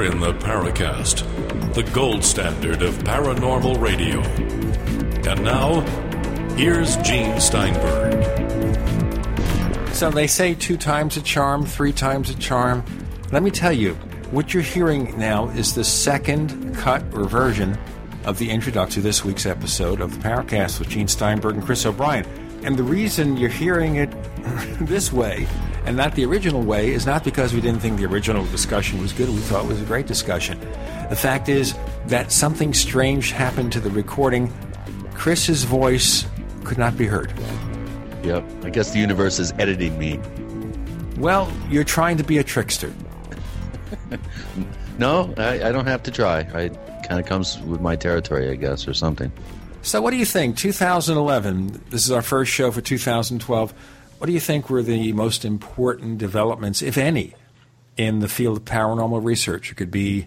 In the Paracast, the gold standard of paranormal radio. And now, here's Gene Steinberg. So they say two times a charm, three times a charm. Let me tell you, what you're hearing now is the second cut or version of the introduction to this week's episode of the Paracast with Gene Steinberg and Chris O'Brien. And the reason you're hearing it this way and not the original way is not because we didn't think the original discussion was good. We thought it was a great discussion. The fact is that something strange happened to the recording. Chris's voice could not be heard. Yep. I guess the universe is editing me. Well, you're trying to be a trickster. no, I, I, don't have to try. It kind of comes with my territory, I guess, or something. So, what do you think? 2011, this is our first show for 2012. What do you think were the most important developments, if any, in the field of paranormal research? It could be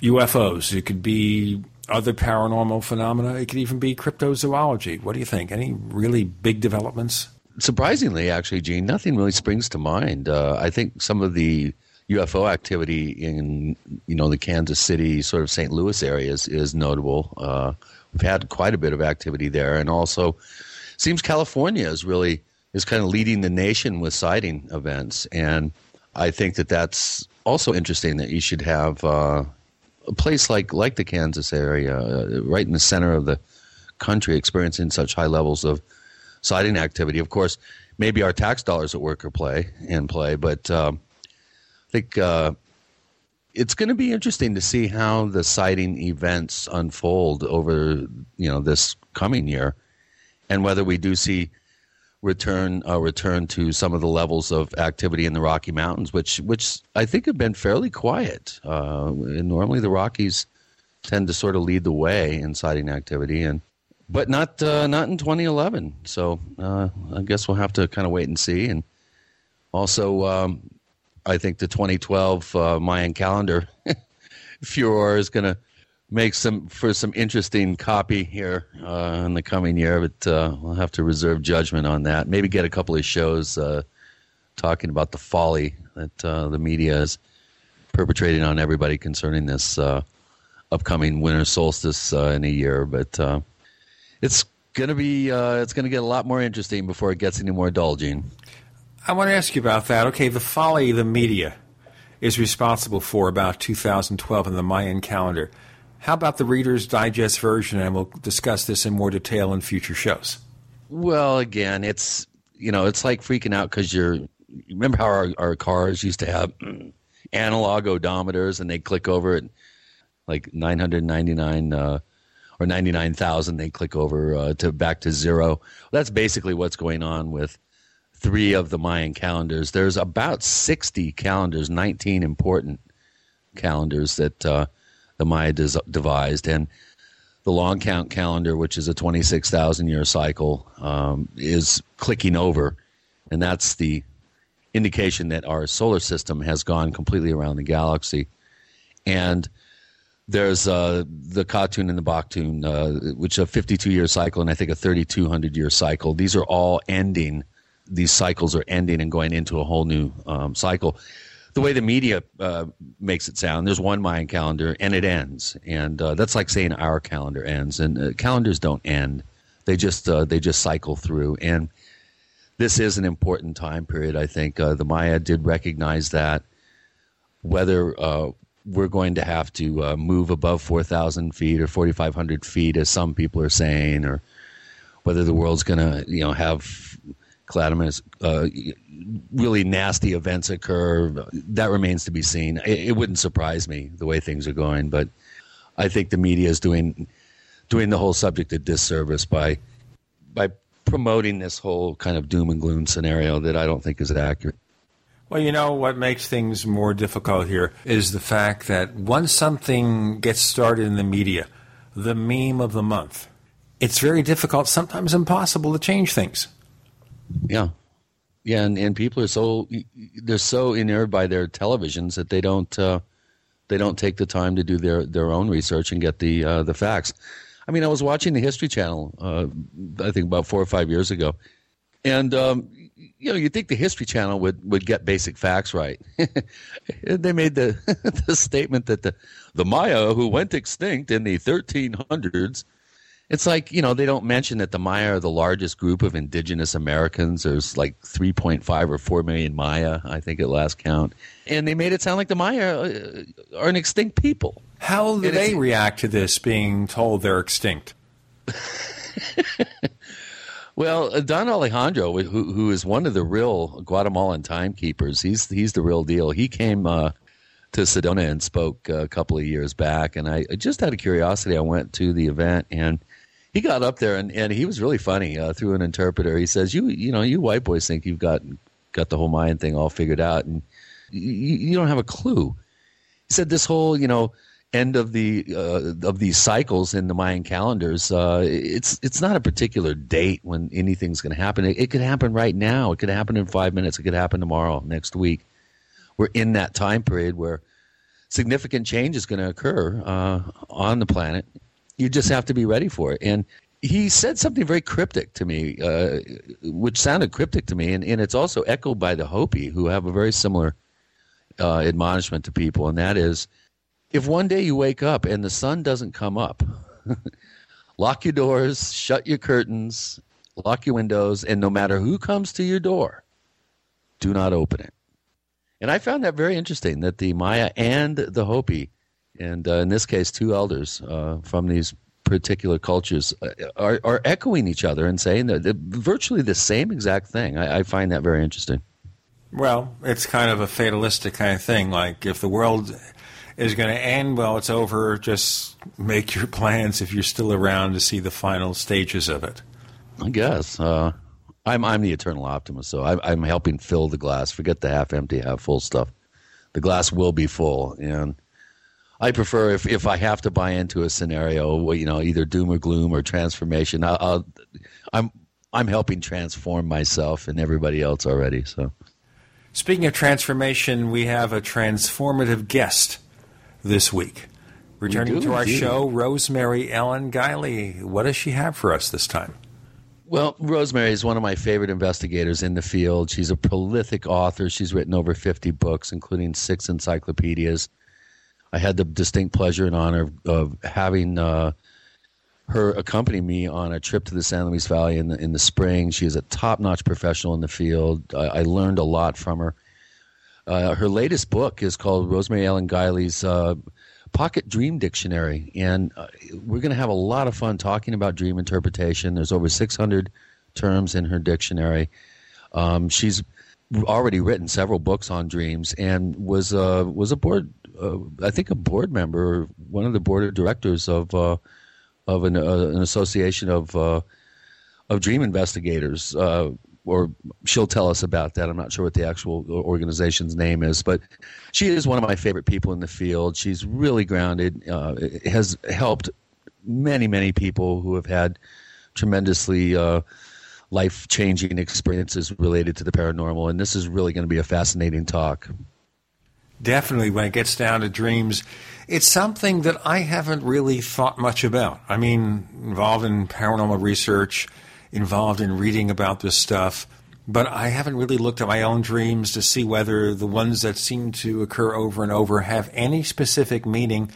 UFOs, it could be other paranormal phenomena, it could even be cryptozoology. What do you think? Any really big developments? Surprisingly, actually, Gene, nothing really springs to mind. Uh, I think some of the UFO activity in you know the Kansas City, sort of St. Louis areas is notable. Uh, we've had quite a bit of activity there, and also seems California is really is kind of leading the nation with sighting events. And I think that that's also interesting that you should have uh, a place like, like the Kansas area, uh, right in the center of the country, experiencing such high levels of sighting activity. Of course, maybe our tax dollars at work are play in play, but um, I think uh, it's going to be interesting to see how the sighting events unfold over you know this coming year, and whether we do see return uh, return to some of the levels of activity in the Rocky Mountains, which which I think have been fairly quiet. Uh, normally, the Rockies tend to sort of lead the way in sighting activity, and but not uh, not in 2011. So uh, I guess we'll have to kind of wait and see. And also, um, I think the 2012 uh, Mayan calendar furor is going to make some for some interesting copy here uh, in the coming year, but uh, we'll have to reserve judgment on that. Maybe get a couple of shows uh, talking about the folly that uh, the media is perpetrating on everybody concerning this uh, upcoming winter solstice uh, in a year. But it's gonna be it's gonna get a lot more interesting before it gets any more dull, Gene. I want to ask you about that. Okay, the folly the media is responsible for about 2012 in the Mayan calendar. How about the Reader's Digest version? And we'll discuss this in more detail in future shows. Well, again, it's you know, it's like freaking out because you're. Remember how our, our cars used to have analog odometers, and they click over at like 999 uh, or 99,000. They click over uh, to back to zero. That's basically what's going on with three of the Mayan calendars. There's about 60 calendars, 19 important calendars that. Uh, the Maya des- devised. And the long count calendar, which is a 26,000 year cycle, um, is clicking over. And that's the indication that our solar system has gone completely around the galaxy. And there's uh, the Katun and the Baktun, uh, which is a 52 year cycle, and I think a 3,200 year cycle. These are all ending. These cycles are ending and going into a whole new um, cycle the way the media uh, makes it sound, there's one Mayan calendar and it ends, and uh, that's like saying our calendar ends. And uh, calendars don't end; they just uh, they just cycle through. And this is an important time period. I think uh, the Maya did recognize that whether uh, we're going to have to move above 4,000 feet or 4,500 feet, as some people are saying, or whether the world's going to you know have calamitous, uh, really nasty events occur. That remains to be seen. It, it, wouldn't surprise me the way things are going, but I think the media is doing doing the whole subject a disservice by by promoting this whole kind of doom and gloom scenario that I don't think is accurate. Well, you know what makes things more difficult here is the fact that once something gets started in the media, the meme of the month, it's very difficult, sometimes impossible to change things. Yeah, yeah, and, and people are so they're so inured by their televisions that they don't uh, they don't take the time to do their, their own research and get the uh, the facts. I mean, I was watching the History Channel, uh, I think about four or five years ago, and um, you know, you think the History Channel would, would get basic facts right. they made the the statement that the the Maya who went extinct in the 1300s. It's like you know they don't mention that the Maya are the largest group of indigenous Americans. There's like 3.5 or 4 million Maya, I think at last count, and they made it sound like the Maya uh, are an extinct people. How do they react to this being told they're extinct? Well, Don Alejandro, who who is one of the real Guatemalan timekeepers, he's he's the real deal. He came uh, to Sedona and spoke uh, a couple of years back, and I just out of curiosity, I went to the event, and he got up there, and, and he was really funny uh, through an interpreter. He says, "You you know, you white boys think you've got got the whole Mayan thing all figured out, and you, you don't have a clue." He said, "This whole you know." end of the uh, of these cycles in the Mayan calendars, uh, it's it's not a particular date when anything's going to happen. It, it could happen right now. It could happen in five minutes. It could happen tomorrow, next week. We're in that time period where significant change is going to occur uh, on the planet. You just have to be ready for it. And he said something very cryptic to me, uh, which sounded cryptic to me, and, and it's also echoed by the Hopi, who have a very similar uh, admonishment to people, and that is if one day you wake up and the sun doesn't come up, lock your doors, shut your curtains, lock your windows, and no matter who comes to your door, do not open it. And I found that very interesting that the Maya and the Hopi, and uh, in this case, two elders uh, from these particular cultures, uh, are, are echoing each other and saying that virtually the same exact thing. I, I find that very interesting. Well, it's kind of a fatalistic kind of thing. Like if the world is going to end, well, it's over. Just make your plans if you're still around to see the final stages of it. I guess. Uh, I'm I'm the eternal optimist, so I'm, I'm helping fill the glass. Forget the half empty, half full stuff. The glass will be full, and I prefer if, if I have to buy into a scenario, you know, either doom or gloom or transformation. I'll, I'll, I'm I'm helping transform myself and everybody else already. So Speaking of transformation, we have a transformative guest this week. Returning do to our show, Rosemary Ellen Guiley. What does she have for us this time? Well, Rosemary is one of my favorite investigators in the field. She's a prolific author. She's written over 50 books, including six encyclopedias. I had the distinct pleasure and honor of, of having uh, her accompany me on a trip to the San Luis Valley in the, in the spring. She is a top notch professional in the field. I, I learned a lot from her. Uh, her latest book is called Rosemary Ellen Guiley's uh, Pocket Dream Dictionary, and uh, we're going to have a lot of fun talking about dream interpretation. There's over 600 terms in her dictionary. Um, she's already written several books on dreams and was uh, was a board, uh, I think, a board member, one of the board of directors of uh, of an, uh, an association of uh, of dream investigators. Uh, or she'll tell us about that. I'm not sure what the actual organization's name is, but she is one of my favorite people in the field. She's really grounded. Has helped many, many people who have had tremendously uh, life changing experiences related to the paranormal. And this is really going to be a fascinating talk. Definitely, when it gets down to dreams, it's something that I haven't really thought much about. I mean, involved in paranormal research, involved in reading about this stuff, but I haven't really looked at my own dreams to see whether the ones that seem to occur over and over have any specific meaning.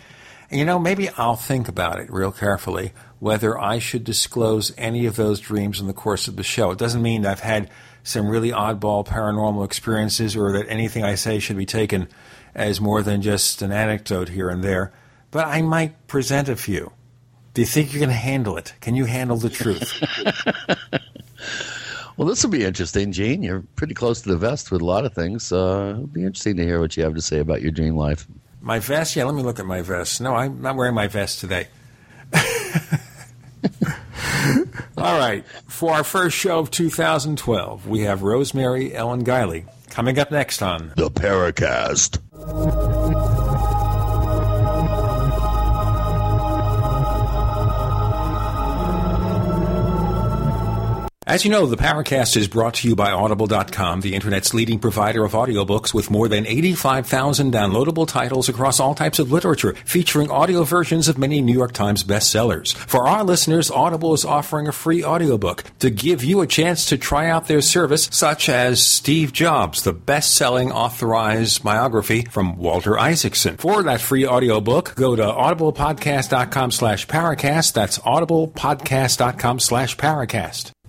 And, you know, maybe I'll think about it real carefully whether I should disclose any of those dreams in the course of the show. It doesn't mean I've had some really oddball paranormal experiences or that anything I say should be taken as more than just an anecdote here and there, but I might present a few. Do you think you can handle it? Can you handle the truth? Well, this will be interesting, Gene. You're pretty close to the vest with a lot of things. Uh, it'll be interesting to hear what you have to say about your dream life. my vest? Yeah, let me look at my vest. No, I'm not wearing my vest today. All right. For our first show of 2012, we have Rosemary Ellen Guiley. Coming up next on The Paracast. As you know, the Paracast is brought to you by Audible.com, the internet's leading provider of audiobooks with more than 85,000 downloadable titles across all types of literature, featuring audio versions of many New York Times bestsellers. For our listeners, Audible is offering a free audiobook to give you a chance to try out their service, such as Steve Jobs, the best-selling authorized biography from Walter Isaacson. For that free audiobook, go to audiblepodcast.com slash paracast. That's audiblepodcast.com slash paracast.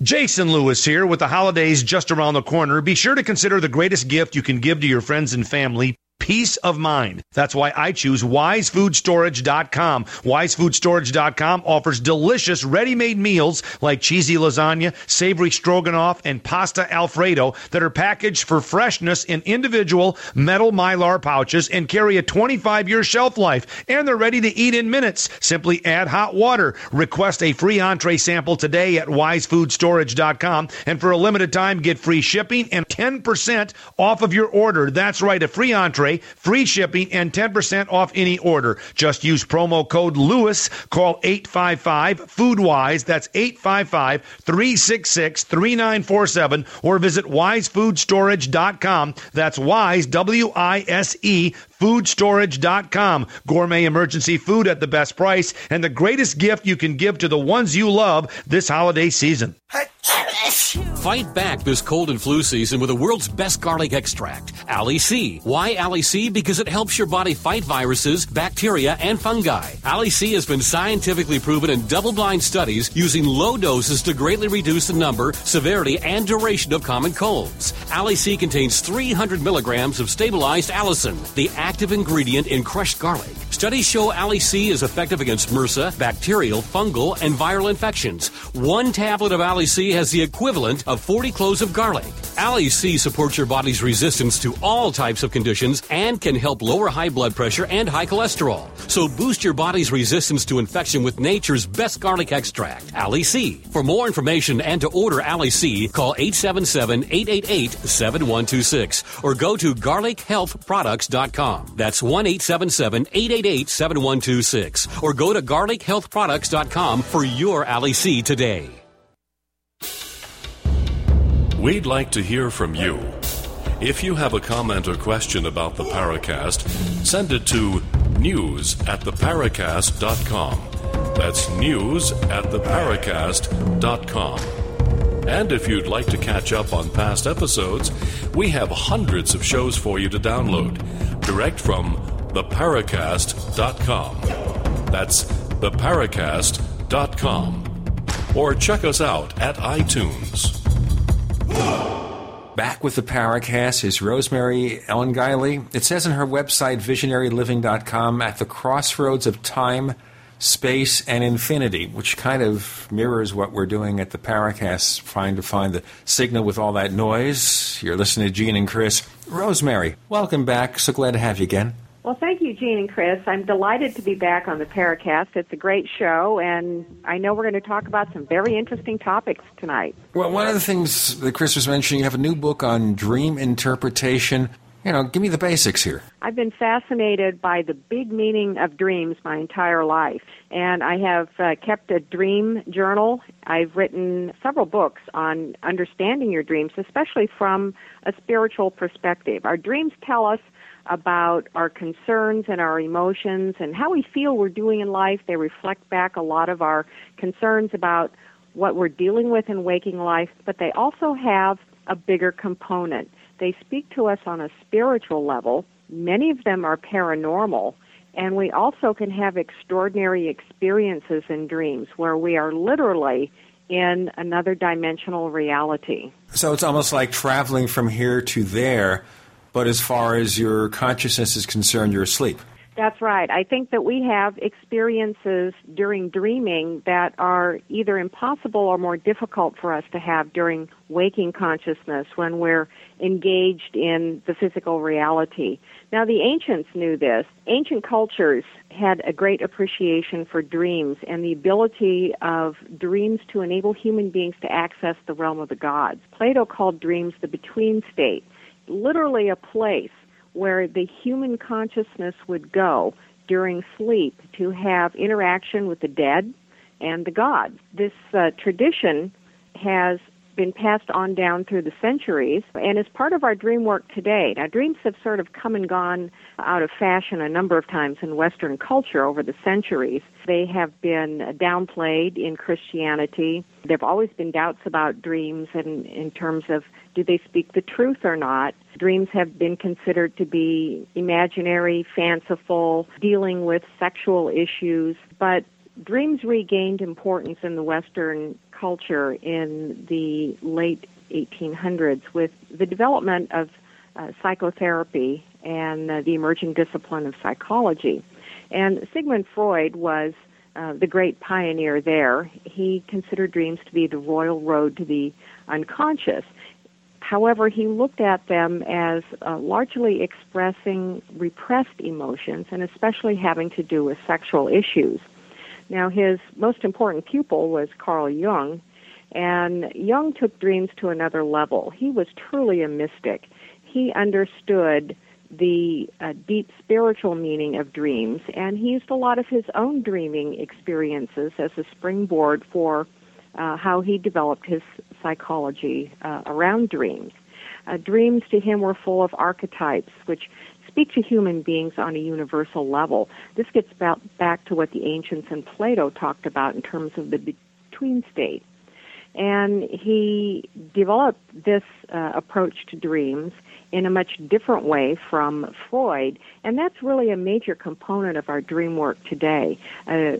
Jason Lewis here with the holidays just around the corner. Be sure to consider the greatest gift you can give to your friends and family peace of mind. That's why I choose wisefoodstorage.com. Wisefoodstorage.com offers delicious ready-made meals like cheesy lasagna, savory stroganoff, and pasta alfredo that are packaged for freshness in individual metal mylar pouches and carry a 25-year shelf life. And they're ready to eat in minutes. Simply add hot water. Request a free entree sample today at wisefoodstorage.com. And for a limited time, get free shipping and 10% off of your order. That's right, a free entree, free shipping, and 10% off any order. Just use promo code LEWIS. Call 855 FoodWise. That's 855 366 3947 or visit wisefoodstorage.com. That's wise, W I S E, foodstorage.com. Gourmet emergency food at the best price and the greatest gift you can give to the ones you love this holiday season. Fight back this cold and flu season with the world's best garlic extract, Ali C. Why Ali C? Because it helps your body fight viruses, bacteria, and fungi. Ali C has been scientifically proven in double blind studies using low doses to greatly reduce the number, severity, and duration of common colds. Ali C contains 300 milligrams of stabilized allicin, the active ingredient in crushed garlic. Studies show Ali C is effective against MRSA, bacterial, fungal, and viral infections. One tablet of Ali C has the equivalent of 40 cloves of garlic. Ali C supports your body's resistance to all types of conditions and can help lower high blood pressure and high cholesterol. So boost your body's resistance to infection with nature's best garlic extract, Ali C. For more information and to order Ali C, call 877-888-7126 or go to garlichealthproducts.com. That's 1-877-888-7126 or go to garlichealthproducts.com for your Ali C today. We'd like to hear from you. If you have a comment or question about the Paracast, send it to news at theparacast.com. That's news at theparacast.com. And if you'd like to catch up on past episodes, we have hundreds of shows for you to download direct from theparacast.com. That's theparacast.com. Or check us out at iTunes. Back with the Paracast is Rosemary Ellen Guiley. It says on her website, visionaryliving.com, at the crossroads of time, space, and infinity, which kind of mirrors what we're doing at the Paracast, trying to find the signal with all that noise. You're listening to Gene and Chris. Rosemary, welcome back. So glad to have you again. Well, thank you, Gene and Chris. I'm delighted to be back on the Paracast. It's a great show, and I know we're going to talk about some very interesting topics tonight. Well, one of the things that Chris was mentioning, you have a new book on dream interpretation. You know, give me the basics here. I've been fascinated by the big meaning of dreams my entire life, and I have uh, kept a dream journal. I've written several books on understanding your dreams, especially from a spiritual perspective. Our dreams tell us about our concerns and our emotions and how we feel we're doing in life. They reflect back a lot of our concerns about what we're dealing with in waking life, but they also have a bigger component. They speak to us on a spiritual level. Many of them are paranormal. And we also can have extraordinary experiences in dreams where we are literally in another dimensional reality. So it's almost like traveling from here to there but as far as your consciousness is concerned, you're asleep. That's right. I think that we have experiences during dreaming that are either impossible or more difficult for us to have during waking consciousness when we're engaged in the physical reality. Now, the ancients knew this. Ancient cultures had a great appreciation for dreams and the ability of dreams to enable human beings to access the realm of the gods. Plato called dreams the between state literally a place where the human consciousness would go during sleep to have interaction with the dead and the gods. This uh, tradition has been passed on down through the centuries and is part of our dream work today. Now, dreams have sort of come and gone out of fashion a number of times in Western culture over the centuries. They have been downplayed in Christianity. There have always been doubts about dreams and in terms of do they speak the truth or not. Dreams have been considered to be imaginary, fanciful, dealing with sexual issues, but dreams regained importance in the Western culture in the late 1800s with the development of uh, psychotherapy and uh, the emerging discipline of psychology. And Sigmund Freud was uh, the great pioneer there. He considered dreams to be the royal road to the unconscious. However, he looked at them as uh, largely expressing repressed emotions and especially having to do with sexual issues. Now, his most important pupil was Carl Jung, and Jung took dreams to another level. He was truly a mystic. He understood the uh, deep spiritual meaning of dreams, and he used a lot of his own dreaming experiences as a springboard for uh, how he developed his psychology uh, around dreams. Uh, dreams to him were full of archetypes, which speak to human beings on a universal level. This gets back to what the ancients and Plato talked about in terms of the between state. And he developed this uh, approach to dreams in a much different way from Freud, and that's really a major component of our dream work today. Uh,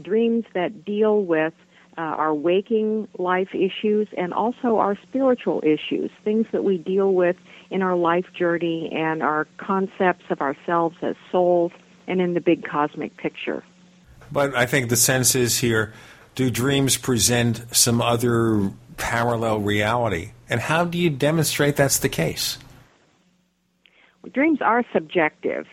dreams that deal with uh, our waking life issues and also our spiritual issues, things that we deal with in our life journey and our concepts of ourselves as souls and in the big cosmic picture. But I think the sense is here do dreams present some other parallel reality? And how do you demonstrate that's the case? Dreams are subjective.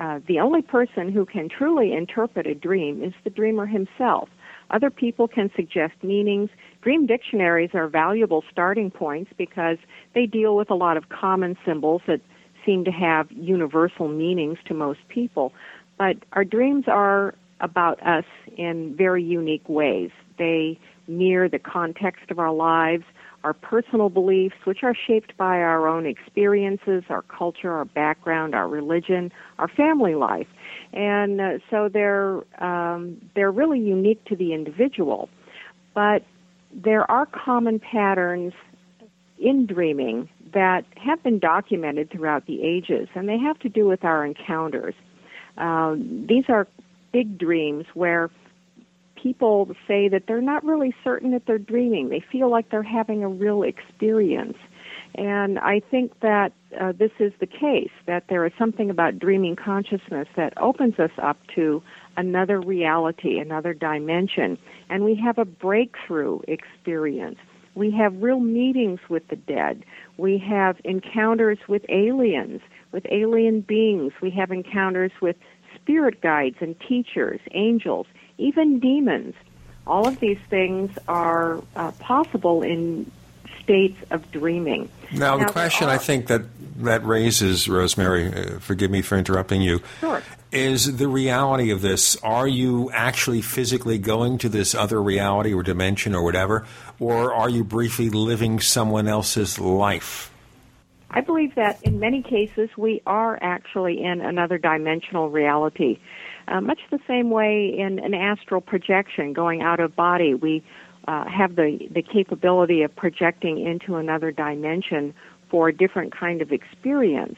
Uh, the only person who can truly interpret a dream is the dreamer himself. Other people can suggest meanings. Dream dictionaries are valuable starting points because they deal with a lot of common symbols that seem to have universal meanings to most people. But our dreams are about us in very unique ways. They mirror the context of our lives, our personal beliefs, which are shaped by our own experiences, our culture, our background, our religion, our family life and uh, so they're um, they're really unique to the individual. But there are common patterns in dreaming that have been documented throughout the ages, and they have to do with our encounters. Uh, these are big dreams where people say that they're not really certain that they're dreaming. They feel like they're having a real experience. And I think that uh, this is the case, that there is something about dreaming consciousness that opens us up to another reality, another dimension, and we have a breakthrough experience. We have real meetings with the dead. We have encounters with aliens, with alien beings. We have encounters with spirit guides and teachers, angels, even demons. All of these things are uh, possible in states of dreaming. Now, the question I think that that raises, Rosemary, uh, forgive me for interrupting you, sure. is the reality of this. Are you actually physically going to this other reality or dimension or whatever, or are you briefly living someone else's life? I believe that in many cases we are actually in another dimensional reality. Uh, much the same way in an astral projection, going out of body, we uh, have the, the capability of projecting into another dimension for a different kind of experience.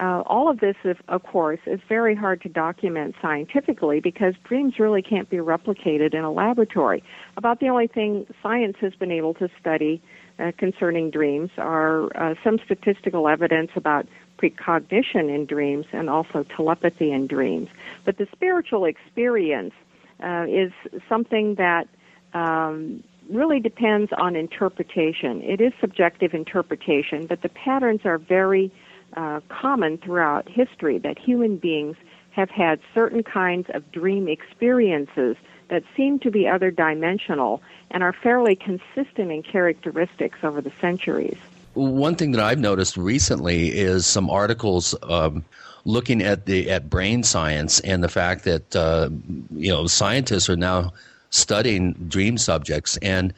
Uh, all of this, is, of course, is very hard to document scientifically because dreams really can't be replicated in a laboratory. About the only thing science has been able to study uh, concerning dreams are uh, some statistical evidence about precognition in dreams and also telepathy in dreams. But the spiritual experience uh, is something that um, really depends on interpretation. It is subjective interpretation, but the patterns are very uh, common throughout history that human beings have had certain kinds of dream experiences that seem to be other dimensional and are fairly consistent in characteristics over the centuries. One thing that I've noticed recently is some articles um, looking at the at brain science and the fact that uh, you know scientists are now studying dream subjects and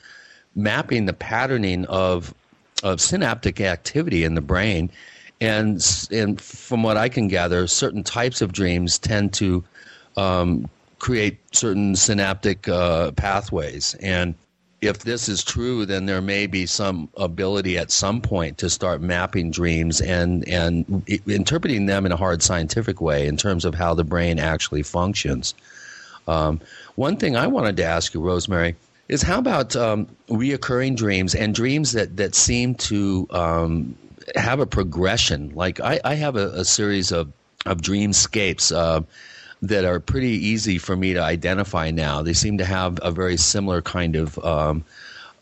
mapping the patterning of of synaptic activity in the brain and and from what I can gather, certain types of dreams tend to um, create certain synaptic uh, pathways. And if this is true, then there may be some ability at some point to start mapping dreams and and interpreting them in a hard scientific way in terms of how the brain actually functions. Um, one thing I wanted to ask you, Rosemary, is how about um, reoccurring dreams and dreams that that seem to um, have a progression? Like I, I have a, a, series of of dreamscapes. Uh, that are pretty easy for me to identify now. They seem to have a very similar kind of um,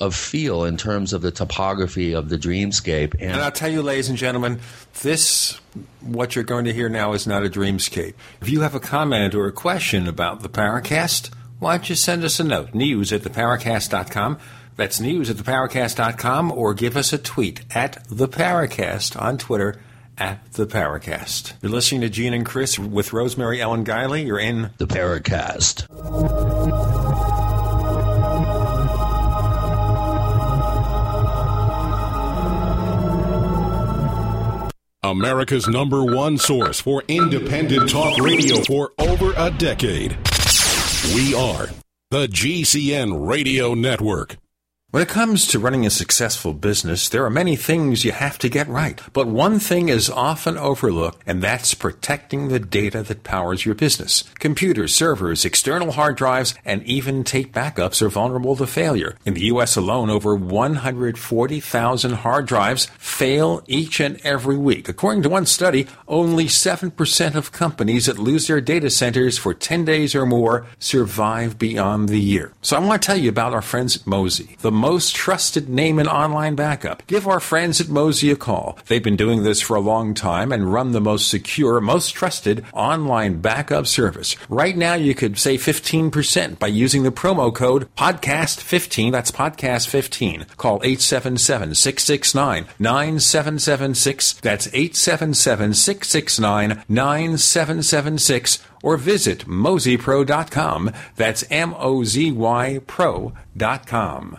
of feel in terms of the topography of the dreamscape. And, and, I'll tell you, ladies and gentlemen, this what you're going to hear now is not a dreamscape. If you have a comment or a question about the Paracast, why don't you send us a note? News at theparacast.com. That's news at theparacast.com or give us a tweet at the Paracast on Twitter at the Paracast. You're listening to Gene and Chris with Rosemary Ellen Guiley. You're in the Paracast. America's number one source for independent talk radio for over a decade. We are the GCN Radio Network. When it comes to running a successful business, there are many things you have to get right. But one thing is often overlooked, and that's protecting the data that powers your business. Computers, servers, external hard drives, and even tape backups are vulnerable to failure. In the U.S. alone, over 140,000 hard drives fail each and every week. According to one study, only 7% of companies that lose their data centers for 10 days or more survive beyond the year. So I want to tell you about our friends Mozy. The most trusted name in online backup. Give our friends at Mozy a call. They've been doing this for a long time and run the most secure, most trusted online backup service. Right now, you could save 15% by using the promo code PODCAST15. That's PODCAST15. Call 877-669-9776. That's 877-669-9776 or visit mozypro.com. That's M-O-Z-Y pro.com.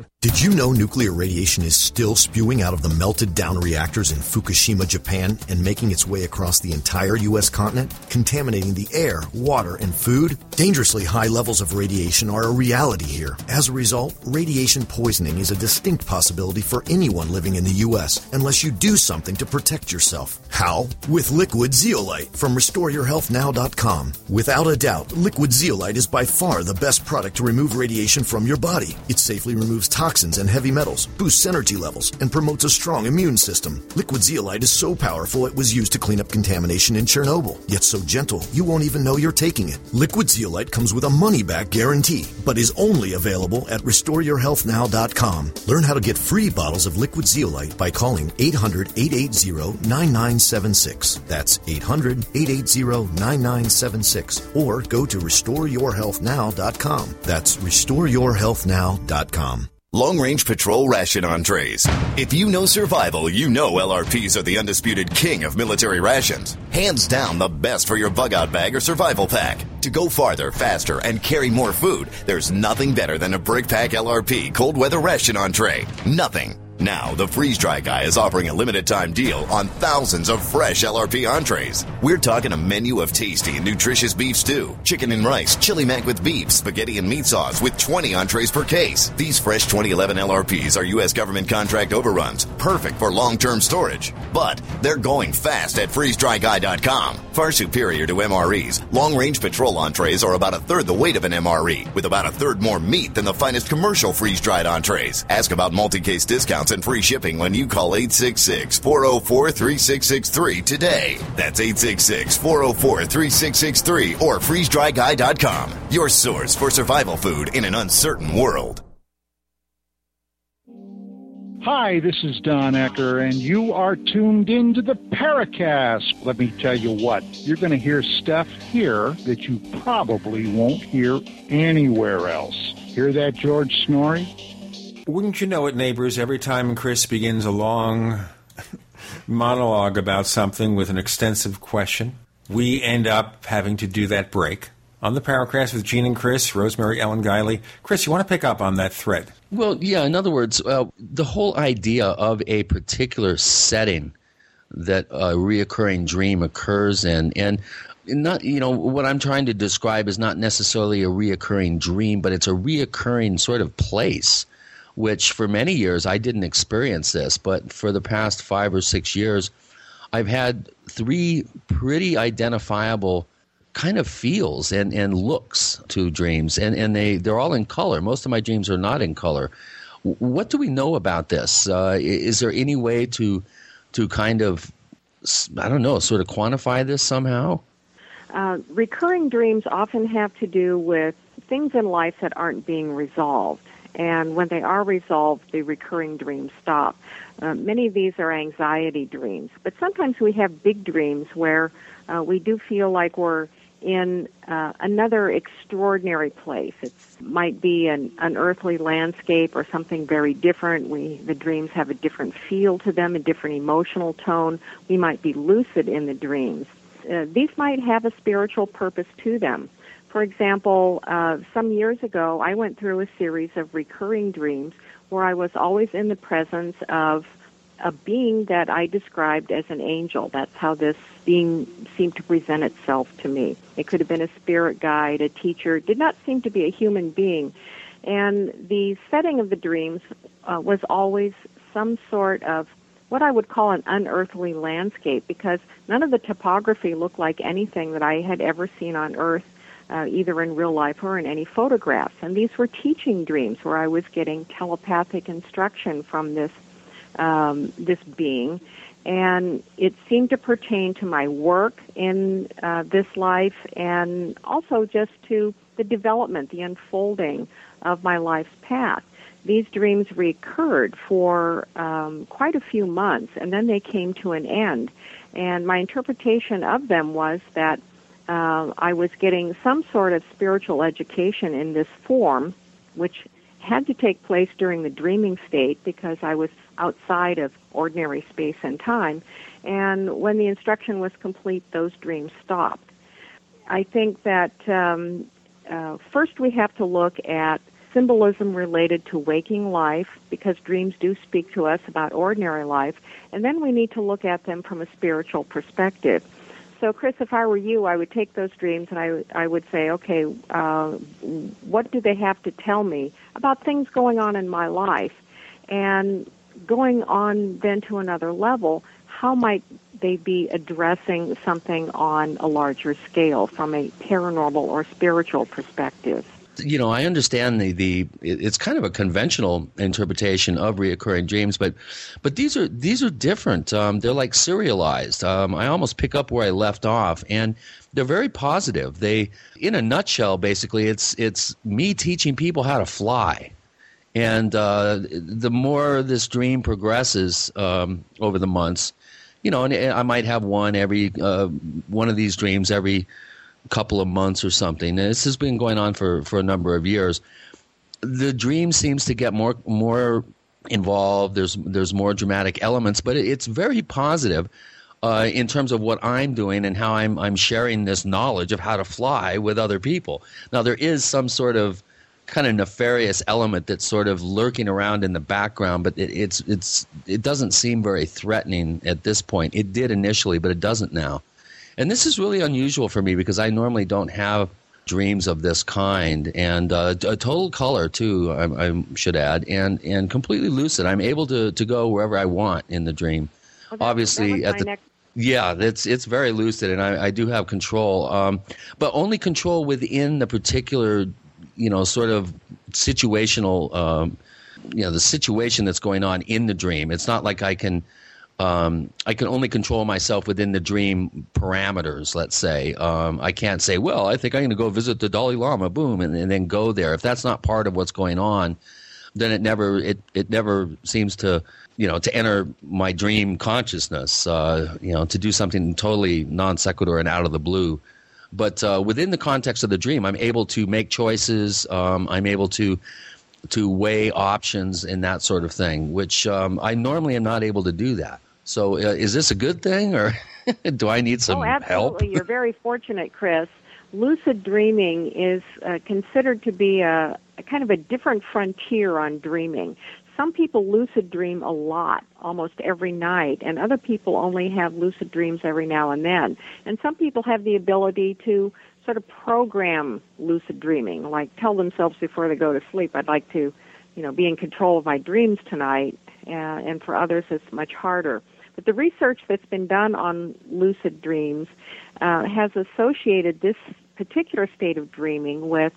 him did you know nuclear radiation is still spewing out of the melted down reactors in Fukushima, Japan, and making its way across the entire U.S. continent, contaminating the air, water, and food? Dangerously high levels of radiation are a reality here. As a result, radiation poisoning is a distinct possibility for anyone living in the U.S. unless you do something to protect yourself. How? With liquid zeolite from RestoreYourHealthNow.com. Without a doubt, liquid zeolite is by far the best product to remove radiation from your body. It safely removes toxins and heavy metals, boosts energy levels, and promotes a strong immune system. Liquid zeolite is so powerful it was used to clean up contamination in Chernobyl, yet so gentle you won't even know you're taking it. Liquid zeolite comes with a money back guarantee, but is only available at RestoreYourHealthNow.com. Learn how to get free bottles of liquid zeolite by calling 800 880 9976. That's 800 880 9976. Or go to RestoreYourHealthNow.com. That's RestoreYourHealthNow.com. Long Range Patrol Ration Entrees. If you know survival, you know LRPs are the undisputed king of military rations. Hands down the best for your bug out bag or survival pack. To go farther, faster, and carry more food, there's nothing better than a Brick Pack LRP cold weather ration entree. Nothing. Now, the Freeze Dry Guy is offering a limited time deal on thousands of fresh LRP entrees. We're talking a menu of tasty and nutritious beef stew, chicken and rice, chili mac with beef, spaghetti and meat sauce with 20 entrees per case. These fresh 2011 LRPs are U.S. government contract overruns, perfect for long term storage. But they're going fast at freezedryguy.com. Far superior to MREs, long range patrol entrees are about a third the weight of an MRE, with about a third more meat than the finest commercial freeze dried entrees. Ask about multi case discounts and free shipping when you call 866 404 3663 today. That's 866 404 3663 or freezedryguy.com. Your source for survival food in an uncertain world. Hi, this is Don Ecker, and you are tuned into the Paracast. Let me tell you what, you're going to hear stuff here that you probably won't hear anywhere else. Hear that, George Noory? Wouldn't you know it, neighbors? Every time Chris begins a long monologue about something with an extensive question, we end up having to do that break. On the Paracast with Gene and Chris, Rosemary Ellen Guiley. Chris, you want to pick up on that thread? Well, yeah. In other words, uh, the whole idea of a particular setting that a reoccurring dream occurs in, and not you know what I'm trying to describe is not necessarily a reoccurring dream, but it's a reoccurring sort of place. Which for many years I didn't experience this, but for the past five or six years, I've had three pretty identifiable kind of feels and, and looks to dreams. And, and they, they're all in color. Most of my dreams are not in color. What do we know about this? Uh, is there any way to to kind of i don't know sort of quantify this somehow? Uh, recurring dreams often have to do with things in life that aren't being resolved and when they are resolved the recurring dreams stop uh, many of these are anxiety dreams but sometimes we have big dreams where uh, we do feel like we're in uh, another extraordinary place. It might be an unearthly landscape or something very different. We the dreams have a different feel to them, a different emotional tone. We might be lucid in the dreams. Uh, these might have a spiritual purpose to them. For example, uh, some years ago, I went through a series of recurring dreams where I was always in the presence of a being that I described as an angel. That's how this being seemed to present itself to me. It could have been a spirit guide, a teacher, it did not seem to be a human being. And the setting of the dreams uh, was always some sort of what I would call an unearthly landscape because none of the topography looked like anything that I had ever seen on Earth, uh, either in real life or in any photographs. And these were teaching dreams where I was getting telepathic instruction from this um, this being, and it seemed to pertain to my work in uh, this life, and also just to the development, the unfolding of my life's path. these dreams recurred for um, quite a few months, and then they came to an end. And my interpretation of them was that uh, I was getting some sort of spiritual education in this form, which had to take place during the dreaming state because I was outside of ordinary space and time. And when the instruction was complete, those dreams stopped. I think that um, uh, first we have to look at symbolism related to waking life because dreams do speak to us about ordinary life, and then we need to look at them from a spiritual perspective. So, Chris, if I were you, I would take those dreams and I, I would say, okay, uh, what do they have to tell me about things going on in my life? And going on then to another level, how might they be addressing something on a larger scale from a paranormal or spiritual perspective? You know, I understand the the it's kind of a conventional interpretation of reoccurring dreams, but but these are these are different. Um, they're like serialized. Um, I almost pick up where I left off, and they're very positive. They, in a nutshell, basically, it's it's me teaching people how to fly. And uh, the more this dream progresses um, over the months, you know, and I might have one every uh, one of these dreams every couple of months or something. And this has been going on for, for a number of years. The dream seems to get more more involved. There's there's more dramatic elements, but it's very positive uh, in terms of what I'm doing and how I'm I'm sharing this knowledge of how to fly with other people. Now there is some sort of kind of nefarious element that's sort of lurking around in the background, but it, it's it's it doesn't seem very threatening at this point. It did initially, but it doesn't now. And this is really unusual for me because I normally don't have dreams of this kind. And uh, a total color too I, I, should add and and completely lucid. I'm able to to go wherever i want in the dream. Well, obviously at the next- yeah it's it's very lucid and i, I do have control um, but only control within the particular you know sort of situational um, you know the situation that's going on in the dream. It's not like i can um, I can only control myself within the dream parameters, let's say. Um, I can't say, well, I think I'm going to go visit the Dalai Lama, boom, and, and, then go there. If that's not part of what's going on, then it never it, it never seems to you know to enter my dream consciousness. Uh, you know, to do something totally non sequitur and out of the blue. But uh, within the context of the dream, I'm able to make choices. Um, I'm able to to weigh options and that sort of thing, which um, I normally am not able to do that. So, uh, is this a good thing, or do I need some oh, help? absolutely. You're very fortunate, Chris. Lucid dreaming is uh, considered to be a, a kind of a different frontier on dreaming. Some people lucid dream a lot, almost every night, and other people only have lucid dreams every now and then. And some people have the ability to sort of program lucid dreaming, like tell themselves before they go to sleep, I'd like to, you know, be in control of my dreams tonight. Uh, and for others, it's much harder. But the research that's been done on lucid dreams uh, has associated this particular state of dreaming with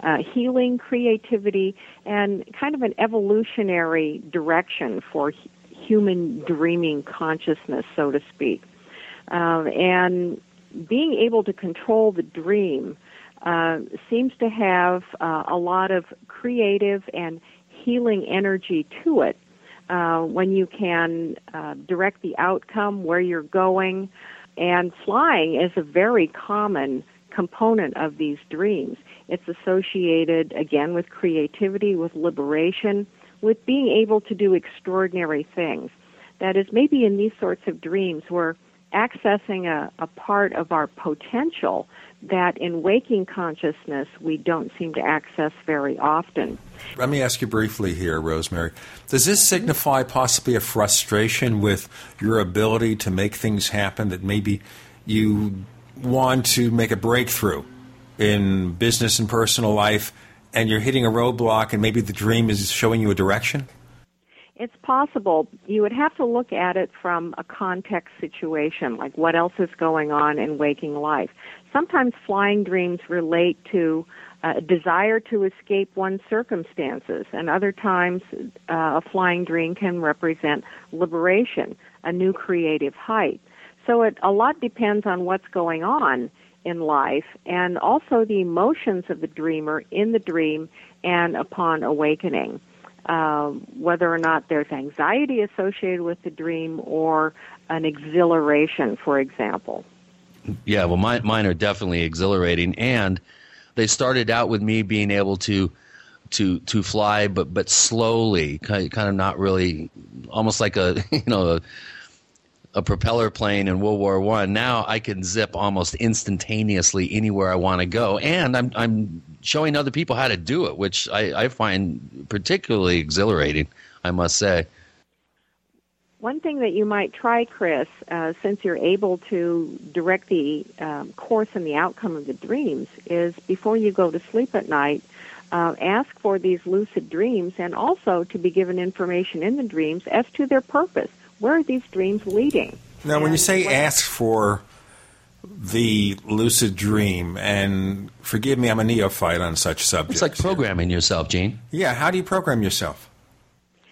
uh, healing, creativity, and kind of an evolutionary direction for human dreaming consciousness, so to speak. Um, and being able to control the dream uh, seems to have uh, a lot of creative and healing energy to it uh, when you can uh, direct the outcome, where you're going. And flying is a very common component of these dreams. It's associated, again, with creativity, with liberation, with being able to do extraordinary things. That is, maybe in these sorts of dreams, we're accessing a, a part of our potential that in waking consciousness we don't seem to access very often. Let me ask you briefly here, Rosemary. Does this signify possibly a frustration with your ability to make things happen that maybe you want to make a breakthrough in business and personal life and you're hitting a roadblock and maybe the dream is showing you a direction? It's possible. You would have to look at it from a context situation, like what else is going on in waking life. Sometimes flying dreams relate to a desire to escape one's circumstances, and other times uh, a flying dream can represent liberation, a new creative height. So it a lot depends on what's going on in life and also the emotions of the dreamer in the dream and upon awakening. uh, whether or not there's anxiety associated with the dream or an exhilaration, for example. Yeah, well, mine, mine are definitely exhilarating, and they started out with me being able to to to fly, but but slowly, kind of not really, almost like a you know a, a propeller plane in World War One. Now I can zip almost instantaneously anywhere I want to go, and I'm I'm showing other people how to do it, which I, I find particularly exhilarating. I must say. One thing that you might try, Chris, uh, since you're able to direct the um, course and the outcome of the dreams, is before you go to sleep at night, uh, ask for these lucid dreams and also to be given information in the dreams as to their purpose. Where are these dreams leading? Now, and when you say ask for the lucid dream, and forgive me, I'm a neophyte on such subjects. It's like programming yourself, Gene. Yeah, how do you program yourself?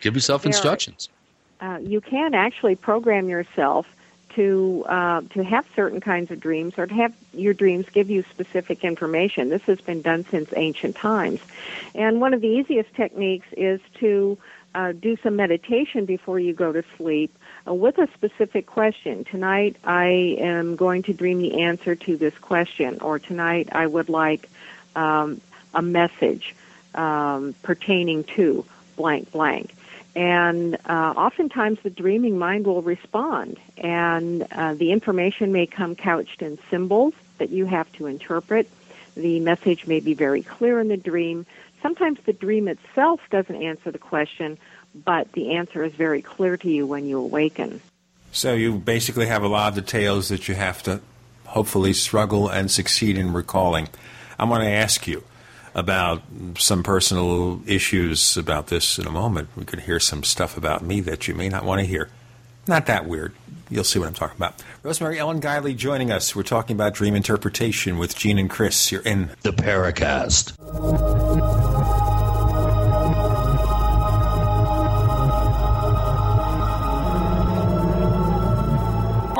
Give yourself There are- instructions. Uh, you can actually program yourself to uh, to have certain kinds of dreams or to have your dreams give you specific information. This has been done since ancient times, and one of the easiest techniques is to uh, do some meditation before you go to sleep uh, with a specific question. Tonight, I am going to dream the answer to this question, or tonight I would like um, a message um, pertaining to blank blank. And uh, oftentimes the dreaming mind will respond, and uh, the information may come couched in symbols that you have to interpret. The message may be very clear in the dream. Sometimes the dream itself doesn't answer the question, but the answer is very clear to you when you awaken. So you basically have a lot of details that you have to hopefully struggle and succeed in recalling. I want to ask you about some personal issues about this in a moment. We could hear some stuff about me that you may not want to hear. Not that weird. You'll see what I'm talking about. Rosemary Ellen Guiley joining us. We're talking about dream interpretation with Gene and Chris. You're in the Paracast.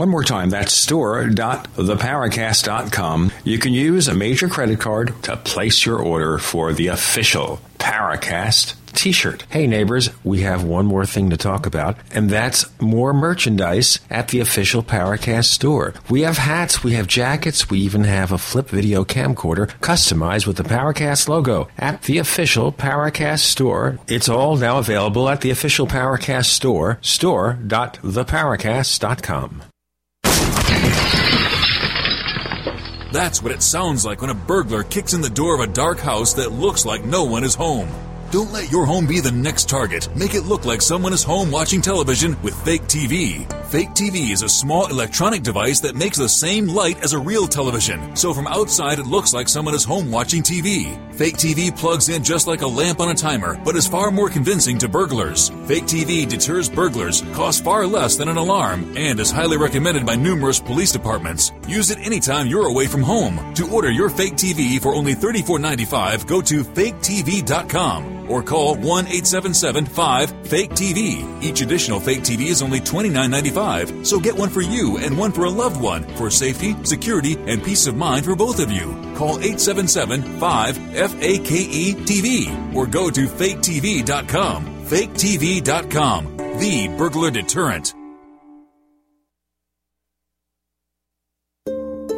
One more time, that's store.theparacast.com. You can use a major credit card to place your order for the official Paracast t-shirt. Hey neighbors, we have one more thing to talk about, and that's more merchandise at the official Paracast store. We have hats, we have jackets, we even have a flip video camcorder customized with the Paracast logo at the official Paracast store. It's all now available at the official Paracast store, store.theparacast.com. That's what it sounds like when a burglar kicks in the door of a dark house that looks like no one is home. Don't let your home be the next target. Make it look like someone is home watching television with Fake TV. Fake TV is a small electronic device that makes the same light as a real television. So from outside, it looks like someone is home watching TV. Fake TV plugs in just like a lamp on a timer, but is far more convincing to burglars. Fake TV deters burglars, costs far less than an alarm, and is highly recommended by numerous police departments. Use it anytime you're away from home. To order your fake TV for only $34.95, go to faketv.com or call 1 877 5 Fake TV. Each additional fake TV is only $29.95, so get one for you and one for a loved one for safety, security, and peace of mind for both of you. Call 877 5 FAKE TV or go to faketv.com. Faketv.com, the burglar deterrent.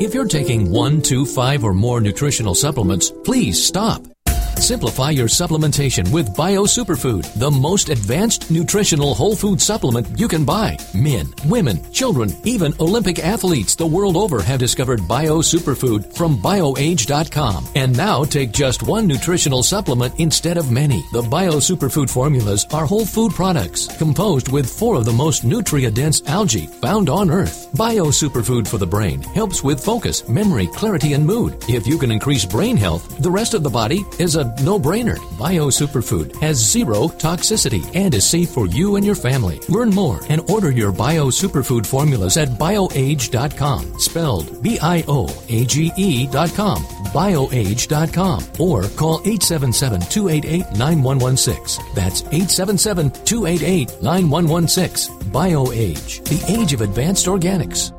If you're taking one, two, five, or more nutritional supplements, please stop. Simplify your supplementation with Bio Superfood, the most advanced nutritional whole food supplement you can buy. Men, women, children, even Olympic athletes the world over have discovered Bio Superfood from BioAge.com. And now take just one nutritional supplement instead of many. The Bio Superfood formulas are whole food products composed with four of the most nutrient dense algae found on Earth. Bio Superfood for the brain helps with focus, memory, clarity, and mood. If you can increase brain health, the rest of the body is a no brainer. Bio Superfood has zero toxicity and is safe for you and your family. Learn more and order your Bio Superfood formulas at bioage.com. Spelled B I O A G E.com. Bioage.com. Or call 877 288 9116. That's 877 288 9116. BioAge, the age of advanced organics.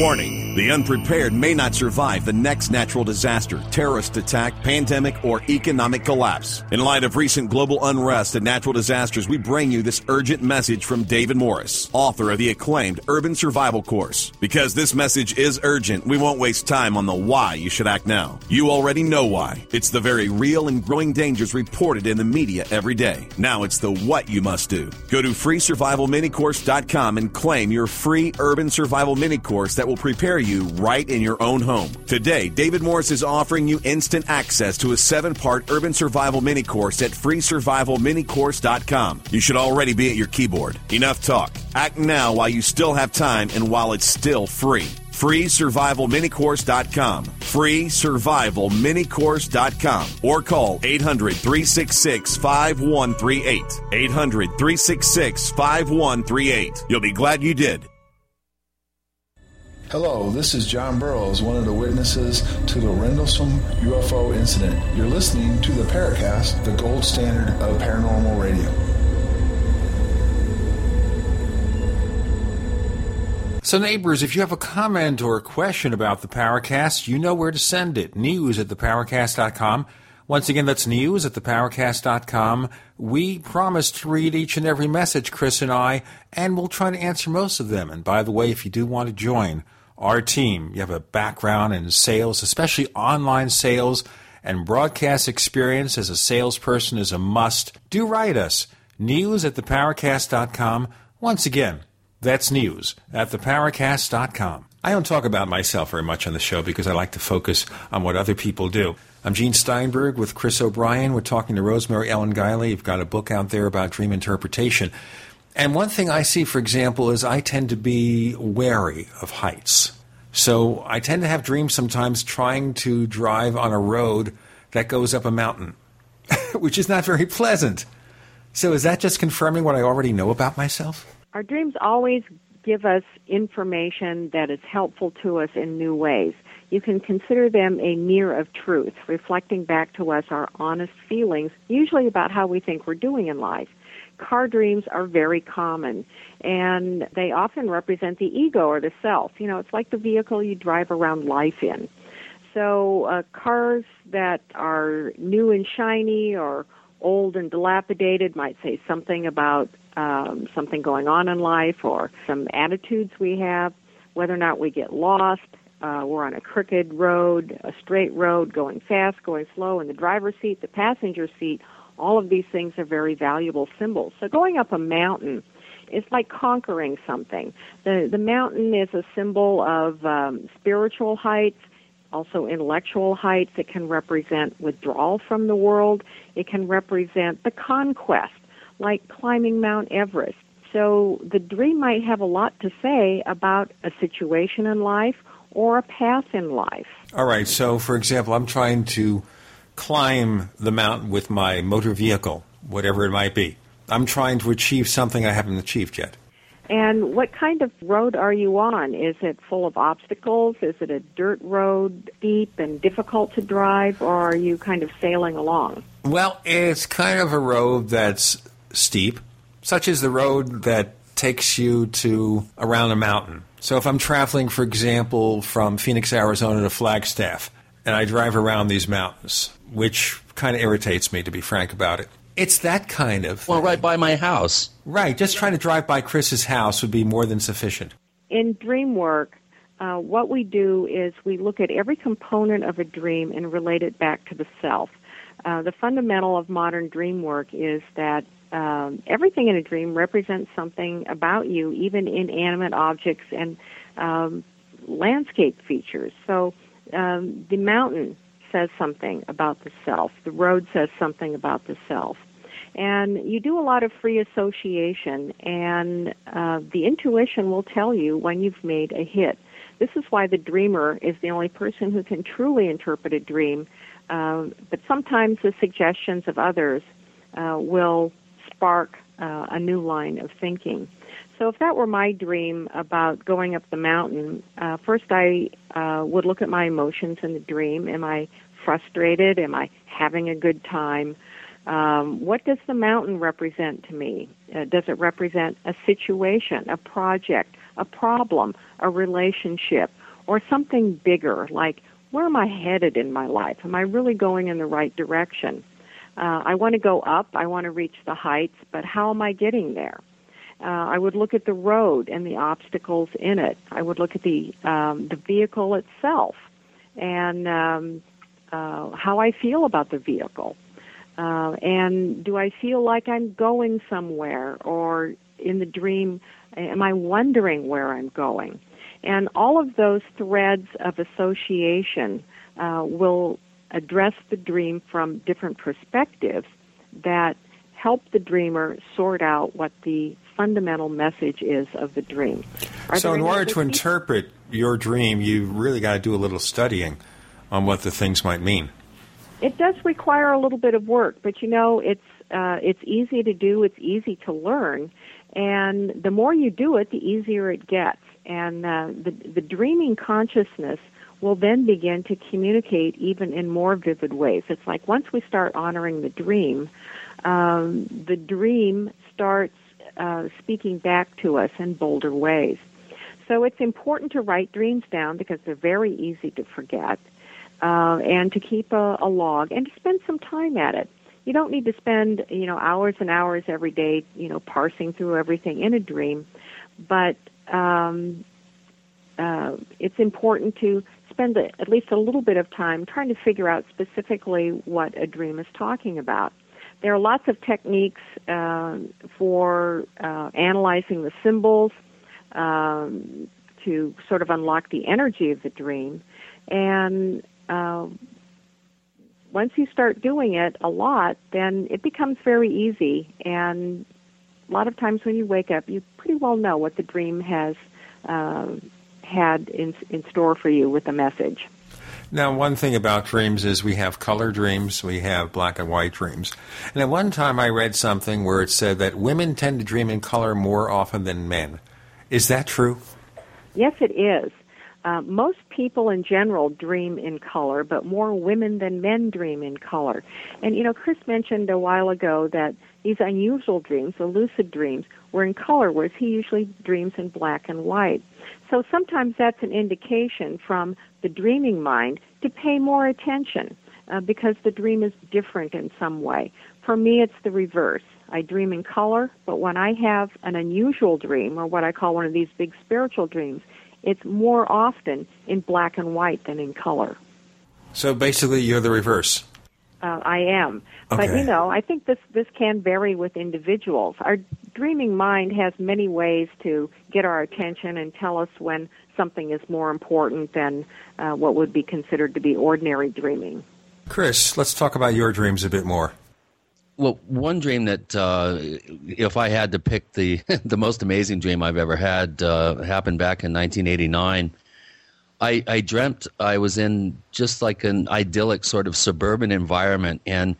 Warning the unprepared may not survive the next natural disaster, terrorist attack, pandemic, or economic collapse. In light of recent global unrest and natural disasters, we bring you this urgent message from David Morris, author of the acclaimed Urban Survival Course. Because this message is urgent, we won't waste time on the why you should act now. You already know why. It's the very real and growing dangers reported in the media every day. Now it's the what you must do. Go to freesurvivalminicourse.com and claim your free urban survival mini course that will prepare you right in your own home. Today, David Morris is offering you instant access to a seven part urban survival mini course at freesurvivalminicourse.com. You should already be at your keyboard. Enough talk. Act now while you still have time and while it's still free. FreeSurvivalMiniCourse.com. FreeSurvivalMiniCourse.com. Or call 800 366 5138. 800 366 5138. You'll be glad you did. Hello, this is John Burroughs, one of the witnesses to the Rendlesham UFO incident. You're listening to the Paracast, the gold standard of paranormal radio. So, neighbors, if you have a comment or a question about the Paracast, you know where to send it. News at theparacast.com. Once again, that's news at theparacast.com. We promise to read each and every message, Chris and I, and we'll try to answer most of them. And by the way, if you do want to join our team, you have a background in sales, especially online sales, and broadcast experience as a salesperson is a must, do write us. News at theparacast.com. Once again, that's news at theparacast.com. I don't talk about myself very much on the show because I like to focus on what other people do. I'm Gene Steinberg with Chris O'Brien. We're talking to Rosemary Ellen Guiley. You've got a book out there about dream interpretation. And one thing I see, for example, is I tend to be wary of heights. So I tend to have dreams sometimes trying to drive on a road that goes up a mountain, which is not very pleasant. So is that just confirming what I already know about myself? Our dreams always give us information that is helpful to us in new ways. You can consider them a mirror of truth, reflecting back to us our honest feelings, usually about how we think we're doing in life. Car dreams are very common, and they often represent the ego or the self. You know, it's like the vehicle you drive around life in. So, uh, cars that are new and shiny or old and dilapidated might say something about um, something going on in life or some attitudes we have, whether or not we get lost. Uh, we're on a crooked road, a straight road, going fast, going slow, in the driver's seat, the passenger seat. All of these things are very valuable symbols. So going up a mountain is like conquering something. The the mountain is a symbol of um, spiritual heights, also intellectual heights. It can represent withdrawal from the world. It can represent the conquest, like climbing Mount Everest. So the dream might have a lot to say about a situation in life or a path in life. All right. So, for example, I'm trying to climb the mountain with my motor vehicle, whatever it might be. I'm trying to achieve something I haven't achieved yet. And what kind of road are you on? Is it full of obstacles? Is it a dirt road, steep and difficult to drive, or are you kind of sailing along? Well, it's kind of a road that's steep, such as the road that takes you to around a mountain. So if I'm traveling, for example, from Phoenix, Arizona to Flagstaff, and I drive around these mountains, which kind of irritates me, to be frank about it. It's that kind of. Well, right by my house. Right. Just trying to drive by Chris's house would be more than sufficient. In dream work, uh, what we do is we look at every component of a dream and relate it back to the self. uh, the fundamental of modern dream work is that um, everything in a dream represents something about you, even inanimate objects and um, landscape features. So um, the mountain says something about the self. The road says something about the self. And you do a lot of free association, and uh, the intuition will tell you when you've made a hit. This is why the dreamer is the only person who can truly interpret a dream. Uh, but sometimes the suggestions of others uh, will spark uh, a new line of thinking. So if that were my dream about going up the mountain, uh, first I uh, would look at my emotions in the dream. Am I frustrated? Am I having a good time? Um, what does the mountain represent to me? Uh, does it represent a situation, a project, a problem, a relationship, or something bigger like where am I headed in my life? Am I really going in the right direction? Uh, I want to go up. I want to reach the heights, but how am I getting there? Uh, I would look at the road and the obstacles in it. I would look at the um, the vehicle itself and um, uh, how I feel about the vehicle. Uh, and do I feel like I'm going somewhere, or in the dream, am I wondering where I'm going? And all of those threads of association uh, will address the dream from different perspectives that help the dreamer sort out what the fundamental message is of the dream. Are so, in order to interpret your dream, you really got to do a little studying on what the things might mean. It does require a little bit of work, but you know, it's uh, it's easy to do. It's easy to learn, and the more you do it, the easier it gets. And uh, the the dreaming consciousness will then begin to communicate even in more vivid ways. It's like once we start honoring the dream, um, the dream starts uh, speaking back to us in bolder ways. So it's important to write dreams down because they're very easy to forget, uh, and to keep a, a log and to spend some time at it. You don't need to spend you know hours and hours every day you know parsing through everything in a dream, but um, uh, it's important to spend a, at least a little bit of time trying to figure out specifically what a dream is talking about. There are lots of techniques uh, for uh, analyzing the symbols um, to sort of unlock the energy of the dream. And uh, once you start doing it a lot, then it becomes very easy. And a lot of times when you wake up, you pretty well know what the dream has uh, had in, in store for you with the message. Now, one thing about dreams is we have color dreams, we have black and white dreams. And at one time I read something where it said that women tend to dream in color more often than men. Is that true? Yes, it is. Uh, most people in general dream in color, but more women than men dream in color. And you know, Chris mentioned a while ago that these unusual dreams, the lucid dreams, were in color, whereas he usually dreams in black and white. So sometimes that's an indication from the dreaming mind to pay more attention uh, because the dream is different in some way. For me, it's the reverse. I dream in color, but when I have an unusual dream, or what I call one of these big spiritual dreams, it's more often in black and white than in color. So basically, you're the reverse. Uh, I am, okay. but you know, I think this this can vary with individuals. Our dreaming mind has many ways to get our attention and tell us when something is more important than uh, what would be considered to be ordinary dreaming. Chris, let's talk about your dreams a bit more. Well, one dream that uh, if I had to pick the the most amazing dream I've ever had uh, happened back in 1989. I, I dreamt I was in just like an idyllic sort of suburban environment, and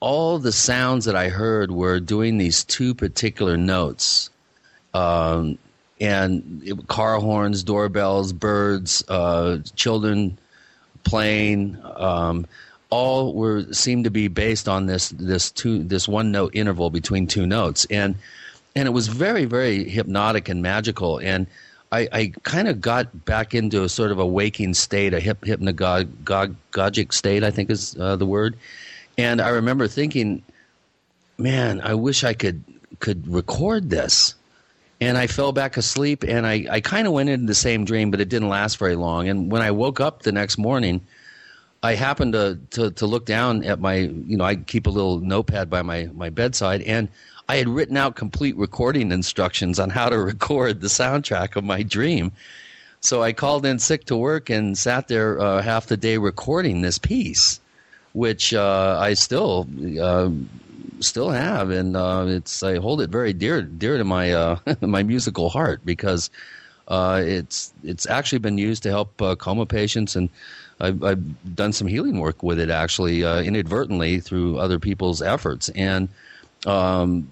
all the sounds that I heard were doing these two particular notes. Um, and it, car horns, doorbells, birds, uh, children playing, um, all were seemed to be based on this this two this one note interval between two notes, and and it was very very hypnotic and magical, and I, I kind of got back into a sort of a waking state, a hip, hypnagogic state, I think is uh, the word, and I remember thinking, man, I wish I could could record this and I fell back asleep and I, I kind of went into the same dream, but it didn't last very long. And when I woke up the next morning, I happened to, to, to look down at my, you know, I keep a little notepad by my, my bedside, and I had written out complete recording instructions on how to record the soundtrack of my dream. So I called in sick to work and sat there uh, half the day recording this piece, which uh, I still uh, still have, and uh, it's I hold it very dear dear to my uh, my musical heart because uh, it's it's actually been used to help coma patients and I've, I've done some healing work with it actually inadvertently through other people's efforts. And um,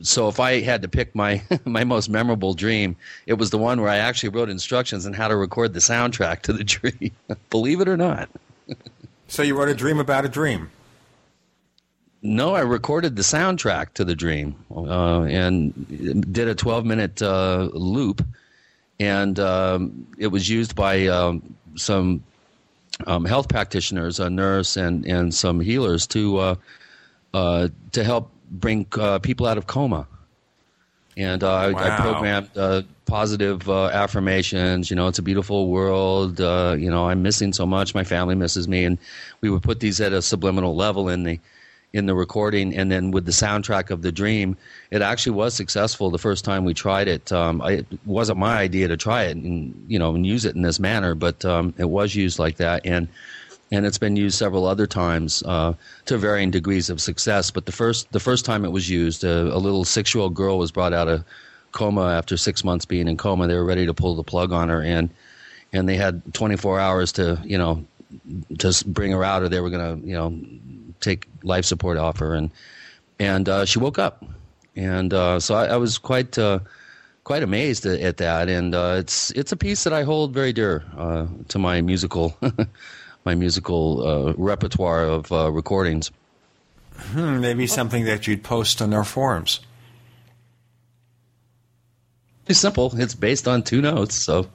so if I had to pick my my most memorable dream, it was the one where I actually wrote instructions on how to record the soundtrack to the dream. Believe it or not. so you wrote a dream about a dream. No, I recorded the soundtrack to the dream uh, and did a 12 minute uh, loop, and um, it was used by um, some um, health practitioners, a nurse, and and some healers to uh, uh, to help bring uh, people out of coma. And uh, wow. I, I, programmed uh, positive uh, affirmations. You know, it's a beautiful world. you know, I'm missing so much. My family misses me, and we would put these at a subliminal level in the in the recording, and then with the soundtrack of the dream, it actually was successful the first time we tried it. Um, I, it wasn't my idea to try it and you know and use it in this manner, but um, it was used like that, and and it's been used several other times uh, to varying degrees of success. But the first the first time it was used, uh, a little six year old girl was brought out of coma after six months being in coma. They were ready to pull the plug on her, and and they had 24 hours to you know just bring her out, or they were going to you know take life support off her, and and uh, she woke up, and uh, so I, I, was quite uh, quite amazed at, at that, and uh, it's it's a piece that I hold very dear to my musical my musical uh, repertoire of recordings. Hmm, maybe something that you'd post on our forums. It's simple. It's based on two notes, so.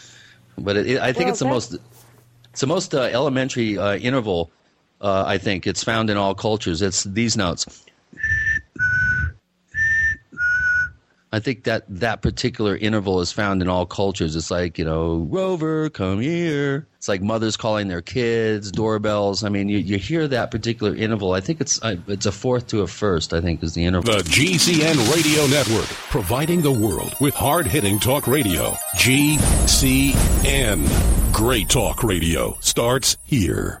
but it, it, I think well, it's the most it's the most uh, elementary uh, interval uh, I think it's found in all cultures. It's these notes. I think that that particular interval is found in all cultures. It's like, you know, Rover, come here. It's like mothers calling their kids, doorbells. I mean, you, you hear that particular interval. I think it's it's a fourth to a first, I think, is the interval. The GCN Radio Network, providing the world with hard hitting talk radio. GCN. Great talk radio starts here.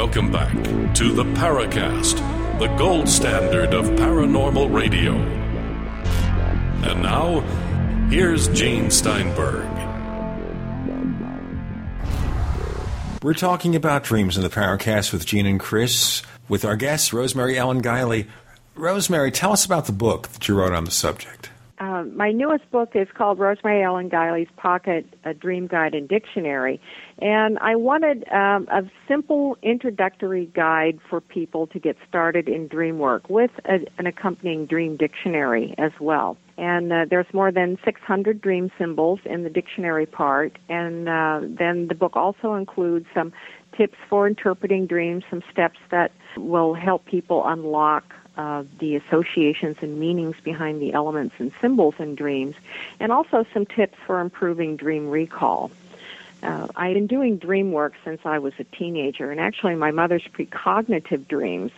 Welcome back to the Paracast, the gold standard of paranormal radio. And now, here's Gene Steinberg. We're talking about dreams in the Paracast with Gene and Chris, with our guest, Rosemary Ellen Guiley. Rosemary, tell us about the book that you wrote on the subject. Uh, my newest book is called Rosemary Ellen Guiley's Pocket a Dream Guide and Dictionary. And I wanted um, a simple introductory guide for people to get started in dream work with a, an accompanying dream dictionary as well. And uh, there's more than 600 dream symbols in the dictionary part. And uh, then the book also includes some tips for interpreting dreams, some steps that will help people unlock uh, the associations and meanings behind the elements and symbols in dreams, and also some tips for improving dream recall. Uh, I've been doing dream work since I was a teenager, and actually, my mother's precognitive dreams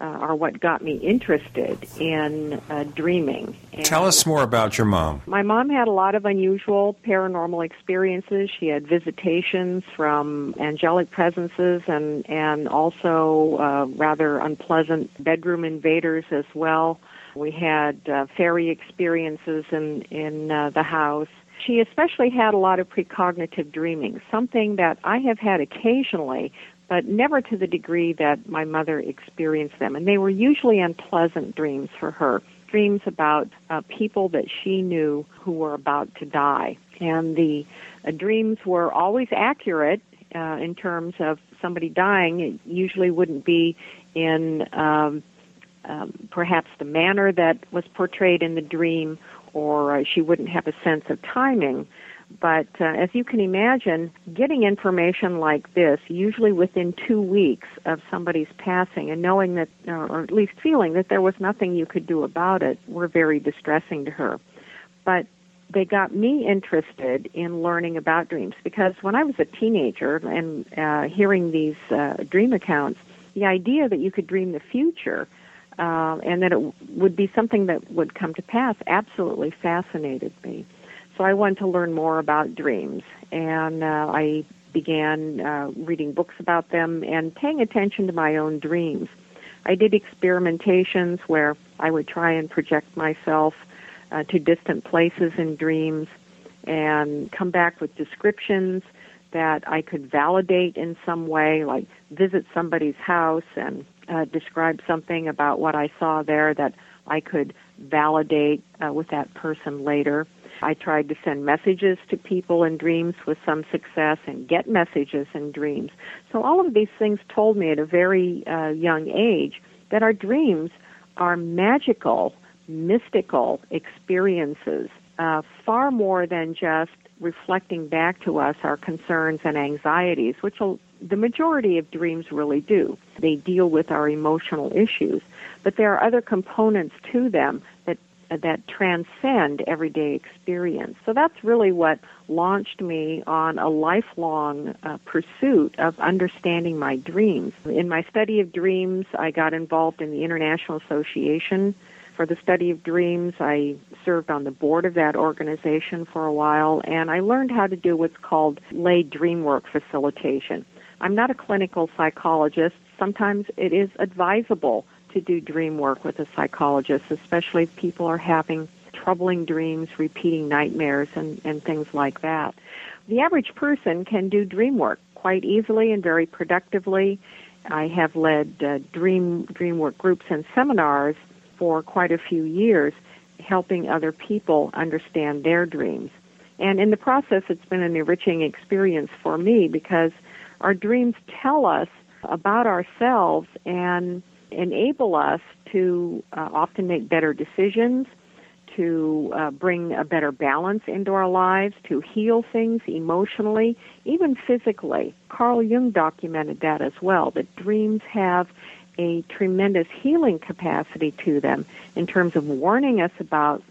uh, are what got me interested in uh, dreaming. And Tell us more about your mom. My mom had a lot of unusual paranormal experiences. She had visitations from angelic presences and and also uh, rather unpleasant bedroom invaders as well. We had uh, fairy experiences in in uh, the house. She especially had a lot of precognitive dreaming, something that I have had occasionally, but never to the degree that my mother experienced them. And they were usually unpleasant dreams for her dreams about uh, people that she knew who were about to die. And the uh, dreams were always accurate uh, in terms of somebody dying. It usually wouldn't be in um, um, perhaps the manner that was portrayed in the dream, or uh, she wouldn't have a sense of timing. But uh, as you can imagine, getting information like this, usually within two weeks of somebody's passing, and knowing that, or at least feeling that there was nothing you could do about it, were very distressing to her. But they got me interested in learning about dreams because when I was a teenager and uh, hearing these uh, dream accounts, the idea that you could dream the future uh, and that it would be something that would come to pass absolutely fascinated me. So I wanted to learn more about dreams, and uh, I began uh, reading books about them and paying attention to my own dreams. I did experimentations where I would try and project myself uh, to distant places in dreams and come back with descriptions that I could validate in some way, like visit somebody's house and uh, describe something about what I saw there that I could validate uh, with that person later. I tried to send messages to people in dreams with some success and get messages in dreams. So all of these things told me at a very uh, young age that our dreams are magical, mystical experiences, uh, far more than just reflecting back to us our concerns and anxieties, which the majority of dreams really do. They deal with our emotional issues, but there are other components to them that that transcend everyday experience. So that's really what launched me on a lifelong uh, pursuit of understanding my dreams. In my study of dreams, I got involved in the International Association for the Study of Dreams. I served on the board of that organization for a while, and I learned how to do what's called lay dream work facilitation. I'm not a clinical psychologist. Sometimes it is advisable to do dream work with a psychologist, especially if people are having troubling dreams, repeating nightmares, and, and things like that. The average person can do dream work quite easily and very productively. I have led uh, dream dream work groups and seminars for quite a few years, helping other people understand their dreams. And in the process, it's been an enriching experience for me because our dreams tell us about ourselves and enable us to uh, often make better decisions, to uh, bring a better balance into our lives, to heal things emotionally, even physically. Carl Jung documented that as well, that dreams have a tremendous healing capacity to them in terms of warning us about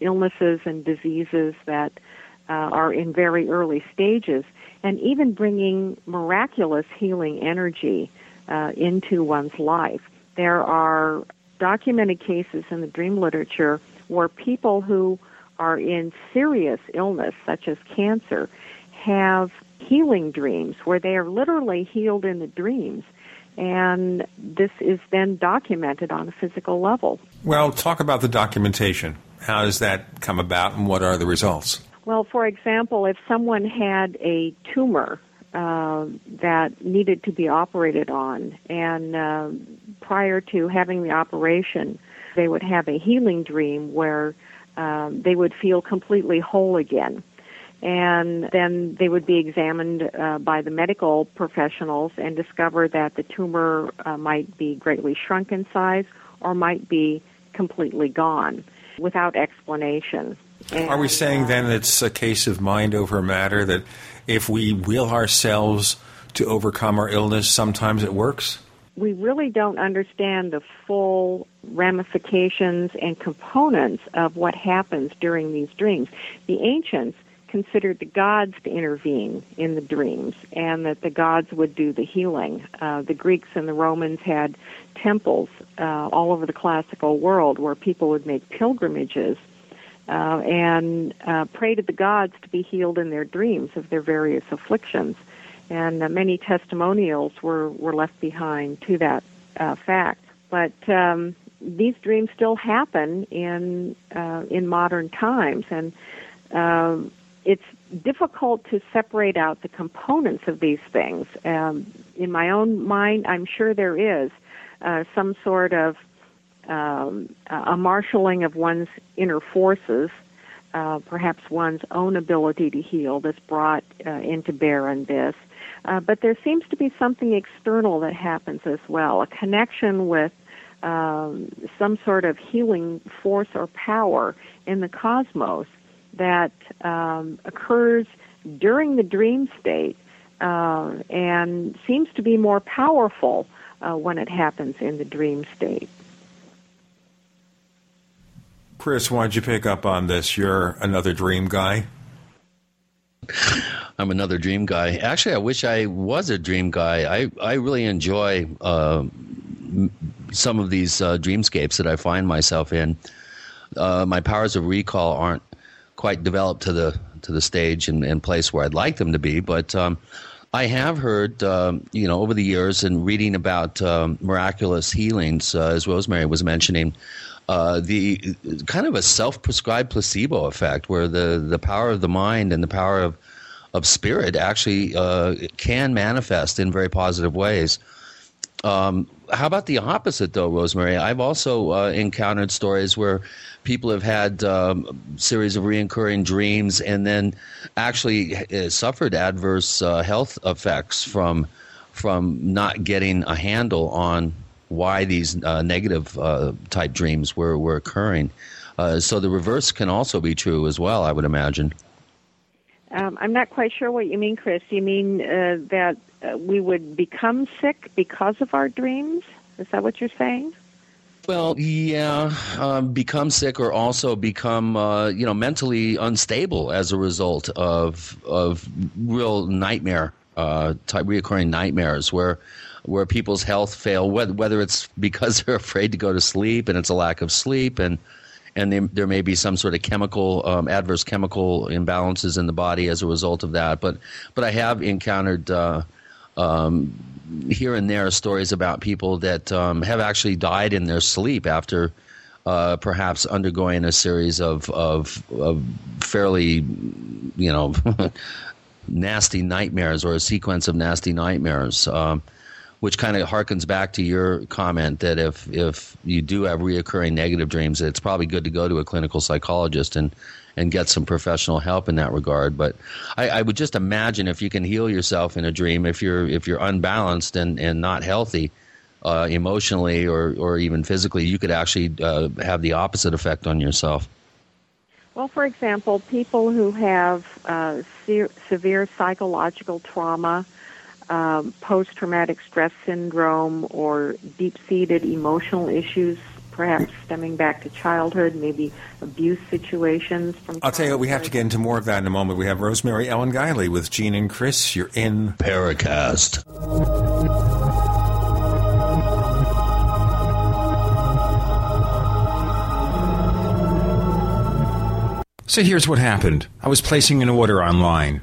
illnesses and diseases that uh, are in very early stages, and even bringing miraculous healing energy uh, into one's life. There are documented cases in the dream literature where people who are in serious illness, such as cancer, have healing dreams where they are literally healed in the dreams. And this is then documented on a physical level. Well, talk about the documentation. How does that come about and what are the results? Well, for example, if someone had a tumor uh, that needed to be operated on. And uh, prior to having the operation, they would have a healing dream where um, they would feel completely whole again. And then they would be examined uh, by the medical professionals and discover that the tumor uh, might be greatly shrunk in size or might be completely gone without explanation. And, Are we saying then it's a case of mind over matter that if we will ourselves to overcome our illness, sometimes it works? We really don't understand the full ramifications and components of what happens during these dreams. The ancients considered the gods to intervene in the dreams and that the gods would do the healing. Uh, the Greeks and the Romans had temples uh, all over the classical world where people would make pilgrimages uh, and uh, pray to the gods to be healed in their dreams of their various afflictions. And uh, many testimonials were, were left behind to that uh, fact. But um, these dreams still happen in uh, in modern times, and um, it's difficult to separate out the components of these things. Um, in my own mind, I'm sure there is uh, some sort of um, a marshaling of one's inner forces, uh, perhaps one's own ability to heal that's brought uh, into bear in this. Uh, but there seems to be something external that happens as well, a connection with um, some sort of healing force or power in the cosmos that um, occurs during the dream state uh, and seems to be more powerful uh, when it happens in the dream state. Chris, why'd you pick up on this? You're another dream guy. I'm another dream guy. Actually, I wish I was a dream guy. I, I really enjoy uh, some of these uh, dreamscapes that I find myself in. Uh, my powers of recall aren't quite developed to the to the stage and, and place where I'd like them to be, but um, I have heard, um, you know, over the years and reading about um, miraculous healings, uh, as Rosemary was mentioning, uh, the kind of a self-prescribed placebo effect, where the the power of the mind and the power of of spirit actually uh, can manifest in very positive ways. Um, how about the opposite, though, Rosemary? I've also uh, encountered stories where people have had um, series of reoccurring dreams and then actually uh, suffered adverse uh, health effects from from not getting a handle on why these uh, negative uh, type dreams were were occurring. Uh, so the reverse can also be true as well, I would imagine. Um, I'm not quite sure what you mean, Chris. You mean uh, that uh, we would become sick because of our dreams? Is that what you're saying? Well, yeah, um, become sick or also become, uh, you know, mentally unstable as a result of of real nightmare uh, type reoccurring nightmares where where people's health fail, whether it's because they're afraid to go to sleep and it's a lack of sleep and and they, there may be some sort of chemical um, adverse chemical imbalances in the body as a result of that. But but I have encountered uh, um, here and there stories about people that um, have actually died in their sleep after. Uh, perhaps undergoing a series of, of, of fairly, you know, nasty nightmares or a sequence of nasty nightmares. Um, which kind of harkens back to your comment that if if you do have reoccurring negative dreams, it's probably good to go to a clinical psychologist and and get some professional help in that regard. But I, I would just imagine if you can heal yourself in a dream, if you're if you're unbalanced and and not healthy. Uh, emotionally or, or even physically, you could actually uh, have the opposite effect on yourself. Well, for example, people who have uh, se- severe psychological trauma, um, post traumatic stress syndrome or deep seated emotional issues, perhaps stemming back to childhood, maybe abuse situations. From I'll tell you what, we have to get into more of that in a moment. We have Rosemary Ellen Guiley with Gene and Chris. You're in Paracast. So here's what happened. I was placing an order online.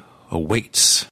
awaits.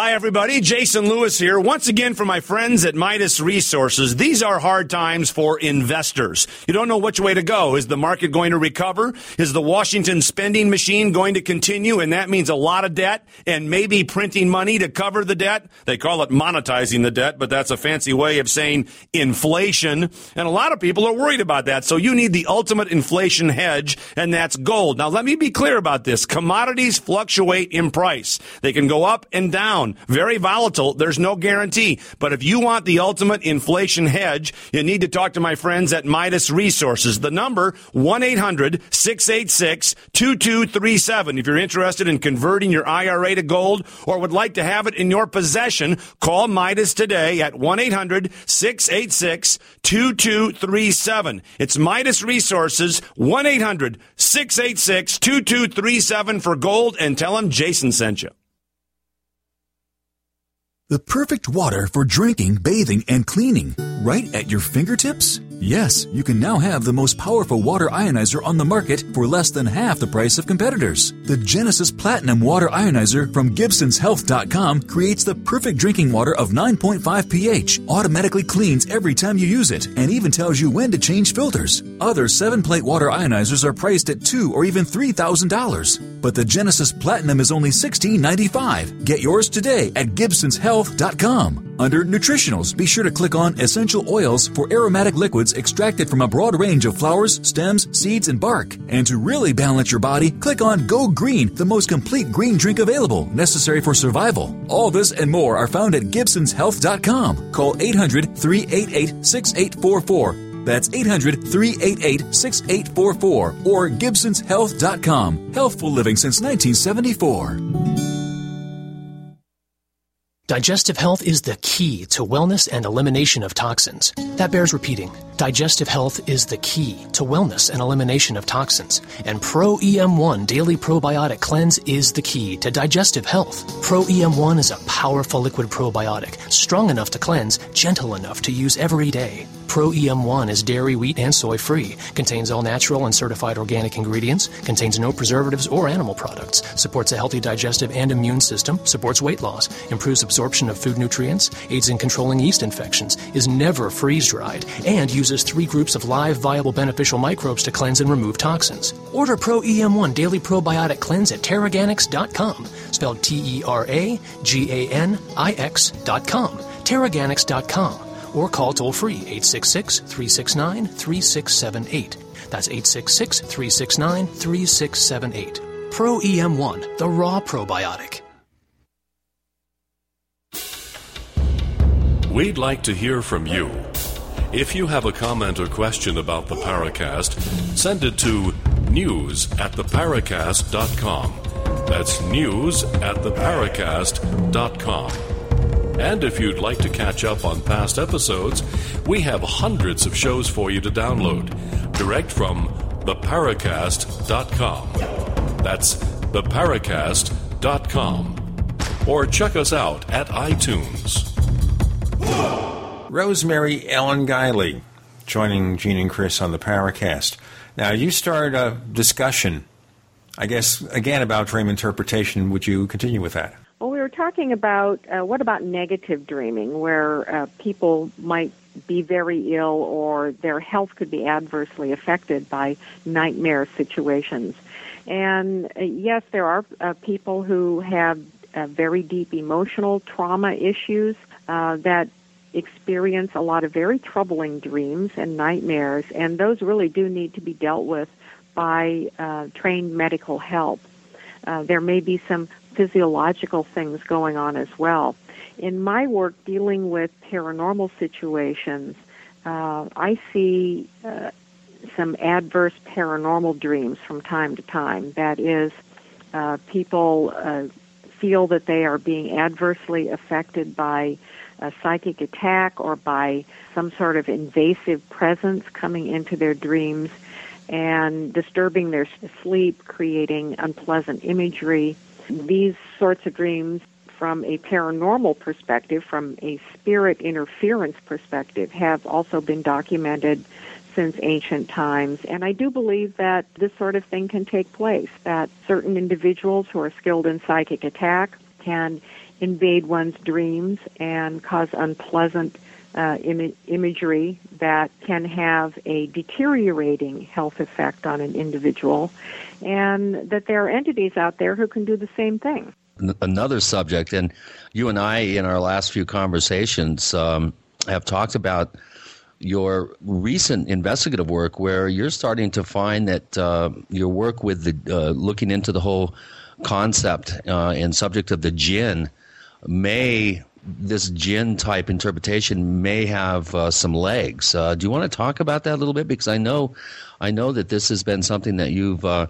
Hi, everybody. Jason Lewis here. Once again for my friends at Midas Resources. These are hard times for investors. You don't know which way to go. Is the market going to recover? Is the Washington spending machine going to continue? And that means a lot of debt and maybe printing money to cover the debt. They call it monetizing the debt, but that's a fancy way of saying inflation. And a lot of people are worried about that. So you need the ultimate inflation hedge, and that's gold. Now, let me be clear about this. Commodities fluctuate in price. They can go up and down down, very volatile. There's no guarantee. But if you want the ultimate inflation hedge, you need to talk to my friends at Midas Resources. The number 1-800-686-2237. If you're interested in converting your IRA to gold or would like to have it in your possession, call Midas today at 1-800-686-2237. It's Midas Resources 1-800-686-2237 for gold and tell them Jason sent you. The perfect water for drinking, bathing, and cleaning, right at your fingertips? Yes, you can now have the most powerful water ionizer on the market for less than half the price of competitors. The Genesis Platinum Water Ionizer from Gibson'sHealth.com creates the perfect drinking water of 9.5 pH, automatically cleans every time you use it, and even tells you when to change filters. Other 7 plate water ionizers are priced at two or even $3,000. But the Genesis Platinum is only $16.95. Get yours today at Gibson'sHealth.com. Under Nutritionals, be sure to click on Essential Oils for aromatic liquids extracted from a broad range of flowers, stems, seeds, and bark. And to really balance your body, click on Go Green, the most complete green drink available, necessary for survival. All this and more are found at Gibson'sHealth.com. Call 800 388 6844. That's 800 388 6844 or Gibson'sHealth.com. Healthful living since 1974. Digestive health is the key to wellness and elimination of toxins. That bears repeating. Digestive health is the key to wellness and elimination of toxins. And Pro EM1 Daily Probiotic Cleanse is the key to digestive health. Pro EM1 is a powerful liquid probiotic, strong enough to cleanse, gentle enough to use every day. Pro EM1 is dairy, wheat, and soy free, contains all natural and certified organic ingredients, contains no preservatives or animal products, supports a healthy digestive and immune system, supports weight loss, improves absorption of food nutrients, aids in controlling yeast infections, is never freeze dried, and uses three groups of live, viable, beneficial microbes to cleanse and remove toxins. Order Pro EM1 Daily Probiotic Cleanse at Teraganix.com, spelled T E R A G A N I X.com. Teraganix.com or call toll free 866 369 3678. That's 866 369 3678. Pro EM1, the raw probiotic. We'd like to hear from you. If you have a comment or question about the Paracast, send it to news at theparacast.com. That's news at theparacast.com. And if you'd like to catch up on past episodes, we have hundreds of shows for you to download direct from theparacast.com. That's theparacast.com. Or check us out at iTunes. Rosemary Ellen Guiley joining Gene and Chris on the Paracast. Now, you started a discussion, I guess, again about dream interpretation. Would you continue with that? Well, we were talking about uh, what about negative dreaming, where uh, people might be very ill or their health could be adversely affected by nightmare situations. And uh, yes, there are uh, people who have uh, very deep emotional trauma issues uh, that experience a lot of very troubling dreams and nightmares, and those really do need to be dealt with by uh, trained medical help. Uh, there may be some physiological things going on as well. In my work dealing with paranormal situations, uh, I see uh, some adverse paranormal dreams from time to time. That is, uh, people uh, feel that they are being adversely affected by a psychic attack or by some sort of invasive presence coming into their dreams and disturbing their sleep, creating unpleasant imagery these sorts of dreams from a paranormal perspective, from a spirit interference perspective, have also been documented since ancient times. And I do believe that this sort of thing can take place, that certain individuals who are skilled in psychic attack can invade one's dreams and cause unpleasant uh, Im- imagery that can have a deteriorating health effect on an individual, and that there are entities out there who can do the same thing. Another subject, and you and I, in our last few conversations, um, have talked about your recent investigative work where you're starting to find that uh, your work with the uh, looking into the whole concept uh, and subject of the jinn may this jinn type interpretation may have uh, some legs. Uh, do you want to talk about that a little bit? Because I know, I know that this has been something that you've uh,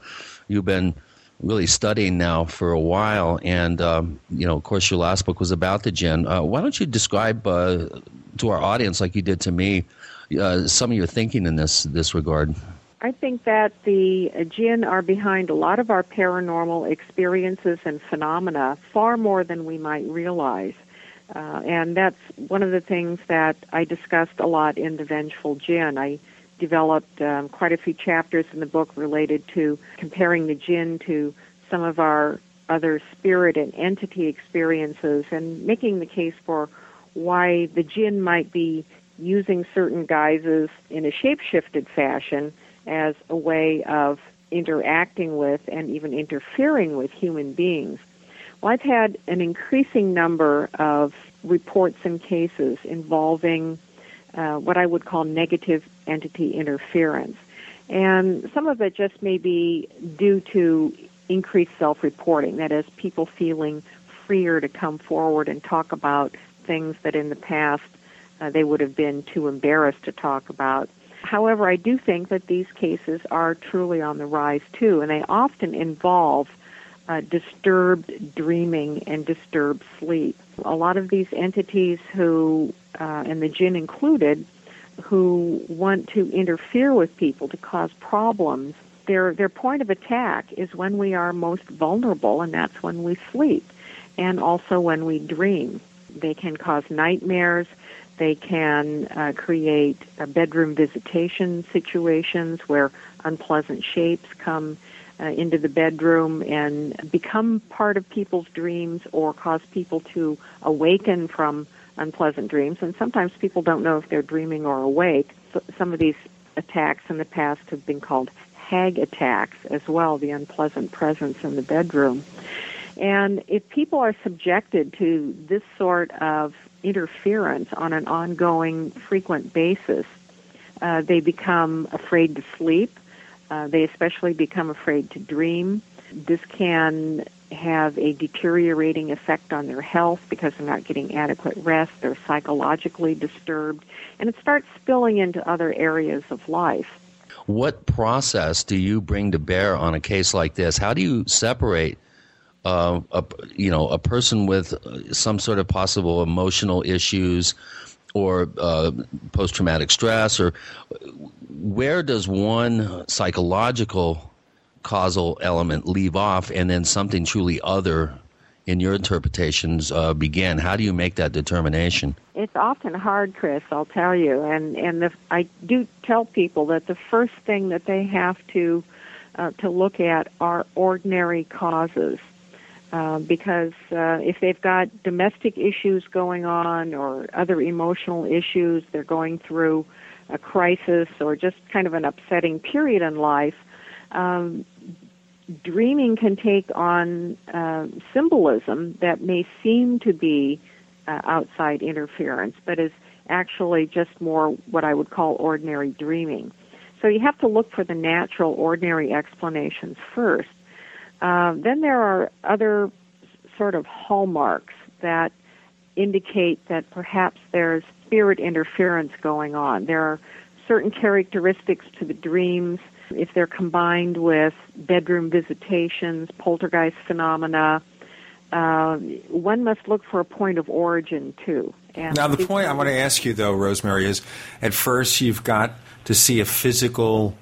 you've been really studying now for a while, and um, you know, of course, your last book was about the jinn. Uh, why don't you describe uh, to our audience, like you did to me, uh, some of your thinking in this this regard? I think that the jinn are behind a lot of our paranormal experiences and phenomena far more than we might realize. Uh, and that's one of the things that I discussed a lot in The Vengeful Jinn. I developed um, quite a few chapters in the book related to comparing the jinn to some of our other spirit and entity experiences and making the case for why the jinn might be using certain guises in a shapeshifted fashion as a way of interacting with and even interfering with human beings. Well, I've had an increasing number of reports and cases involving uh, what I would call negative entity interference. And some of it just may be due to increased self reporting, that is, people feeling freer to come forward and talk about things that in the past uh, they would have been too embarrassed to talk about. However, I do think that these cases are truly on the rise too, and they often involve uh, disturbed dreaming and disturbed sleep. A lot of these entities who, uh, and the jinn included, who want to interfere with people to cause problems, their their point of attack is when we are most vulnerable, and that's when we sleep, and also when we dream. They can cause nightmares. They can uh, create bedroom visitation situations where unpleasant shapes come uh, into the bedroom and become part of people's dreams or cause people to awaken from unpleasant dreams. And sometimes people don't know if they're dreaming or awake. So some of these attacks in the past have been called hag attacks as well, the unpleasant presence in the bedroom. And if people are subjected to this sort of interference on an ongoing, frequent basis, uh, they become afraid to sleep. Uh, they especially become afraid to dream. This can have a deteriorating effect on their health because they're not getting adequate rest. They're psychologically disturbed, and it starts spilling into other areas of life. What process do you bring to bear on a case like this? How do you separate uh, a you know a person with some sort of possible emotional issues or uh, post traumatic stress or where does one psychological causal element leave off and then something truly other in your interpretations uh, begin? How do you make that determination? It's often hard, Chris. I'll tell you, and and the, I do tell people that the first thing that they have to uh, to look at are ordinary causes. Uh, because uh, if they've got domestic issues going on or other emotional issues, they're going through a crisis or just kind of an upsetting period in life, um, dreaming can take on uh, symbolism that may seem to be uh, outside interference, but is actually just more what I would call ordinary dreaming. So you have to look for the natural, ordinary explanations first. Uh, then there are other sort of hallmarks that indicate that perhaps there's spirit interference going on. There are certain characteristics to the dreams. If they're combined with bedroom visitations, poltergeist phenomena, uh, one must look for a point of origin too. And now, the point I want to ask you, though, Rosemary, is at first you've got to see a physical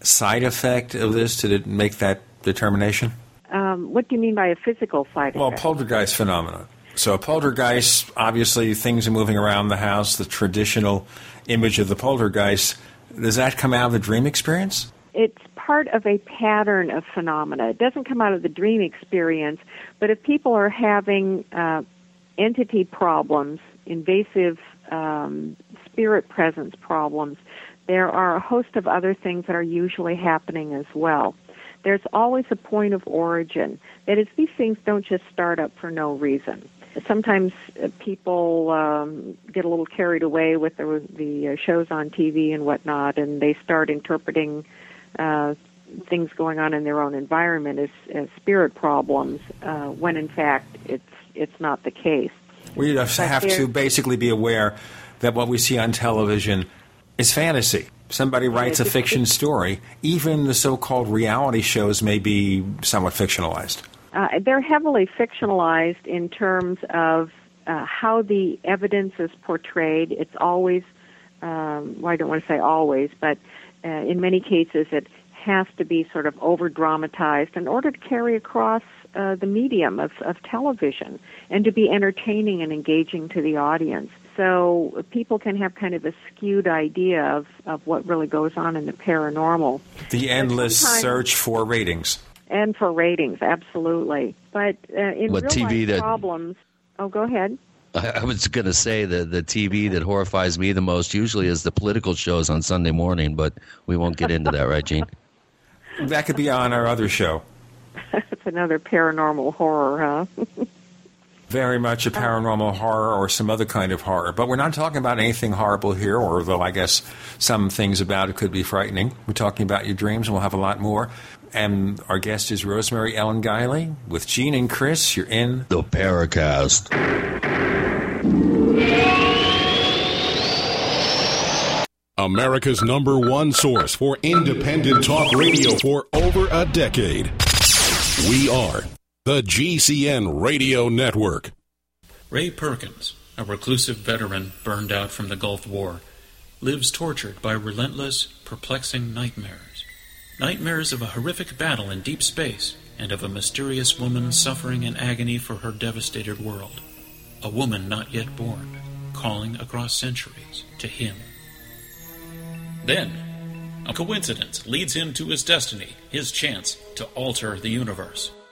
side effect of this to make that determination? Um, what do you mean by a physical side well, effect? Well, poltergeist phenomena. So, a poltergeist, obviously, things are moving around the house, the traditional image of the poltergeist. Does that come out of the dream experience? It's part of a pattern of phenomena. It doesn't come out of the dream experience, but if people are having uh, entity problems, invasive um, spirit presence problems, there are a host of other things that are usually happening as well. There's always a point of origin. That is, these things don't just start up for no reason. Sometimes uh, people um, get a little carried away with the, the uh, shows on TV and whatnot, and they start interpreting uh, things going on in their own environment as, as spirit problems, uh, when in fact it's it's not the case. We have to basically be aware that what we see on television is fantasy. Somebody writes a fiction story. Even the so called reality shows may be somewhat fictionalized. Uh, they're heavily fictionalized in terms of uh, how the evidence is portrayed. It's always, um, well, I don't want to say always, but uh, in many cases it has to be sort of over dramatized in order to carry across uh, the medium of, of television and to be entertaining and engaging to the audience. So people can have kind of a skewed idea of, of what really goes on in the paranormal. The endless search for ratings. And for ratings, absolutely. But uh, in What real TV life that- problems, oh, go ahead. I I was going to say that the TV that horrifies me the most usually is the political shows on Sunday morning, but we won't get into that, right, Gene? That could be on our other show. It's another paranormal horror, huh? Very much a paranormal horror or some other kind of horror. But we're not talking about anything horrible here, although I guess some things about it could be frightening. We're talking about your dreams, and we'll have a lot more. And our guest is Rosemary Ellen Guiley with Gene and Chris. You're in the Paracast. America's number one source for independent talk radio for over a decade. We are the GCN Radio Network. Ray Perkins, a reclusive veteran burned out from the Gulf War, lives tortured by relentless, perplexing nightmares. Nightmares of a horrific battle in deep space and of a mysterious woman suffering in agony for her devastated world. A woman not yet born, calling across centuries to him. Then, a coincidence leads him to his destiny, his chance to alter the universe.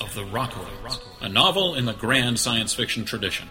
Of the Rockoids. A novel in the grand science fiction tradition.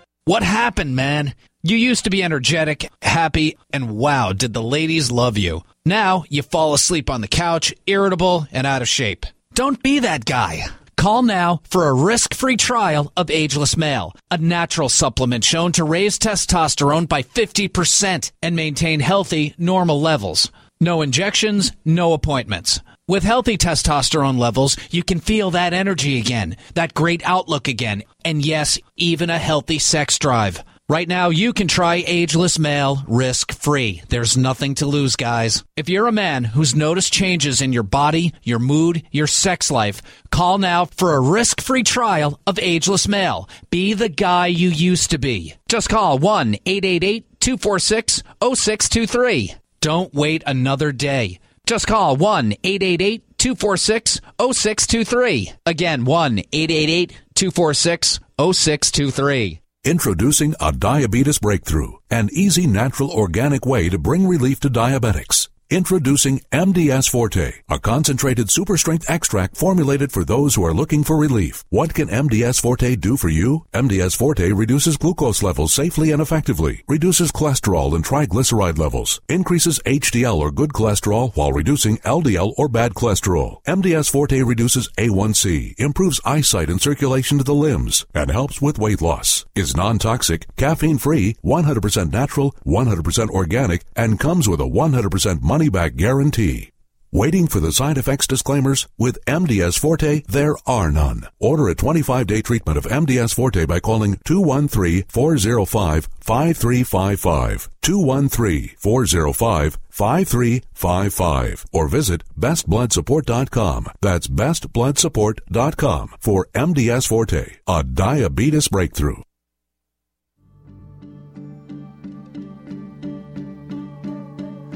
What happened, man? You used to be energetic, happy, and wow, did the ladies love you. Now you fall asleep on the couch, irritable, and out of shape. Don't be that guy. Call now for a risk free trial of Ageless Male, a natural supplement shown to raise testosterone by 50% and maintain healthy, normal levels. No injections, no appointments. With healthy testosterone levels, you can feel that energy again, that great outlook again, and yes, even a healthy sex drive. Right now, you can try Ageless Male risk free. There's nothing to lose, guys. If you're a man who's noticed changes in your body, your mood, your sex life, call now for a risk free trial of Ageless Male. Be the guy you used to be. Just call 1 888 246 0623. Don't wait another day. Just call 1 888 246 0623. Again, 1 888 246 0623. Introducing a diabetes breakthrough, an easy, natural, organic way to bring relief to diabetics. Introducing MDS Forte, a concentrated super strength extract formulated for those who are looking for relief. What can MDS Forte do for you? MDS Forte reduces glucose levels safely and effectively, reduces cholesterol and triglyceride levels, increases HDL or good cholesterol while reducing LDL or bad cholesterol. MDS Forte reduces A1C, improves eyesight and circulation to the limbs, and helps with weight loss. Is non-toxic, caffeine-free, 100% natural, 100% organic, and comes with a 100% money money-back guarantee. Waiting for the side effects disclaimers? With MDS Forte, there are none. Order a 25-day treatment of MDS Forte by calling 213-405-5355. 213-405-5355. Or visit bestbloodsupport.com. That's bestbloodsupport.com for MDS Forte, a diabetes breakthrough.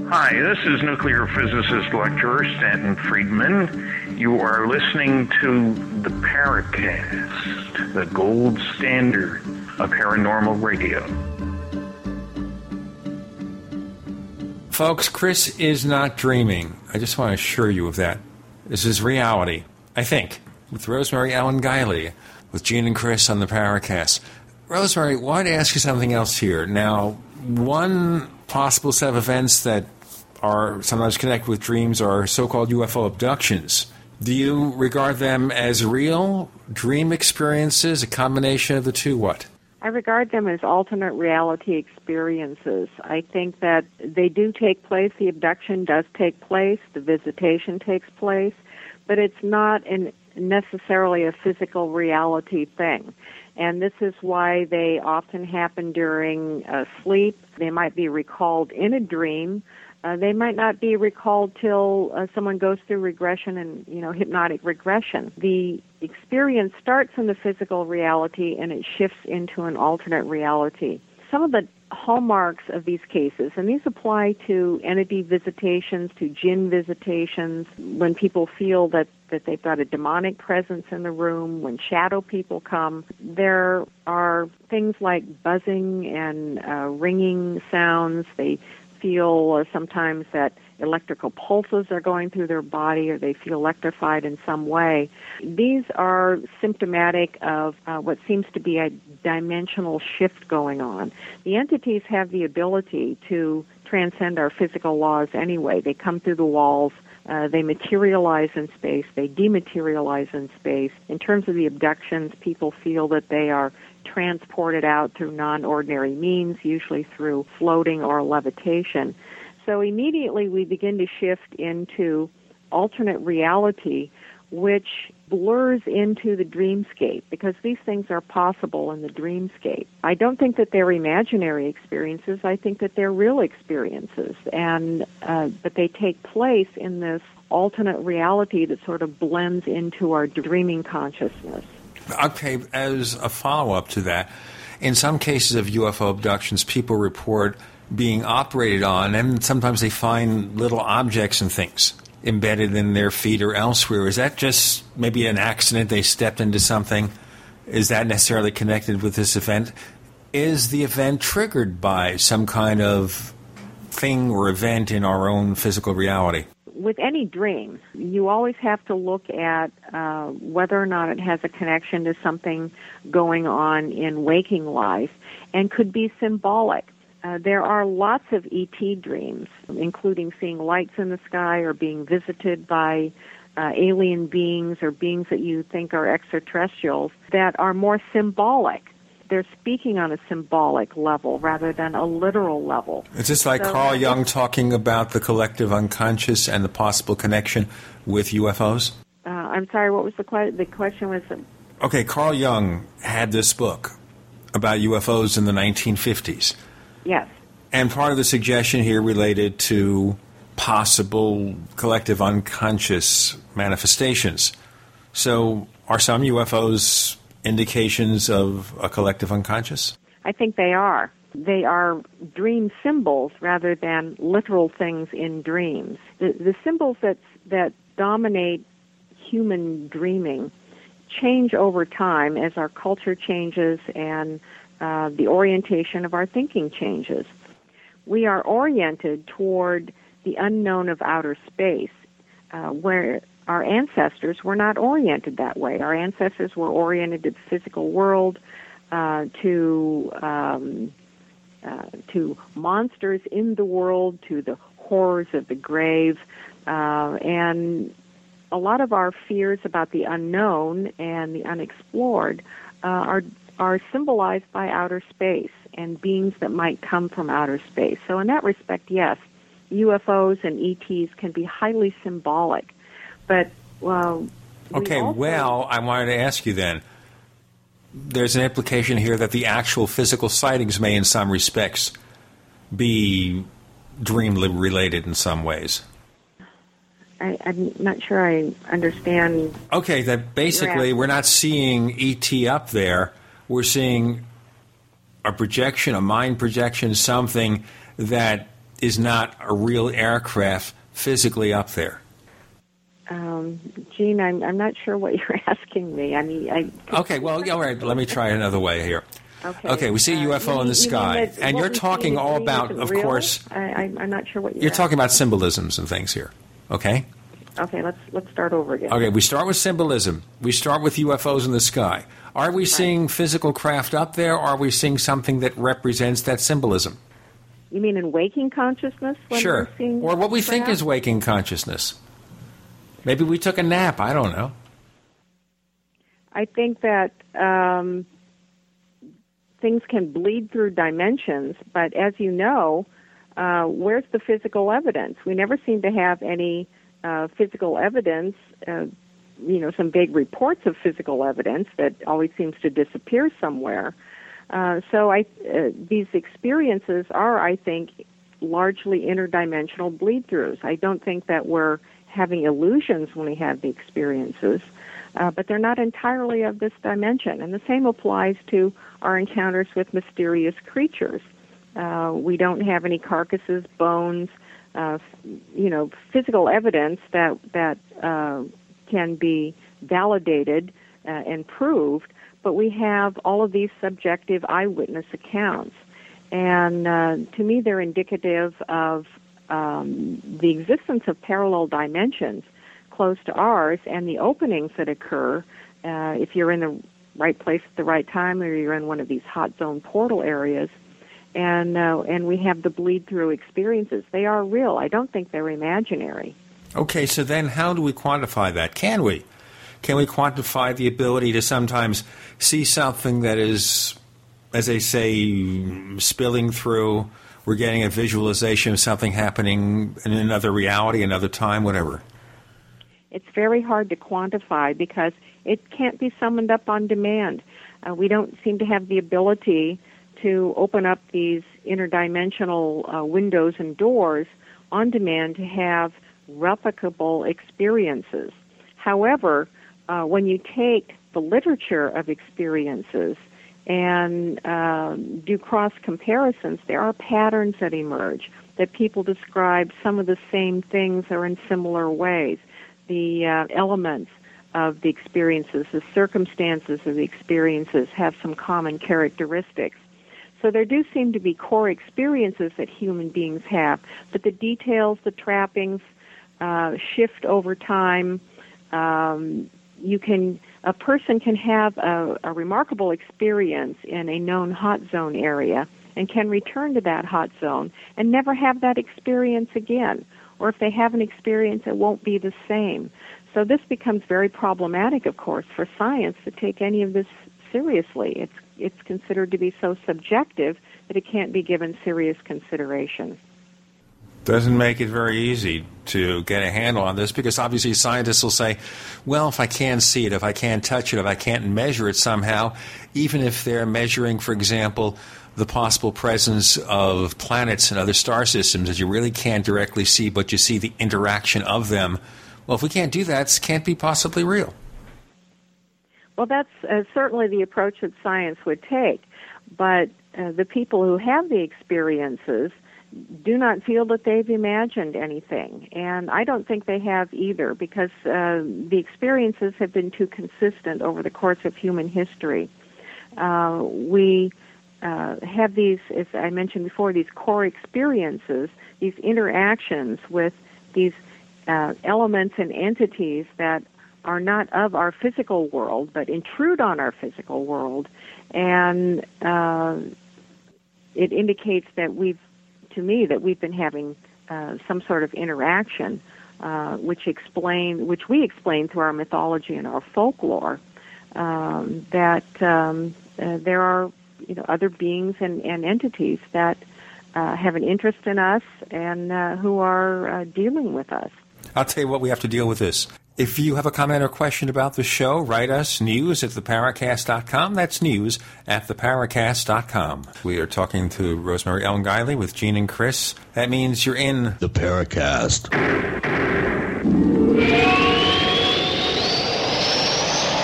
Hi, this is nuclear physicist lecturer Stanton Friedman. You are listening to the Paracast, the gold standard of paranormal radio. Folks, Chris is not dreaming. I just want to assure you of that. This is reality, I think, with Rosemary Ellen Guiley, with Gene and Chris on the Paracast. Rosemary, I want to ask you something else here. Now, one possible set of events that are sometimes connected with dreams are so called UFO abductions. Do you regard them as real dream experiences, a combination of the two? What? I regard them as alternate reality experiences. I think that they do take place, the abduction does take place, the visitation takes place, but it's not an, necessarily a physical reality thing. And this is why they often happen during uh, sleep. They might be recalled in a dream, uh, they might not be recalled till uh, someone goes through regression and you know hypnotic regression. The experience starts in the physical reality and it shifts into an alternate reality. Some of the hallmarks of these cases, and these apply to entity visitations, to jinn visitations, when people feel that, that they've got a demonic presence in the room, when shadow people come. There are things like buzzing and uh, ringing sounds. They feel sometimes that electrical pulses are going through their body or they feel electrified in some way. These are symptomatic of uh, what seems to be a dimensional shift going on. The entities have the ability to transcend our physical laws anyway. They come through the walls. Uh, they materialize in space. They dematerialize in space. In terms of the abductions, people feel that they are transported out through non ordinary means, usually through floating or levitation. So immediately we begin to shift into alternate reality, which blurs into the dreamscape because these things are possible in the dreamscape. I don't think that they're imaginary experiences. I think that they're real experiences, and uh, but they take place in this alternate reality that sort of blends into our dreaming consciousness. Okay, as a follow up to that, in some cases of UFO abductions, people report being operated on, and sometimes they find little objects and things embedded in their feet or elsewhere. Is that just maybe an accident? They stepped into something? Is that necessarily connected with this event? Is the event triggered by some kind of thing or event in our own physical reality? With any dream, you always have to look at uh, whether or not it has a connection to something going on in waking life and could be symbolic. Uh, there are lots of ET dreams, including seeing lights in the sky or being visited by uh, alien beings or beings that you think are extraterrestrials that are more symbolic they're speaking on a symbolic level rather than a literal level. Is this like so, Carl Jung talking about the collective unconscious and the possible connection with UFOs? Uh, I'm sorry, what was the question? The question was. Okay, Carl Jung had this book about UFOs in the 1950s. Yes. And part of the suggestion here related to possible collective unconscious manifestations. So, are some UFOs indications of a collective unconscious? I think they are. they are dream symbols rather than literal things in dreams. The, the symbols that, that dominate human dreaming change over time as our culture changes and uh, the orientation of our thinking changes. We are oriented toward the unknown of outer space, uh, where our ancestors were not oriented that way. Our ancestors were oriented to the physical world, uh, to um, uh, to monsters in the world, to the horrors of the grave, uh, and a lot of our fears about the unknown and the unexplored uh, are are symbolized by outer space and beings that might come from outer space. So in that respect, yes, UFOs and ETs can be highly symbolic, but well. Okay, well, I wanted to ask you then. There's an implication here that the actual physical sightings may, in some respects, be dream related in some ways. I, am not sure I understand. Okay, that basically we're not seeing ET up there. We're seeing a projection, a mind projection, something that is not a real aircraft physically up there. Um, Gene, I'm, I'm not sure what you're asking me. I mean, I. Okay, well, all right. Let me try another way here. Okay. Okay, we see a UFO uh, in the sky, that, and you're talking all about, of real? course. I, am not sure what you're. You're talking about symbolisms and things here. Okay. Okay, let's let's start over again. Okay, we start with symbolism. We start with UFOs in the sky. Are we seeing physical craft up there, or are we seeing something that represents that symbolism? You mean in waking consciousness? sure. or what we craft? think is waking consciousness. Maybe we took a nap. I don't know. I think that um, things can bleed through dimensions, but as you know, uh, where's the physical evidence? We never seem to have any uh, physical evidence. Uh, you know, some vague reports of physical evidence that always seems to disappear somewhere. Uh, so I, uh, these experiences are, I think, largely interdimensional bleed-throughs. I don't think that we're having illusions when we have the experiences, uh, but they're not entirely of this dimension. And the same applies to our encounters with mysterious creatures. Uh, we don't have any carcasses, bones, uh, you know, physical evidence that that uh, can be validated uh, and proved. But we have all of these subjective eyewitness accounts, and uh, to me, they're indicative of um, the existence of parallel dimensions close to ours and the openings that occur uh, if you're in the right place at the right time or you're in one of these hot zone portal areas and uh, and we have the bleed through experiences. They are real. I don't think they're imaginary. Okay so then how do we quantify that? Can we? Can we quantify the ability to sometimes see something that is as they say spilling through we're getting a visualization of something happening in another reality, another time, whatever? It's very hard to quantify because it can't be summoned up on demand. Uh, we don't seem to have the ability to open up these interdimensional uh, windows and doors on demand to have replicable experiences. However, uh, when you take the literature of experiences and um, do cross comparisons, there are patterns that emerge that people describe some of the same things or in similar ways. The uh, elements of the experiences, the circumstances of the experiences have some common characteristics. So there do seem to be core experiences that human beings have, but the details, the trappings, uh, shift over time. Um, you can a person can have a, a remarkable experience in a known hot zone area and can return to that hot zone and never have that experience again. Or if they have an experience, it won't be the same. So this becomes very problematic, of course, for science to take any of this seriously. It's it's considered to be so subjective that it can't be given serious consideration doesn't make it very easy to get a handle on this because obviously scientists will say, well, if I can't see it, if I can't touch it, if I can't measure it somehow, even if they're measuring, for example, the possible presence of planets and other star systems that you really can't directly see, but you see the interaction of them. Well, if we can't do that, it can't be possibly real. Well, that's uh, certainly the approach that science would take. But uh, the people who have the experiences do not feel that they've imagined anything. And I don't think they have either because uh, the experiences have been too consistent over the course of human history. Uh, we uh, have these, as I mentioned before, these core experiences, these interactions with these uh, elements and entities that are not of our physical world but intrude on our physical world. And uh, it indicates that we've to me that we've been having uh, some sort of interaction, uh, which explain, which we explain through our mythology and our folklore, um, that um, uh, there are you know other beings and, and entities that uh, have an interest in us and uh, who are uh, dealing with us. I'll tell you what we have to deal with this. If you have a comment or question about the show, write us news at theparacast.com. That's news at theparacast.com. We are talking to Rosemary Ellen Guiley with Gene and Chris. That means you're in the Paracast.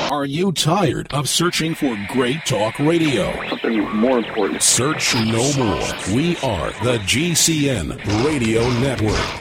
Are you tired of searching for great talk radio? Something more important. Search no more. We are the GCN Radio Network.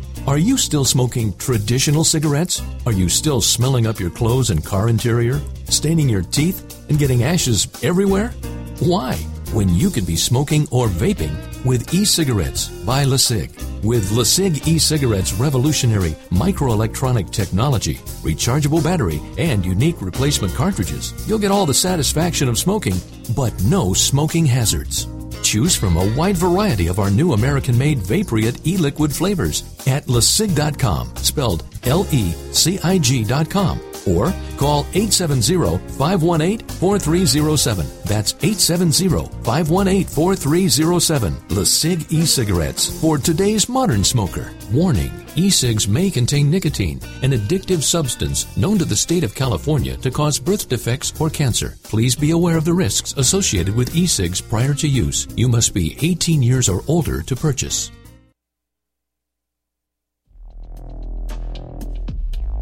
Are you still smoking traditional cigarettes? Are you still smelling up your clothes and car interior, staining your teeth, and getting ashes everywhere? Why? When you could be smoking or vaping with e-cigarettes by LeCig. With LeCig e-cigarettes revolutionary microelectronic technology, rechargeable battery, and unique replacement cartridges, you'll get all the satisfaction of smoking, but no smoking hazards. Choose from a wide variety of our new American made Vapriot e liquid flavors at lecig.com, spelled L E C I G.com, or call 870 518 4307. That's 870 518 4307. LeCig e cigarettes for today's modern smoker. Warning e cigs may contain nicotine, an addictive substance known to the state of California to cause birth defects or cancer. Please be aware of the risks associated with e cigs prior to use. You must be 18 years or older to purchase.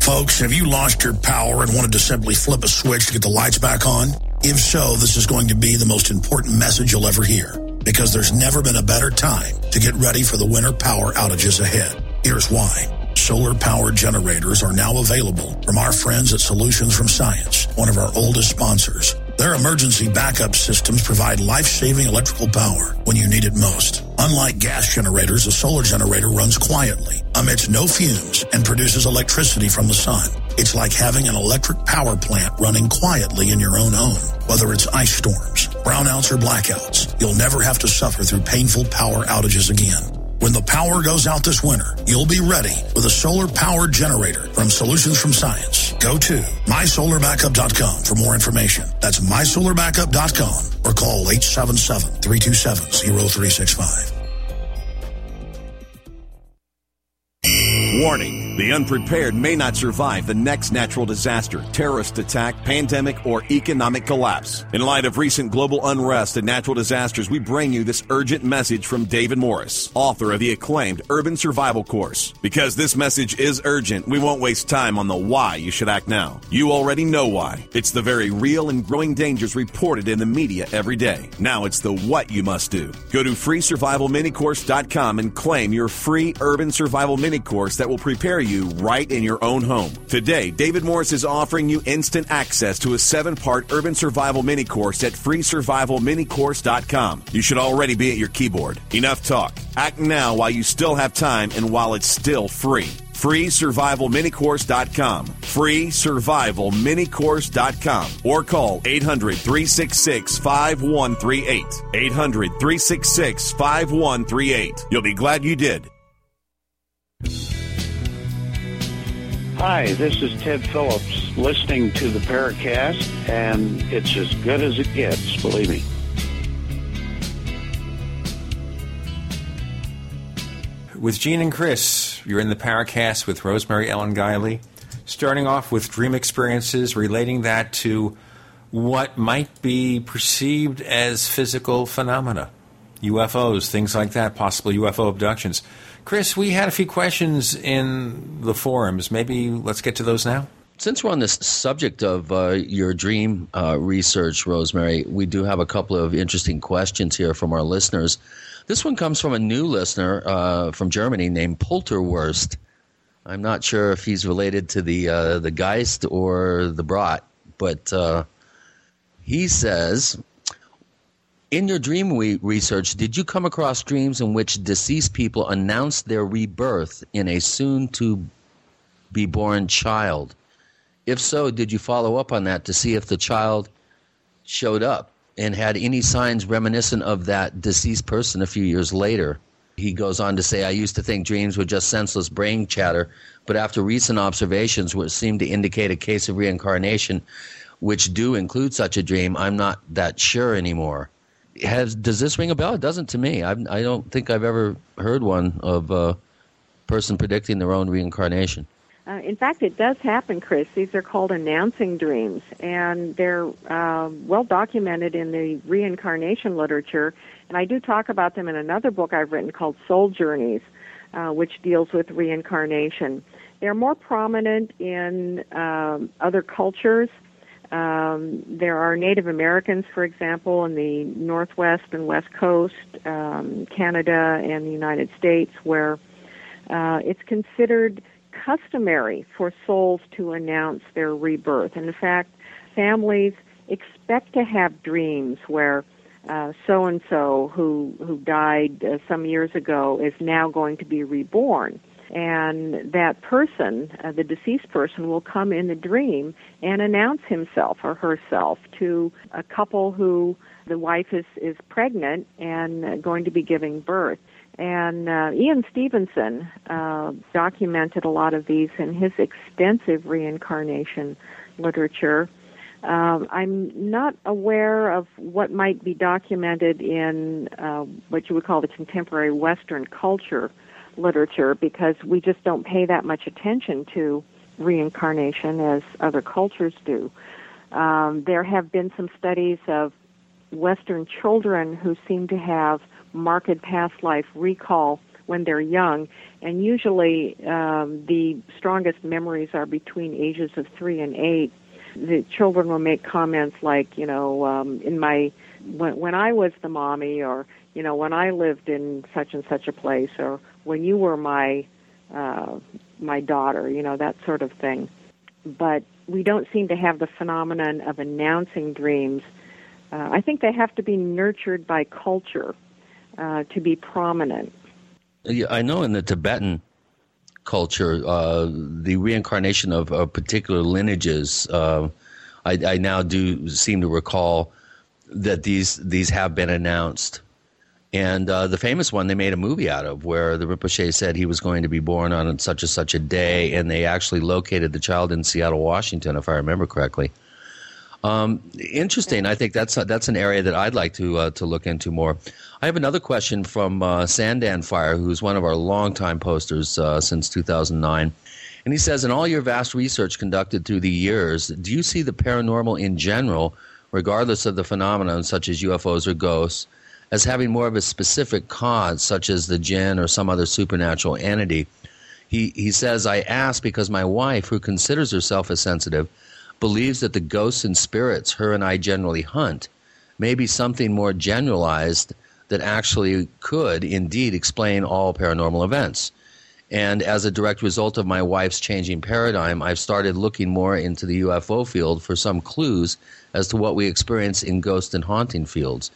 Folks, have you lost your power and wanted to simply flip a switch to get the lights back on? If so, this is going to be the most important message you'll ever hear because there's never been a better time to get ready for the winter power outages ahead. Here's why. Solar powered generators are now available from our friends at Solutions from Science, one of our oldest sponsors. Their emergency backup systems provide life-saving electrical power when you need it most. Unlike gas generators, a solar generator runs quietly, emits no fumes, and produces electricity from the sun. It's like having an electric power plant running quietly in your own home. Whether it's ice storms, brownouts, or blackouts, you'll never have to suffer through painful power outages again. When the power goes out this winter, you'll be ready with a solar powered generator from Solutions from Science. Go to mysolarbackup.com for more information. That's mysolarbackup.com or call 877-327-0365. Warning. The unprepared may not survive the next natural disaster, terrorist attack, pandemic, or economic collapse. In light of recent global unrest and natural disasters, we bring you this urgent message from David Morris, author of the acclaimed Urban Survival Course. Because this message is urgent, we won't waste time on the why you should act now. You already know why. It's the very real and growing dangers reported in the media every day. Now it's the what you must do. Go to freesurvivalminicourse.com and claim your free urban survival mini course that will prepare you you right in your own home. Today, David Morris is offering you instant access to a seven part urban survival mini course at freesurvivalminicourse.com. You should already be at your keyboard. Enough talk. Act now while you still have time and while it's still free freesurvivalminicourse.com. Freesurvivalminicourse.com or call 800 366 5138. 800 366 5138. You'll be glad you did. Hi, this is Ted Phillips listening to the Paracast, and it's as good as it gets, believe me. With Gene and Chris, you're in the Paracast with Rosemary Ellen Guiley. Starting off with dream experiences, relating that to what might be perceived as physical phenomena, UFOs, things like that, possible UFO abductions. Chris, we had a few questions in the forums. Maybe let's get to those now. Since we're on this subject of uh, your dream uh, research, Rosemary, we do have a couple of interesting questions here from our listeners. This one comes from a new listener uh, from Germany named Polterwurst. I'm not sure if he's related to the uh, the Geist or the Brat, but uh, he says, in your dream research, did you come across dreams in which deceased people announced their rebirth in a soon to be born child? If so, did you follow up on that to see if the child showed up? and had any signs reminiscent of that deceased person a few years later. He goes on to say, I used to think dreams were just senseless brain chatter, but after recent observations, which seem to indicate a case of reincarnation, which do include such a dream, I'm not that sure anymore. Has, does this ring a bell? It doesn't to me. I've, I do not think I've ever heard one of a person predicting their own reincarnation. Uh, in fact, it does happen, Chris. These are called announcing dreams, and they're uh, well documented in the reincarnation literature. And I do talk about them in another book I've written called Soul Journeys, uh, which deals with reincarnation. They're more prominent in um, other cultures. Um, there are Native Americans, for example, in the Northwest and West Coast, um, Canada, and the United States, where uh, it's considered customary for souls to announce their rebirth. And in fact, families expect to have dreams where uh so and so who who died uh, some years ago is now going to be reborn and that person uh, the deceased person will come in the dream and announce himself or herself to a couple who the wife is is pregnant and uh, going to be giving birth and uh, Ian Stevenson uh, documented a lot of these in his extensive reincarnation literature. Um, I'm not aware of what might be documented in uh, what you would call the contemporary Western culture literature because we just don't pay that much attention to reincarnation as other cultures do. Um, there have been some studies of Western children who seem to have marked past life recall when they're young, and usually um, the strongest memories are between ages of three and eight. The children will make comments like, you know, um, in my when when I was the mommy, or you know, when I lived in such and such a place, or when you were my uh, my daughter, you know, that sort of thing. But we don't seem to have the phenomenon of announcing dreams. Uh, I think they have to be nurtured by culture uh, to be prominent. Yeah, I know in the Tibetan culture, uh, the reincarnation of, of particular lineages. Uh, I, I, now do seem to recall that these these have been announced, and uh, the famous one they made a movie out of, where the Rinpoche said he was going to be born on such and such a day, and they actually located the child in Seattle, Washington, if I remember correctly. Um, interesting. I think that's that's an area that I'd like to uh, to look into more. I have another question from uh, Sandan Fire, who's one of our longtime posters uh, since 2009. And he says, in all your vast research conducted through the years, do you see the paranormal in general, regardless of the phenomenon such as UFOs or ghosts, as having more of a specific cause, such as the jinn or some other supernatural entity? He, he says, I ask because my wife, who considers herself as sensitive, believes that the ghosts and spirits her and I generally hunt may be something more generalized that actually could indeed explain all paranormal events. And as a direct result of my wife's changing paradigm, I've started looking more into the UFO field for some clues as to what we experience in ghost and haunting fields.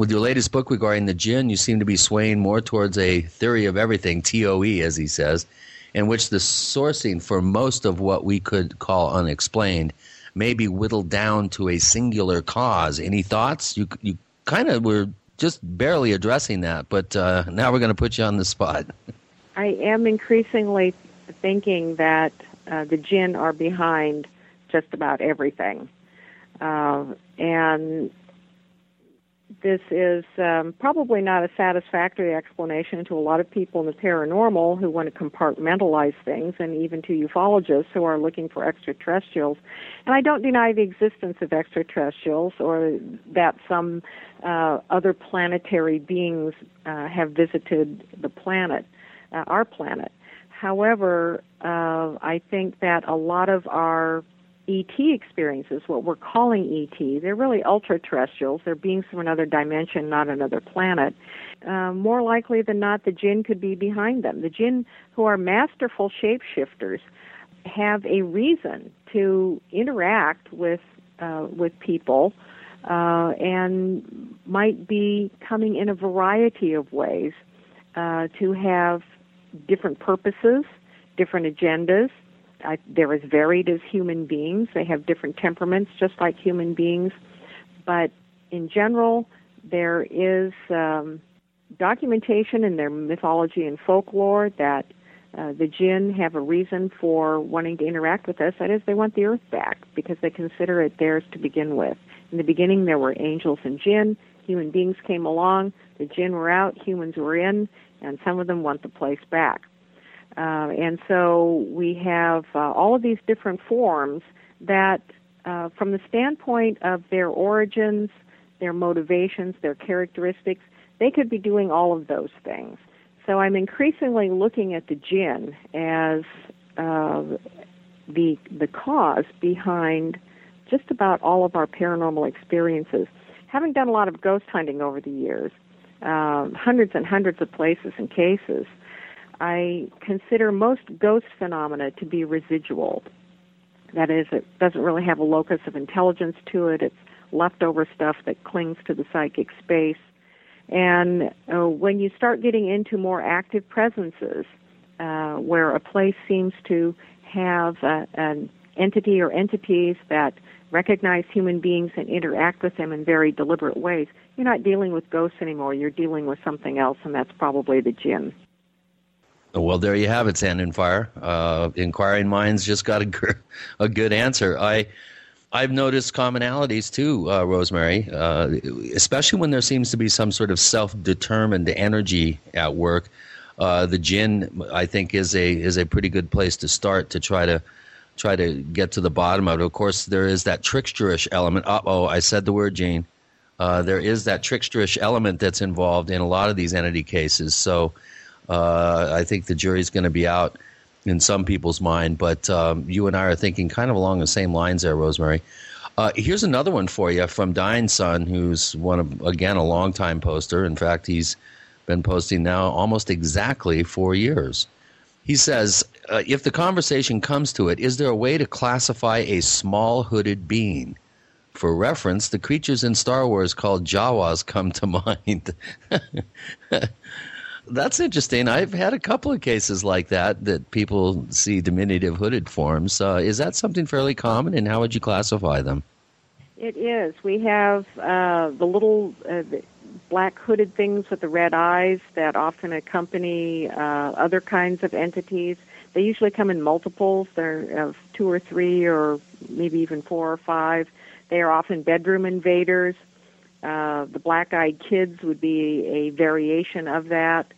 With your latest book regarding the jinn, you seem to be swaying more towards a theory of everything, TOE, as he says, in which the sourcing for most of what we could call unexplained may be whittled down to a singular cause. Any thoughts? You, you kind of were just barely addressing that, but uh, now we're going to put you on the spot. I am increasingly thinking that uh, the jinn are behind just about everything. Uh, and this is um, probably not a satisfactory explanation to a lot of people in the paranormal who want to compartmentalize things, and even to ufologists who are looking for extraterrestrials. And I don't deny the existence of extraterrestrials or that some uh, other planetary beings uh, have visited the planet, uh, our planet. However, uh, I think that a lot of our ET experiences, what we're calling ET, they're really ultra terrestrials. They're beings from another dimension, not another planet. Uh, more likely than not, the jinn could be behind them. The jinn, who are masterful shapeshifters, have a reason to interact with uh, with people, uh, and might be coming in a variety of ways uh, to have different purposes, different agendas I, they're as varied as human beings. They have different temperaments, just like human beings. But in general, there is um, documentation in their mythology and folklore that uh, the jinn have a reason for wanting to interact with us. That is, they want the earth back because they consider it theirs to begin with. In the beginning, there were angels and jinn. Human beings came along. The jinn were out. Humans were in. And some of them want the place back. Uh, and so we have uh, all of these different forms that, uh, from the standpoint of their origins, their motivations, their characteristics, they could be doing all of those things. So I'm increasingly looking at the jinn as uh, the the cause behind just about all of our paranormal experiences. Having done a lot of ghost hunting over the years, uh, hundreds and hundreds of places and cases, I consider most ghost phenomena to be residual. That is, it doesn't really have a locus of intelligence to it. It's leftover stuff that clings to the psychic space. And uh, when you start getting into more active presences, uh, where a place seems to have uh, an entity or entities that recognize human beings and interact with them in very deliberate ways, you're not dealing with ghosts anymore. You're dealing with something else, and that's probably the jinn. Well, there you have it, Sand and Fire. Uh, inquiring minds just got a, a good answer. I, I've noticed commonalities too, uh, Rosemary, uh, especially when there seems to be some sort of self-determined energy at work. Uh, the jinn, I think, is a is a pretty good place to start to try to try to get to the bottom of it. Of course, there is that tricksterish element. Oh, I said the word, Gene. Uh, there is that tricksterish element that's involved in a lot of these entity cases. So uh, I think the jury's going to be out in some people's mind, but um, you and I are thinking kind of along the same lines there, Rosemary. Uh, here's another one for you from Dying Sun, who's one of again a longtime poster. In fact, he's been posting now almost exactly four years. He says, uh, if the conversation comes to it, is there a way to classify a small hooded being? For reference, the creatures in Star Wars called Jawas come to mind that's interesting. I've had a couple of cases like that that people see diminutive hooded forms. Uh, is that something fairly common, and how would you classify them? It is. We have uh, the little uh, black hooded things with the red eyes that often accompany uh, other kinds of entities. They usually come in multiples. They're of two or three, or maybe even four or five. They are often bedroom invaders. Uh, the black-eyed kids would be a variation of that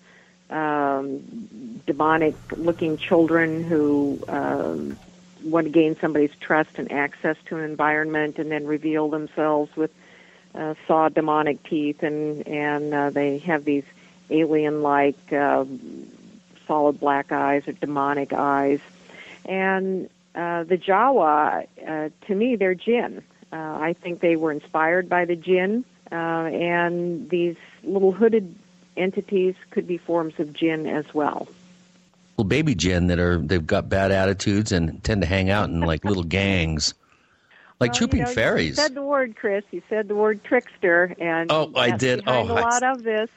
um, demonic looking children who um, want to gain somebody's trust and access to an environment and then reveal themselves with uh, saw demonic teeth and and uh, they have these alien like uh, solid black eyes or demonic eyes. And uh, the Jawa uh, to me they're jinn. Uh, I think they were inspired by the jinn uh, and these little hooded entities could be forms of jinn as well. little baby jinn that are they've got bad attitudes and tend to hang out in like little gangs, like Well, trooping you know, fairies. You said the word, Chris. You said the word trickster, and Oh, I did. Oh, a I- lot of this.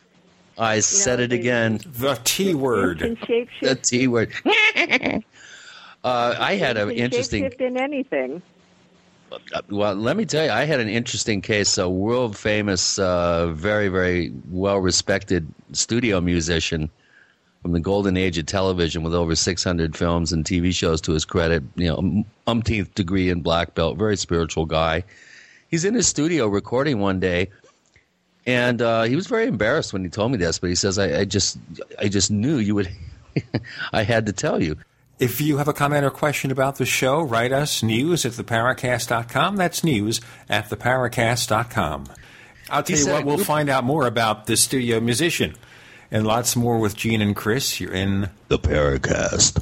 I said it again. The T word. The. T word. Uh, I had an interesting. shape in anything. Well, let me tell you, I had an interesting case. A world famous, uh, very, very well respected studio musician from the golden age of television with over 600 films and TV shows to his credit, you know, um- umpteenth degree in black belt, very spiritual guy. He's in his studio recording one day. And uh, he was very embarrassed when he told me this, but he says, I, I just I just knew you would I had to tell you. If you have a comment or question about the show, write us news at theparacast.com. That's news at theparacast.com. I'll tell He you said what, we'll group- find out more about the studio musician and lots more with Gene and Chris. You're in the Paracast.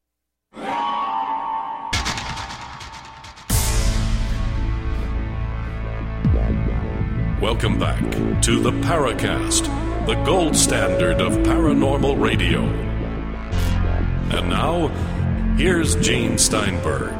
Welcome back to the Paracast, the gold standard of paranormal radio. And now, here's Gene Steinberg.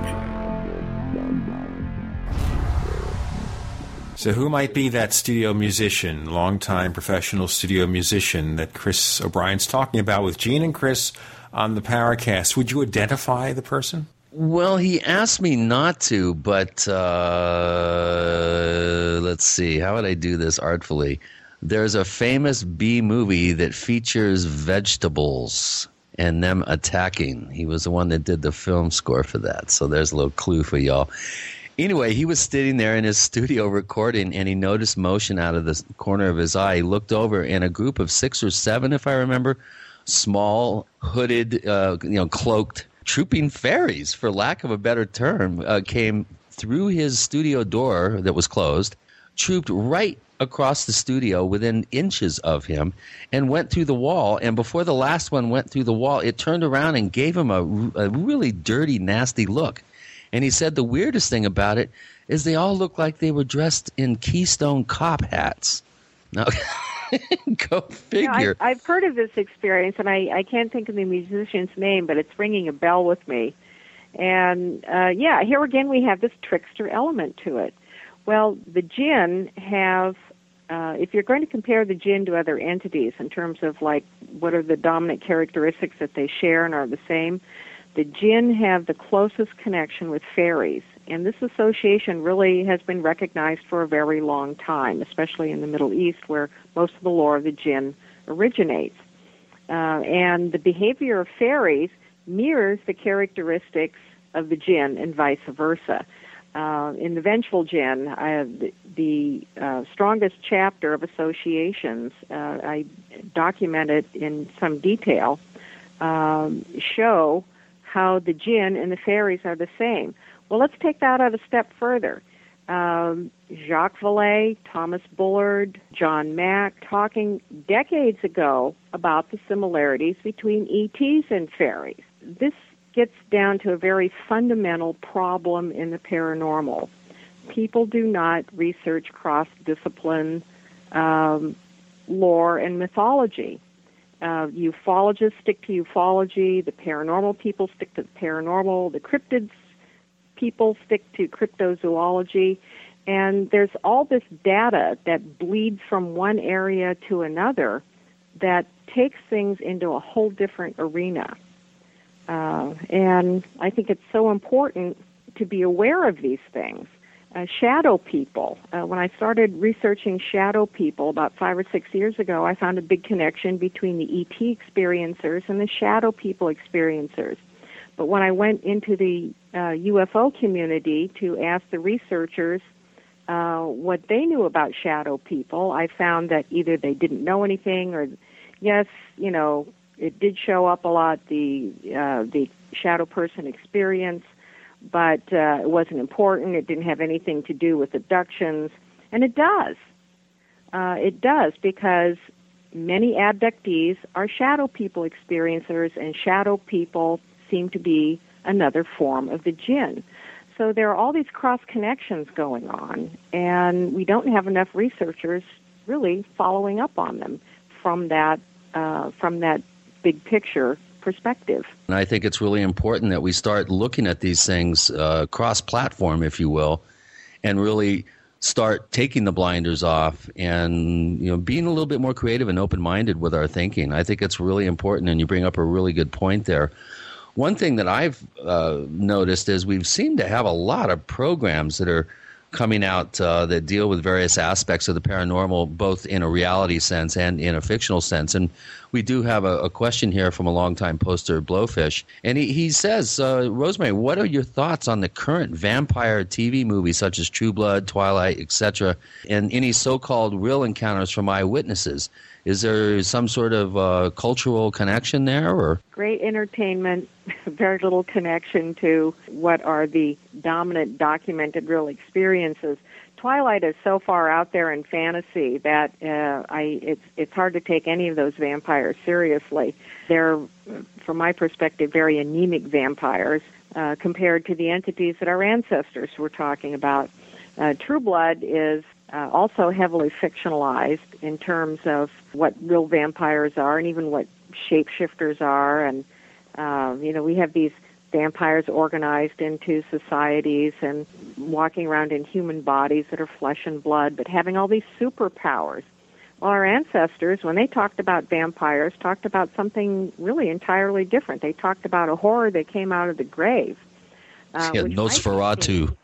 So, who might be that studio musician, longtime professional studio musician that Chris O'Brien's talking about with Gene and Chris on the Paracast? Would you identify the person? Well, he asked me not to, but uh, let's see. How would I do this artfully? There's a famous B movie that features vegetables and them attacking. He was the one that did the film score for that. So there's a little clue for y'all. Anyway, he was sitting there in his studio recording, and he noticed motion out of the corner of his eye. He looked over, and a group of six or seven, if I remember, small, hooded, uh, you know, cloaked, trooping fairies, for lack of a better term, uh, came through his studio door that was closed, trooped right across the studio within inches of him and went through the wall. And before the last one went through the wall, it turned around and gave him a, a really dirty, nasty look. And he said the weirdest thing about it is they all looked like they were dressed in Keystone cop hats. Now, go figure. I, I've heard of this experience, and I, I can't think of the musician's name, but it's ringing a bell with me. And uh, yeah, here again we have this trickster element to it. Well, the jinn have, uh, if you're going to compare the jinn to other entities in terms of like what are the dominant characteristics that they share and are the same, the jinn have the closest connection with fairies. And this association really has been recognized for a very long time, especially in the Middle East, where most of the lore of the jinn originates. Uh, and the behavior of fairies mirrors the characteristics of the jinn and vice versa. Uh, in the Vengeful Jinn, uh, the, the uh, strongest chapter of associations, uh, I documented in some detail, um, show how the jinn and the fairies are the same. Well, let's take that out a step further. Um, Jacques Vallée, Thomas Bullard, John Mack, talking decades ago about the similarities between ETs and fairies. This gets down to a very fundamental problem in the paranormal. People do not research cross discipline um, lore and mythology. Uh, ufologists stick to ufology, the paranormal people stick to the paranormal, the cryptids people stick to cryptozoology, and there's all this data that bleeds from one area to another that takes things into a whole different arena. Uh, and I think it's so important to be aware of these things. Uh, shadow people. Uh, when I started researching shadow people about five or six years ago, I found a big connection between the ET experiencers and the shadow people experiencers. But when I went into the uh, UFO community to ask the researchers uh, what they knew about shadow people, I found that either they didn't know anything, or yes, you know, it did show up a lot the uh, the shadow person experience, but uh, it wasn't important. It didn't have anything to do with abductions, and it does. Uh, it does because many abductees are shadow people experiencers, and shadow people seem to be another form of the jinn. So there are all these cross connections going on, and we don't have enough researchers really following up on them from that uh, from that big picture perspective. And I think it's really important that we start looking at these things uh, cross platform, if you will, and really start taking the blinders off and you know being a little bit more creative and open minded with our thinking. I think it's really important, and you bring up a really good point there. One thing that I've uh, noticed is we've seemed to have a lot of programs that are coming out uh, that deal with various aspects of the paranormal, both in a reality sense and in a fictional sense. And we do have a, a question here from a longtime poster, Blowfish. And he, he says, uh, Rosemary, what are your thoughts on the current vampire TV movies such as True Blood, Twilight, etc., and any so called real encounters from eyewitnesses? Is there some sort of uh, cultural connection there, or great entertainment, very little connection to what are the dominant documented real experiences? Twilight is so far out there in fantasy that uh, I it's it's hard to take any of those vampires seriously. They're, from my perspective, very anemic vampires uh, compared to the entities that our ancestors were talking about. Uh, True Blood is uh, also heavily fictionalized in terms of what real vampires are and even what shapeshifters are. And, uh, you know, we have these vampires organized into societies and walking around in human bodies that are flesh and blood, but having all these superpowers. Well, our ancestors, when they talked about vampires, talked about something really entirely different. They talked about a horror that came out of the grave. Uh, yeah, Nosferatu.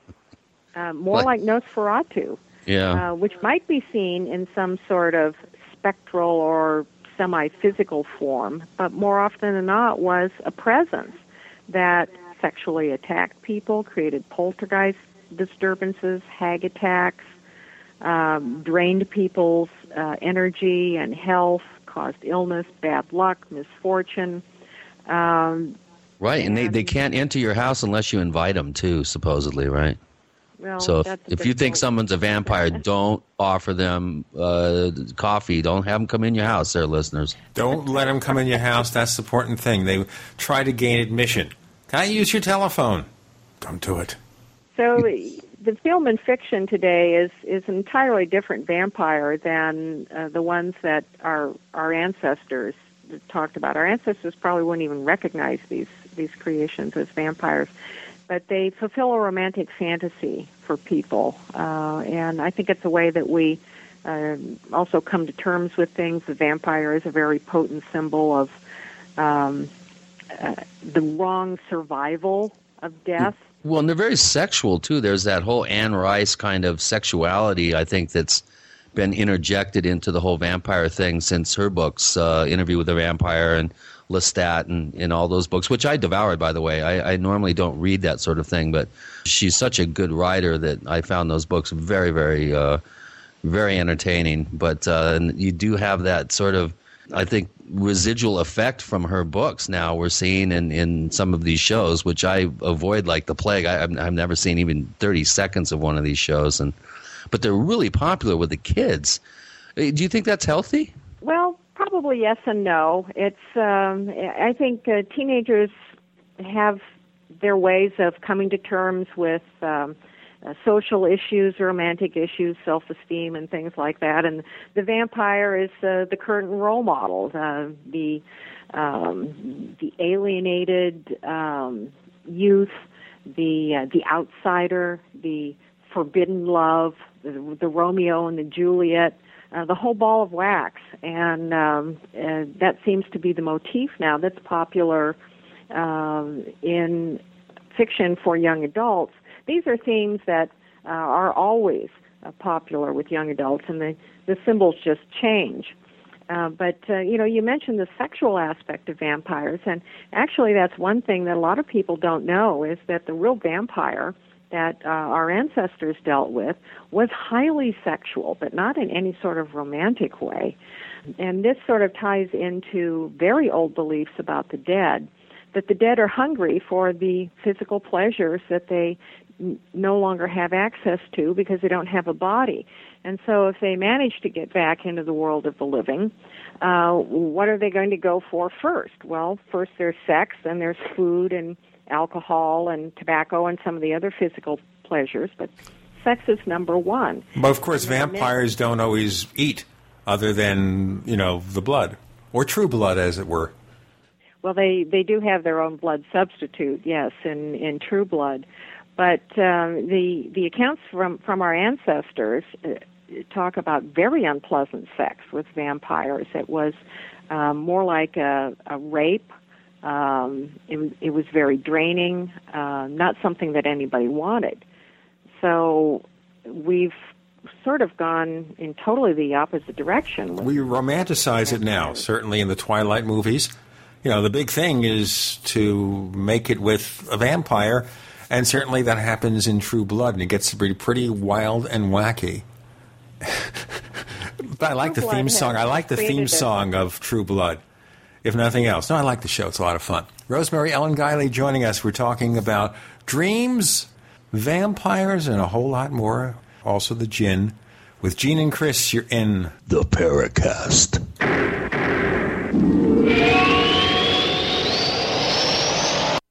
Uh, more like Nosferatu yeah. uh, which might be seen in some sort of spectral or semi physical form, but more often than not was a presence that sexually attacked people, created poltergeist disturbances, hag attacks, um, drained people's uh, energy and health, caused illness, bad luck, misfortune. Um, right, and, and they, they can't enter your house unless you invite them too, supposedly, right? Well, so if, if you think someone's a vampire, don't offer them uh, coffee. Don't have them come in your house, there, listeners. Don't let them come in your house. That's the important thing. They try to gain admission. Can I use your telephone? Don't do it. So the film and fiction today is is an entirely different vampire than uh, the ones that our our ancestors talked about. Our ancestors probably wouldn't even recognize these these creations as vampires but they fulfill a romantic fantasy for people. Uh, and I think it's a way that we uh, also come to terms with things. The vampire is a very potent symbol of um, uh, the wrong survival of death. Well, and they're very sexual too. There's that whole Anne Rice kind of sexuality. I think that's been interjected into the whole vampire thing since her books, uh, Interview with a Vampire and Lestat and, and all those books, which I devoured, by the way. I, I normally don't read that sort of thing, but she's such a good writer that I found those books very, very, uh, very entertaining. But uh, you do have that sort of, I think, residual effect from her books now we're seeing in, in some of these shows, which I avoid like the plague. I, I've, I've never seen even 30 seconds of one of these shows, and but they're really popular with the kids. Uh, do you think that's healthy? Well, Probably yes and no. It's um, I think uh, teenagers have their ways of coming to terms with um, uh, social issues, romantic issues, self-esteem, and things like that. And the vampire is uh, the current role model, uh, the um, the alienated um, youth, the uh, the outsider, the forbidden love, the, the Romeo and the Juliet. Uh, the whole ball of wax, and um, uh, that seems to be the motif now that's popular um, in fiction for young adults. These are themes that uh, are always uh, popular with young adults, and the, the symbols just change. Uh, but uh, you know, you mentioned the sexual aspect of vampires, and actually, that's one thing that a lot of people don't know is that the real vampire that uh, our ancestors dealt with was highly sexual, but not in any sort of romantic way. And this sort of ties into very old beliefs about the dead that the dead are hungry for the physical pleasures that they no longer have access to because they don't have a body. And so if they manage to get back into the world of the living, uh, what are they going to go for first? Well, first there's sex, then there's food and alcohol and tobacco and some of the other physical pleasures, but sex is number one. But of course, vampires don't always eat other than, you know, the blood, or true blood, as it were. Well, they, they do have their own blood substitute, yes, in, in true blood. But um, the, the accounts from, from our ancestors uh, talk about very unpleasant sex with vampires. It was um, more like a, a rape um, it, it was very draining, uh, not something that anybody wanted. So we've sort of gone in totally the opposite direction. We romanticize it now, certainly in the Twilight movies. You know, the big thing is to make it with a vampire, and certainly that happens in True Blood, and it gets to be pretty wild and wacky. but I like True the theme song. I like the theme song of True Blood, if nothing else. No, I like the show. It's a lot of fun. Rosemary Ellen Guiley joining us. We're talking about dreams, vampires, and a whole lot more. Also, the jinn. With Gene and Chris, you're in the Paracast.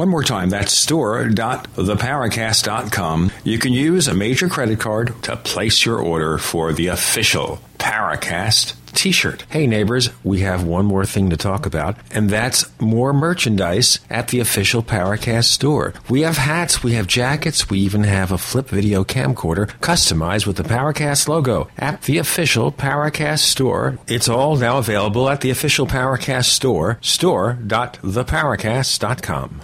One more time, that's store.theparacast.com. You can use a major credit card to place your order for the official Paracast t-shirt. Hey neighbors, we have one more thing to talk about, and that's more merchandise at the official Paracast store. We have hats, we have jackets, we even have a flip video camcorder customized with the Paracast logo at the official Paracast store. It's all now available at the official Paracast store, store.theparacast.com.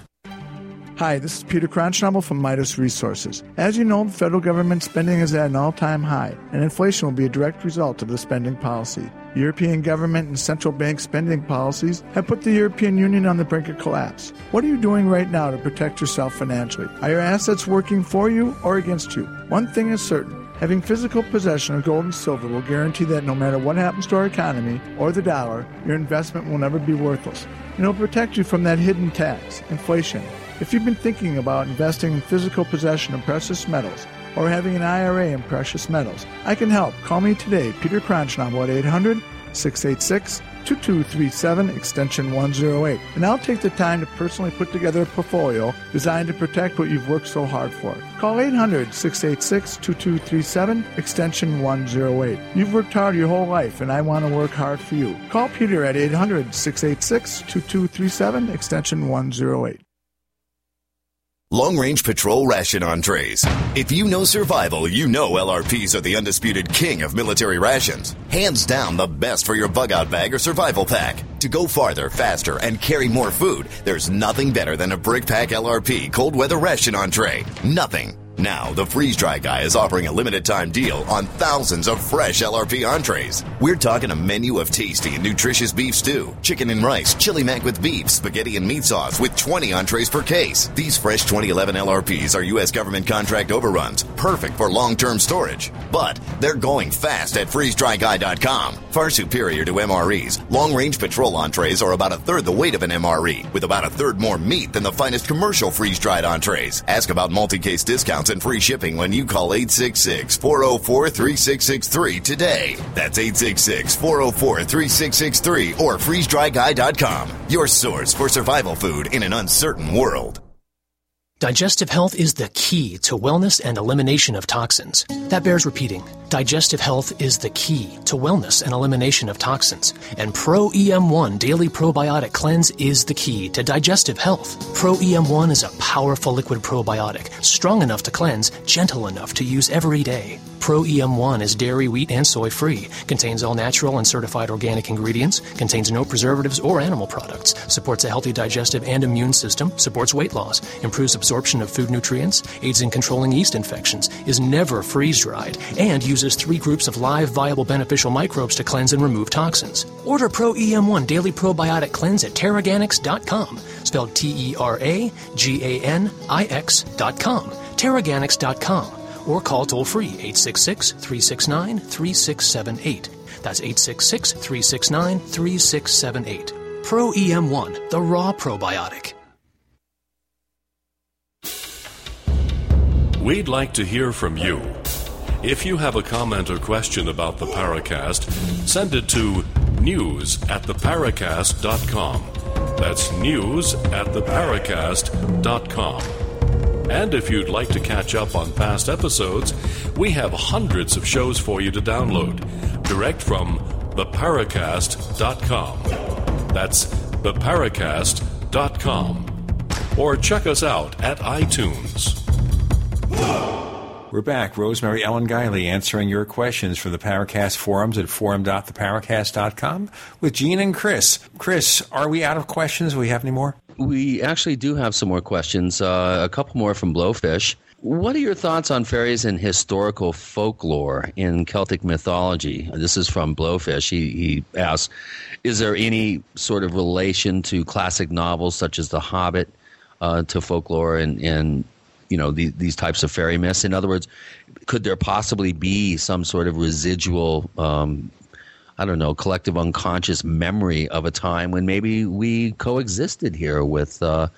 Hi, this is Peter Kronschnabel from Midas Resources. As you know, federal government spending is at an all time high, and inflation will be a direct result of the spending policy. European government and central bank spending policies have put the European Union on the brink of collapse. What are you doing right now to protect yourself financially? Are your assets working for you or against you? One thing is certain. Having physical possession of gold and silver will guarantee that no matter what happens to our economy or the dollar, your investment will never be worthless. And it'll protect you from that hidden tax, inflation. If you've been thinking about investing in physical possession of precious metals or having an IRA in precious metals, I can help. Call me today, Peter Kronschnabel at 800 686 2237 extension 108, and I'll take the time to personally put together a portfolio designed to protect what you've worked so hard for. Call 800 686 2237 extension 108. You've worked hard your whole life, and I want to work hard for you. Call Peter at 800 686 2237 extension 108. Long Range Patrol Ration Entrees. If you know survival, you know LRPs are the undisputed king of military rations. Hands down the best for your bug out bag or survival pack. To go farther, faster, and carry more food, there's nothing better than a Brick Pack LRP cold weather ration entree. Nothing. Now, the Freeze Dry Guy is offering a limited time deal on thousands of fresh LRP entrees. We're talking a menu of tasty and nutritious beef stew, chicken and rice, chili mac with beef, spaghetti and meat sauce with 20 entrees per case. These fresh 2011 LRPs are U.S. government contract overruns, perfect for long term storage. But they're going fast at freezedryguy.com. Far superior to MREs, long range patrol entrees are about a third the weight of an MRE, with about a third more meat than the finest commercial freeze dried entrees. Ask about multi case discounts and free shipping when you call 866 404 3663 today. That's 866 404 3663 or freezedryguy.com. Your source for survival food in an uncertain world. Digestive health is the key to wellness and elimination of toxins. That bears repeating. Digestive health is the key to wellness and elimination of toxins. And Pro EM1 Daily Probiotic Cleanse is the key to digestive health. Pro EM1 is a powerful liquid probiotic, strong enough to cleanse, gentle enough to use every day. Pro EM1 is dairy, wheat, and soy free, contains all natural and certified organic ingredients, contains no preservatives or animal products, supports a healthy digestive and immune system, supports weight loss, improves absorption of food nutrients, aids in controlling yeast infections, is never freeze dried, and uses three groups of live, viable, beneficial microbes to cleanse and remove toxins. Order Pro EM1 Daily Probiotic Cleanse at Teraganix.com, spelled T E R A G A N I X.com, Teraganix.com or call toll free 866 369 3678. That's 866 369 3678. Pro EM1, the raw probiotic. We'd like to hear from you. If you have a comment or question about the Paracast, send it to news at theparacast.com. That's news at theparacast.com. And if you'd like to catch up on past episodes, we have hundreds of shows for you to download direct from theparacast.com. That's theparacast.com. Or check us out at iTunes. We're back. Rosemary Ellen Guiley answering your questions from the Paracast forums at forum.theparacast.com with Gene and Chris. Chris, are we out of questions? Do we have any more? We actually do have some more questions. Uh, a couple more from Blowfish. What are your thoughts on fairies and historical folklore in Celtic mythology? This is from Blowfish. He, he asks Is there any sort of relation to classic novels such as The Hobbit uh, to folklore and, and you know the, these types of fairy myths? In other words, could there possibly be some sort of residual um, I don't know, collective unconscious memory of a time when maybe we coexisted here with, uh,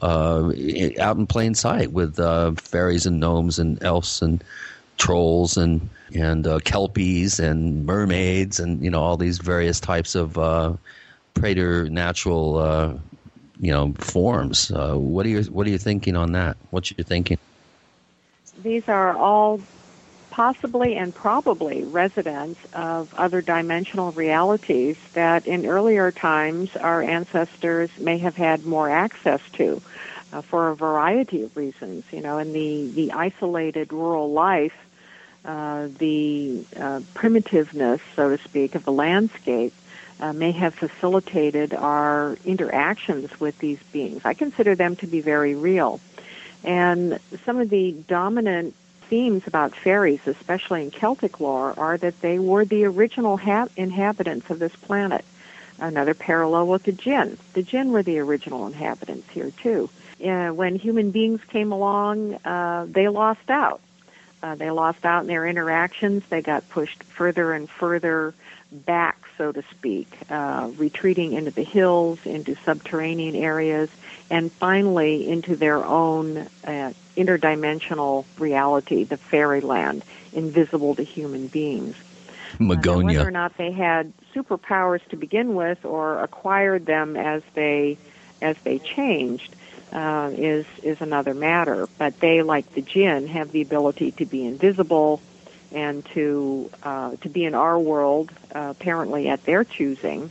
uh, out in plain sight with uh, fairies and gnomes and elves and trolls and and uh, kelpies and mermaids and you know all these various types of uh, preternatural uh, you know forms. Uh, what are you what are you thinking on that? What's your thinking? These are all possibly and probably residents of other dimensional realities that in earlier times our ancestors may have had more access to uh, for a variety of reasons. You know, in the, the isolated rural life, uh, the uh, primitiveness, so to speak, of the landscape uh, may have facilitated our interactions with these beings. I consider them to be very real. And some of the dominant themes about fairies, especially in Celtic lore, are that they were the original ha- inhabitants of this planet. Another parallel with the jinn. The jinn were the original inhabitants here, too. Uh, when human beings came along, uh, they lost out. Uh, they lost out in their interactions. They got pushed further and further back, so to speak, uh, retreating into the hills, into subterranean areas, and finally into their own uh, interdimensional reality, the fairyland, invisible to human beings. Magonia. Uh, whether or not they had superpowers to begin with or acquired them as they as they changed uh, is is another matter. But they, like the jinn, have the ability to be invisible and to uh, to be in our world, uh, apparently at their choosing,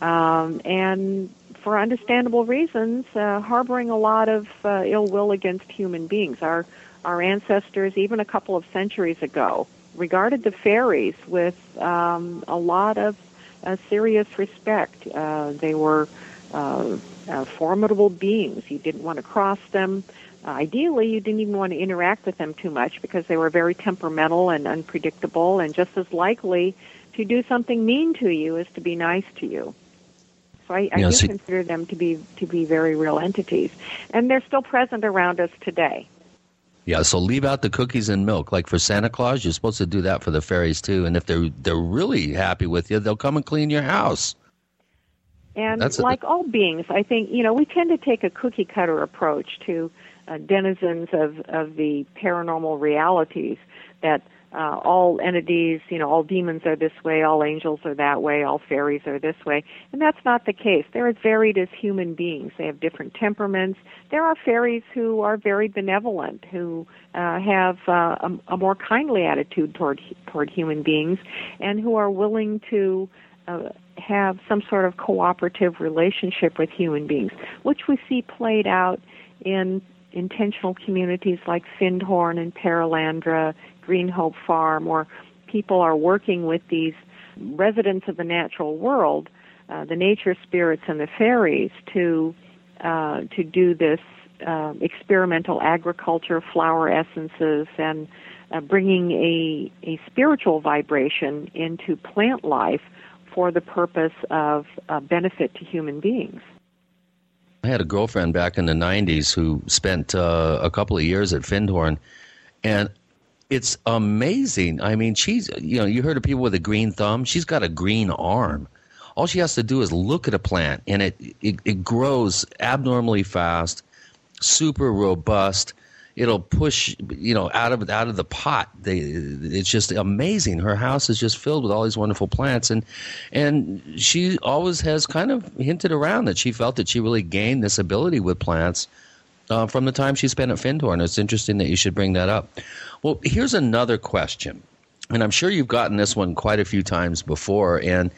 um, and for understandable reasons, uh, harboring a lot of uh, ill will against human beings. Our our ancestors, even a couple of centuries ago, regarded the fairies with um, a lot of uh, serious respect. Uh, they were uh, uh, formidable beings. You didn't want to cross them. ideally, you didn't even want to interact with them too much because they were very temperamental and unpredictable, and just as likely to do something mean to you as to be nice to you. So I, I Yeah, do consider them to be to be very real entities, and they're still present around us today. Yeah, so leave out the cookies and milk. Like for Santa Claus, you're supposed to do that for the fairies too. And if they're they're really happy with you, they'll come and clean your house. And That's a- like all beings, I think you know we tend to take a cookie cutter approach to uh, denizens of of the paranormal realities. That uh, all entities, you know, all demons are this way, all angels are that way, all fairies are this way, and that's not the case. They're as varied as human beings. They have different temperaments. There are fairies who are very benevolent, who uh, have uh, a, a more kindly attitude toward toward human beings, and who are willing to uh, have some sort of cooperative relationship with human beings, which we see played out in intentional communities like Findhorn and Perelandra, Green Hope Farm, where people are working with these residents of the natural world, uh, the nature spirits and the fairies, to uh, to do this uh, experimental agriculture, flower essences, and uh, bringing a a spiritual vibration into plant life for the purpose of uh, benefit to human beings. I had a girlfriend back in the 90s who spent uh, a couple of years at Findhorn, and it's amazing. I mean, she's, you know, you heard of people with a green thumb. She's got a green arm. All she has to do is look at a plant, and it, it, it grows abnormally fast, super robust. It'll push, you know, out of out of the pot. They, it's just amazing. Her house is just filled with all these wonderful plants, and and she always has kind of hinted around that she felt that she really gained this ability with plants uh, from the time she spent at Findhorn. It's interesting that you should bring that up. Well, here's another question, and I'm sure you've gotten this one quite a few times before, and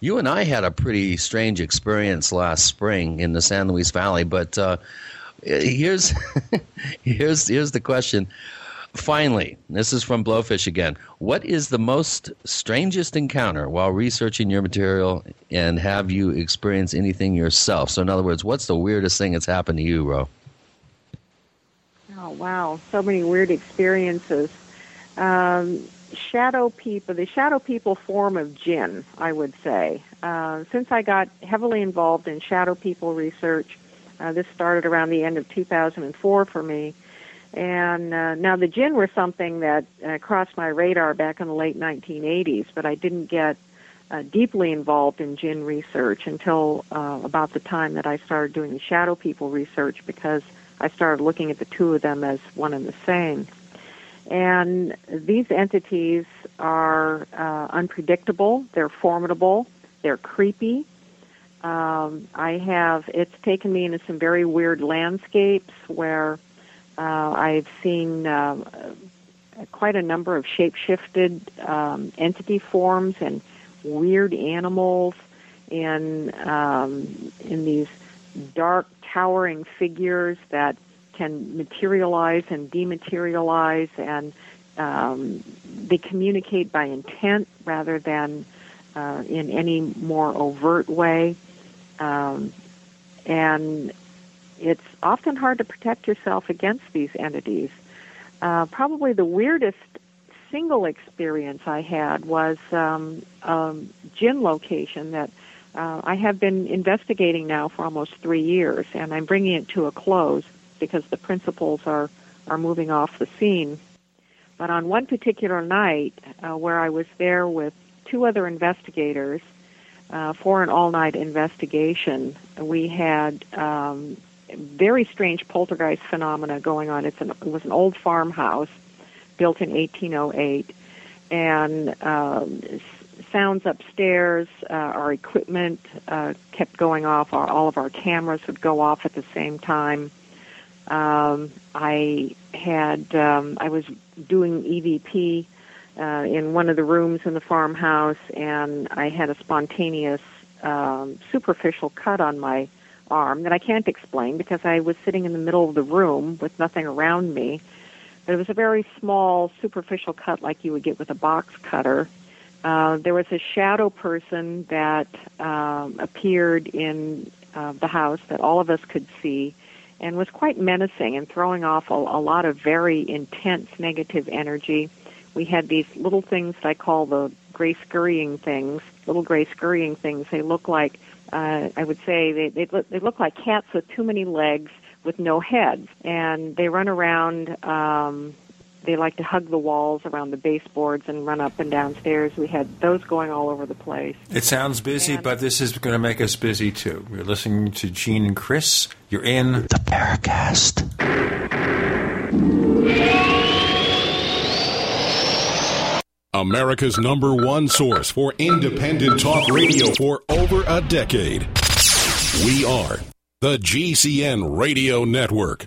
you and I had a pretty strange experience last spring in the San Luis Valley, but. Uh, here's here's here's the question. Finally, this is from Blowfish again. What is the most strangest encounter while researching your material, and have you experienced anything yourself? So, in other words, what's the weirdest thing that's happened to you, Ro? Oh wow, so many weird experiences. Um, shadow people, the shadow people form of jinn, I would say. Uh, since I got heavily involved in shadow people research, uh, this started around the end of 2004 for me. And uh, now the jinn were something that uh, crossed my radar back in the late 1980s, but I didn't get uh, deeply involved in jinn research until uh, about the time that I started doing the shadow people research because I started looking at the two of them as one and the same. And these entities are uh, unpredictable, they're formidable, they're creepy. Um, I have, it's taken me into some very weird landscapes where uh, I've seen uh, quite a number of shape-shifted um, entity forms and weird animals in um, in these dark, towering figures that can materialize and dematerialize, and um, they communicate by intent rather than uh, in any more overt way. Um, and it's often hard to protect yourself against these entities. Uh, probably the weirdest single experience I had was um, a jinn location that uh, I have been investigating now for almost three years, and I'm bringing it to a close because the principals are are moving off the scene. But on one particular night, uh, where I was there with two other investigators uh, for an all-night investigation, we had um, very strange poltergeist phenomena going on. It's an, it was an old farmhouse built in 1808, and um, sounds upstairs. Uh, our equipment uh, kept going off. Our, all of our cameras would go off at the same time. Um, I had um, I was doing EVP uh, in one of the rooms in the farmhouse, and I had a spontaneous um, superficial cut on my arm that I can't explain because I was sitting in the middle of the room with nothing around me. But it was a very small, superficial cut like you would get with a box cutter. Uh, there was a shadow person that um, appeared in uh, the house that all of us could see, and was quite menacing and throwing off a, a lot of very intense negative energy. We had these little things that I call the gray scurrying things, little gray scurrying things. They look like, uh, I would say, they, they, look, they look like cats with too many legs with no heads. And they run around, um, they like to hug the walls around the baseboards and run up and downstairs. We had those going all over the place. It sounds busy, but this is going to make us busy too. You're listening to Gene and Chris. You're in the Paracast. America's number one source for independent talk radio for over a decade. We are the GCN Radio Network.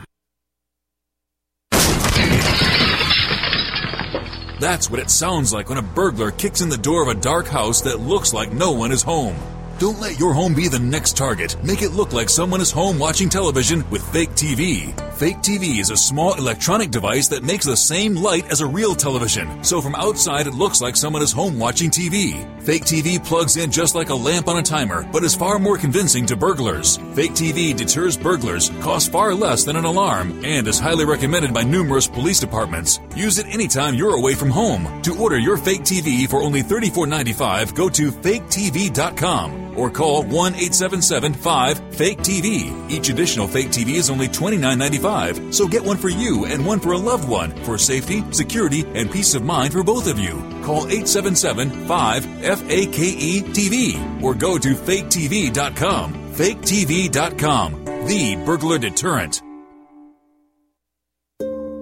That's what it sounds like when a burglar kicks in the door of a dark house that looks like no one is home. Don't let your home be the next target. Make it look like someone is home watching television with Fake TV. Fake TV is a small electronic device that makes the same light as a real television, so from outside it looks like someone is home watching TV. Fake TV plugs in just like a lamp on a timer, but is far more convincing to burglars. Fake TV deters burglars, costs far less than an alarm, and is highly recommended by numerous police departments. Use it anytime you're away from home. To order your Fake TV for only $34.95, go to faketv.com or call 1 877 5 Fake TV. Each additional Fake TV is only $29.95, so get one for you and one for a loved one for safety, security, and peace of mind for both of you. Call 877 5 FAKE TV or go to faketv.com. Faketv.com, the burglar deterrent.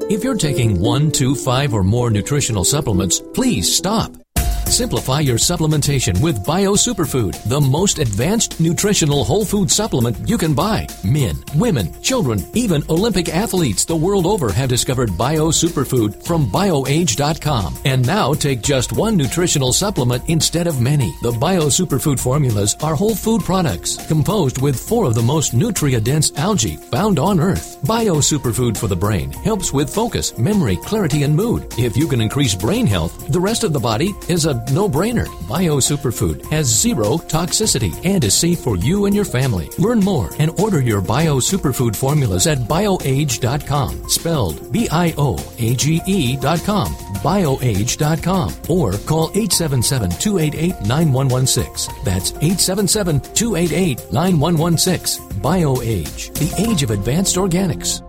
If you're taking one, two, five, or more nutritional supplements, please stop. Simplify your supplementation with Bio Superfood, the most advanced nutritional whole food supplement you can buy. Men, women, children, even Olympic athletes the world over have discovered Bio Superfood from BioAge.com. And now take just one nutritional supplement instead of many. The Bio Superfood formulas are whole food products composed with four of the most nutrient dense algae found on Earth. Bio Superfood for the brain helps with focus, memory, clarity, and mood. If you can increase brain health, the rest of the body is a no brainer. Bio Superfood has zero toxicity and is safe for you and your family. Learn more and order your Bio Superfood formulas at bioage.com, spelled B I O A G E.com, bioage.com, or call 877 288 9116. That's 877 288 9116. BioAge, the age of advanced organics.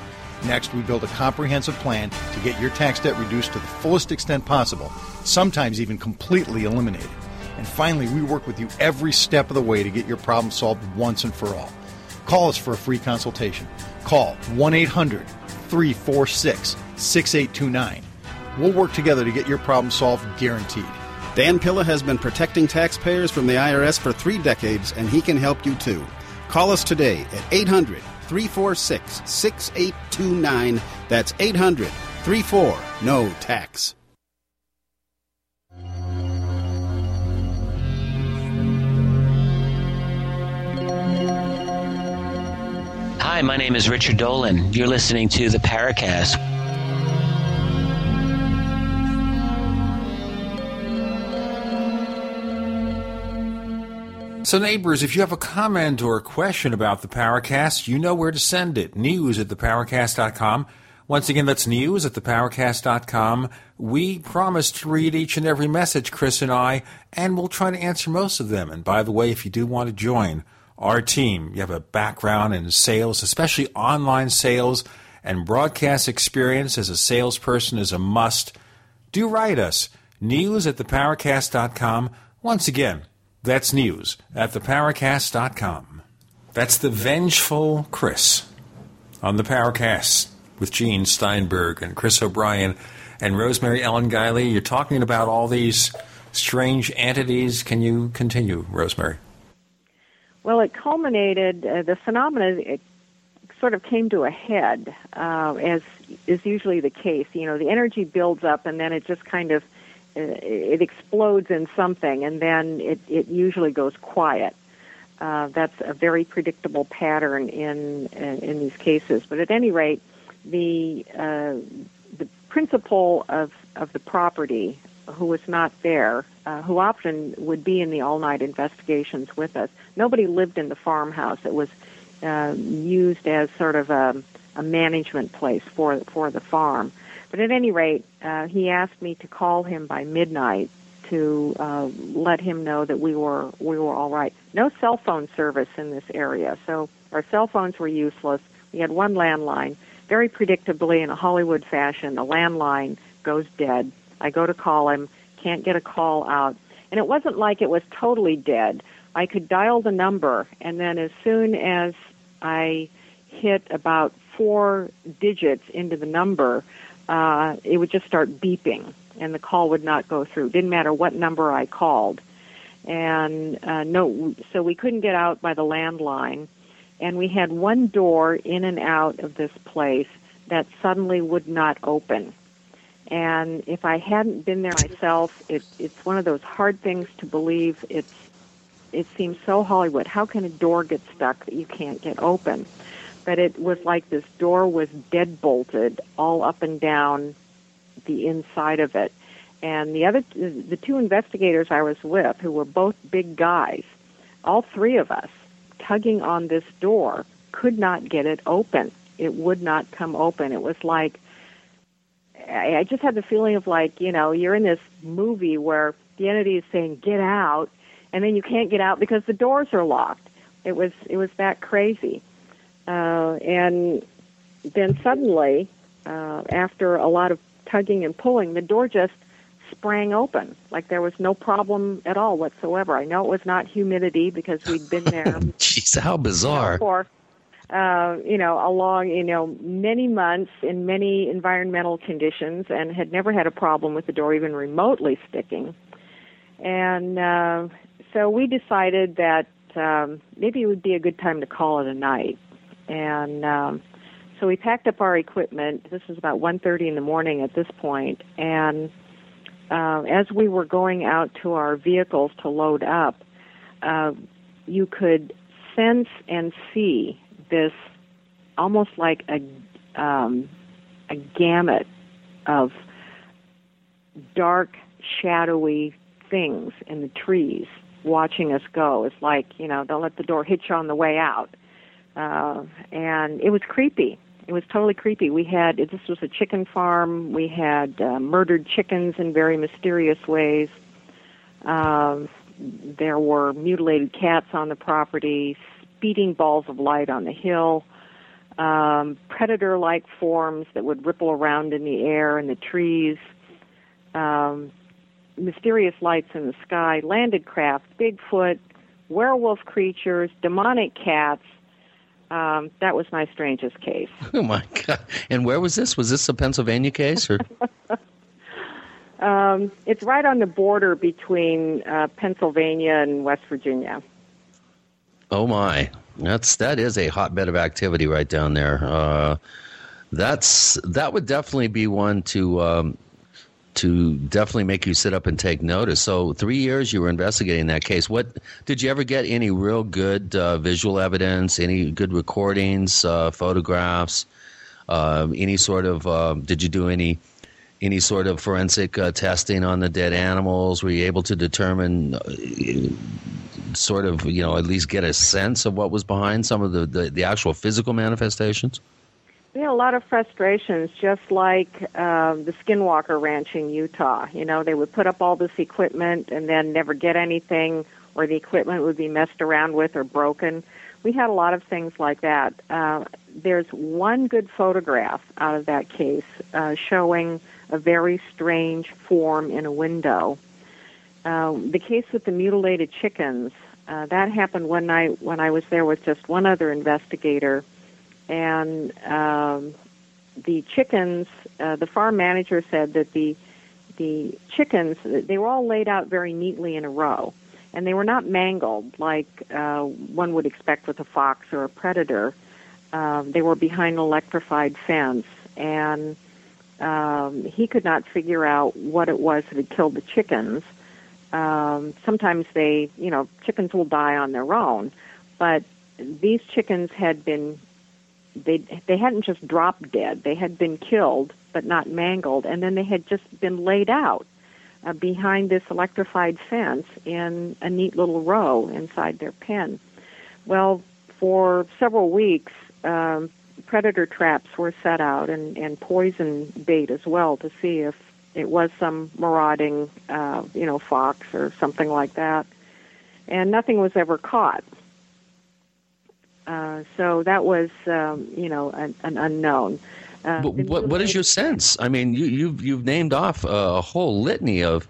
Next, we build a comprehensive plan to get your tax debt reduced to the fullest extent possible, sometimes even completely eliminated. And finally, we work with you every step of the way to get your problem solved once and for all. Call us for a free consultation. Call 1 800 346 6829. We'll work together to get your problem solved guaranteed. Dan Pilla has been protecting taxpayers from the IRS for three decades, and he can help you too. Call us today at 800 346 6829. That's 800 34 No Tax. Hi, my name is Richard Dolan. You're listening to the Paracast. So, neighbors, if you have a comment or a question about the Paracast, you know where to send it. News at theparacast.com. Once again, that's news at theparacast.com. We promise to read each and every message, Chris and I, and we'll try to answer most of them. And by the way, if you do want to join our team, you have a background in sales, especially online sales, and broadcast experience as a salesperson is a must, do write us. News at theparacast.com. Once again, that's news at theparacast.com. That's the vengeful Chris on the Paracast with Gene Steinberg and Chris O'Brien and Rosemary Ellen Guiley. You're talking about all these strange entities. Can you continue, Rosemary? Well, it culminated, uh, the phenomenon it sort of came to a head, uh, as is usually the case. You know, the energy builds up and then it just kind of it explodes in something, and then it, it usually goes quiet. Uh, that's a very predictable pattern in in these cases. But at any rate, the uh, the principal of of the property, who was not there, uh, who often would be in the all night investigations with us. Nobody lived in the farmhouse. It was uh, used as sort of a, a management place for for the farm. But at any rate, uh, he asked me to call him by midnight to uh, let him know that we were we were all right. No cell phone service in this area, so our cell phones were useless. We had one landline. Very predictably, in a Hollywood fashion, the landline goes dead. I go to call him, can't get a call out, and it wasn't like it was totally dead. I could dial the number, and then as soon as I hit about four digits into the number, uh, it would just start beeping and the call would not go through. Didn't matter what number I called. And uh, no, so we couldn't get out by the landline. And we had one door in and out of this place that suddenly would not open. And if I hadn't been there myself, it, it's one of those hard things to believe. It's it seems so Hollywood. How can a door get stuck that you can't get open? But it was like this door was dead bolted all up and down the inside of it. And the other, the two investigators I was with, who were both big guys, all three of us, tugging on this door, could not get it open. It would not come open. It was like, I just had the feeling of like, you know, you're in this movie where the entity is saying, get out, and then you can't get out because the doors are locked. It was, it was that crazy. Uh, and then suddenly, uh, after a lot of tugging and pulling, the door just sprang open like there was no problem at all whatsoever. I know it was not humidity because we'd been there. Jeez, how bizarre! For uh, you know, along you know many months in many environmental conditions, and had never had a problem with the door even remotely sticking. And uh, so we decided that um, maybe it would be a good time to call it a night and um, so we packed up our equipment. This was about 1:30 in the morning at this point, and uh, as we were going out to our vehicles to load up, uh, you could sense and see this almost like a um, a gamut of dark, shadowy things in the trees watching us go. It's like you know, don't let the door hit you on the way out uh, and it was creepy. It was totally creepy. We had this was a chicken farm. We had uh, murdered chickens in very mysterious ways. Uh, there were mutilated cats on the property, speeding balls of light on the hill, um, predator-like forms that would ripple around in the air and the trees. Um, mysterious lights in the sky, landed craft, Bigfoot, werewolf creatures, demonic cats, um, that was my strangest case. Oh my god! And where was this? Was this a Pennsylvania case or? um, it's right on the border between uh, Pennsylvania and West Virginia. Oh my! That's that is a hotbed of activity right down there. Uh, that's that would definitely be one to um, to definitely make you sit up and take notice. So, three years you were investigating that case. What did you ever get any real good uh, visual evidence? Any good recordings, uh, photographs? Uh, any sort of? Um, did you do any any sort of forensic uh, testing on the dead animals? Were you able to determine uh, sort of you know at least get a sense of what was behind some of the the, the actual physical manifestations? Had a lot of frustrations, just like um, the Skinwalker Ranch in Utah. You know, they would put up all this equipment and then never get anything, or the equipment would be messed around with or broken. We had a lot of things like that. Uh, there's one good photograph out of that case uh, showing a very strange form in a window. Uh, the case with the mutilated chickens, uh, that happened one night when I was there with just one other investigator and um, the chickens. Uh, the farm manager said that the the chickens they were all laid out very neatly in a row, and they were not mangled like uh, one would expect with a fox or a predator. Um, they were behind an electrified fence, and um, he could not figure out what it was that had killed the chickens. Um, sometimes they, you know, chickens will die on their own, but these chickens had been they they hadn't just dropped dead; they had been killed, but not mangled, and then they had just been laid out uh, behind this electrified fence in a neat little row inside their pen. Well, for several weeks, um, predator traps were set out and, and poison bait as well to see if it was some marauding, uh, you know, fox or something like that. And nothing was ever caught. Uh, so that was, um, you know, an, an unknown. Uh, but what what is your sense? I mean, you, you've you've named off a whole litany of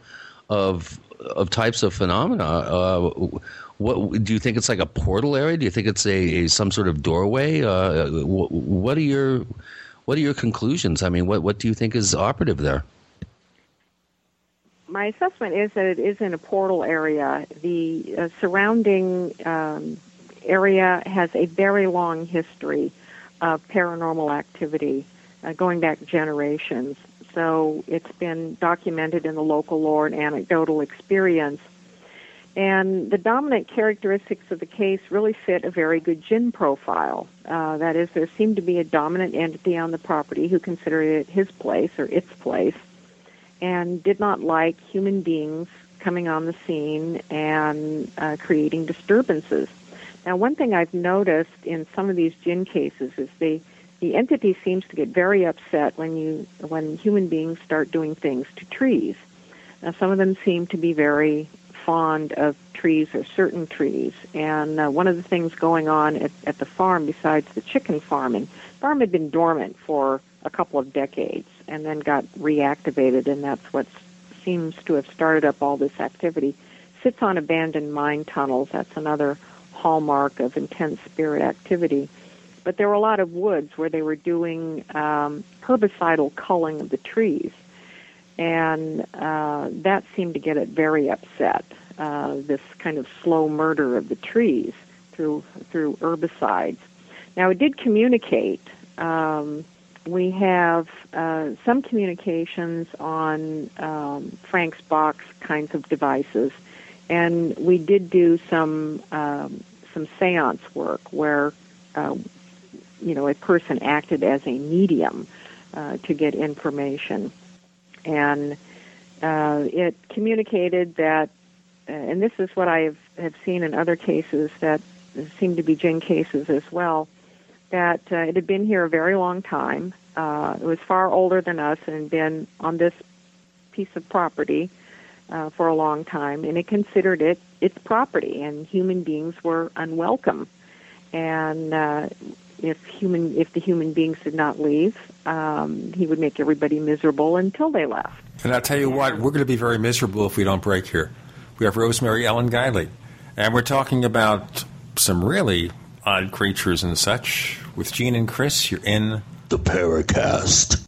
of of types of phenomena. Uh, what do you think? It's like a portal area? Do you think it's a, a some sort of doorway? Uh, what, what are your what are your conclusions? I mean, what what do you think is operative there? My assessment is that it is in a portal area. The uh, surrounding um, area has a very long history of paranormal activity, uh, going back generations. So it's been documented in the local lore and anecdotal experience. And the dominant characteristics of the case really fit a very good jinn profile. Uh, that is, there seemed to be a dominant entity on the property who considered it his place or its place and did not like human beings coming on the scene and uh, creating disturbances. Now, one thing I've noticed in some of these jinn cases is the the entity seems to get very upset when you when human beings start doing things to trees. Now, some of them seem to be very fond of trees or certain trees. And uh, one of the things going on at, at the farm, besides the chicken farming, farm had been dormant for a couple of decades and then got reactivated, and that's what seems to have started up all this activity. Sits on abandoned mine tunnels. That's another hallmark of intense spirit activity. But there were a lot of woods where they were doing um, herbicidal culling of the trees, and uh, that seemed to get it very upset. Uh, this kind of slow murder of the trees through through herbicides. Now it did communicate. Um, we have uh, some communications on um, Frank's box kinds of devices, and we did do some um, some seance work where, uh, you know, a person acted as a medium uh, to get information. And uh, it communicated that, uh, and this is what I have, have seen in other cases that seem to be jinn cases as well, that uh, it had been here a very long time. Uh, it was far older than us and had been on this piece of property for a long time, and it considered it its property, and human beings were unwelcome. And uh, if human if the human beings did not leave, um, he would make everybody miserable until they left. And I'll tell you what, we're going to be very miserable if we don't break here. We have Rosemary Ellen Guiley, and we're talking about some really odd creatures and such with Gene and Chris. You're in the Paracast.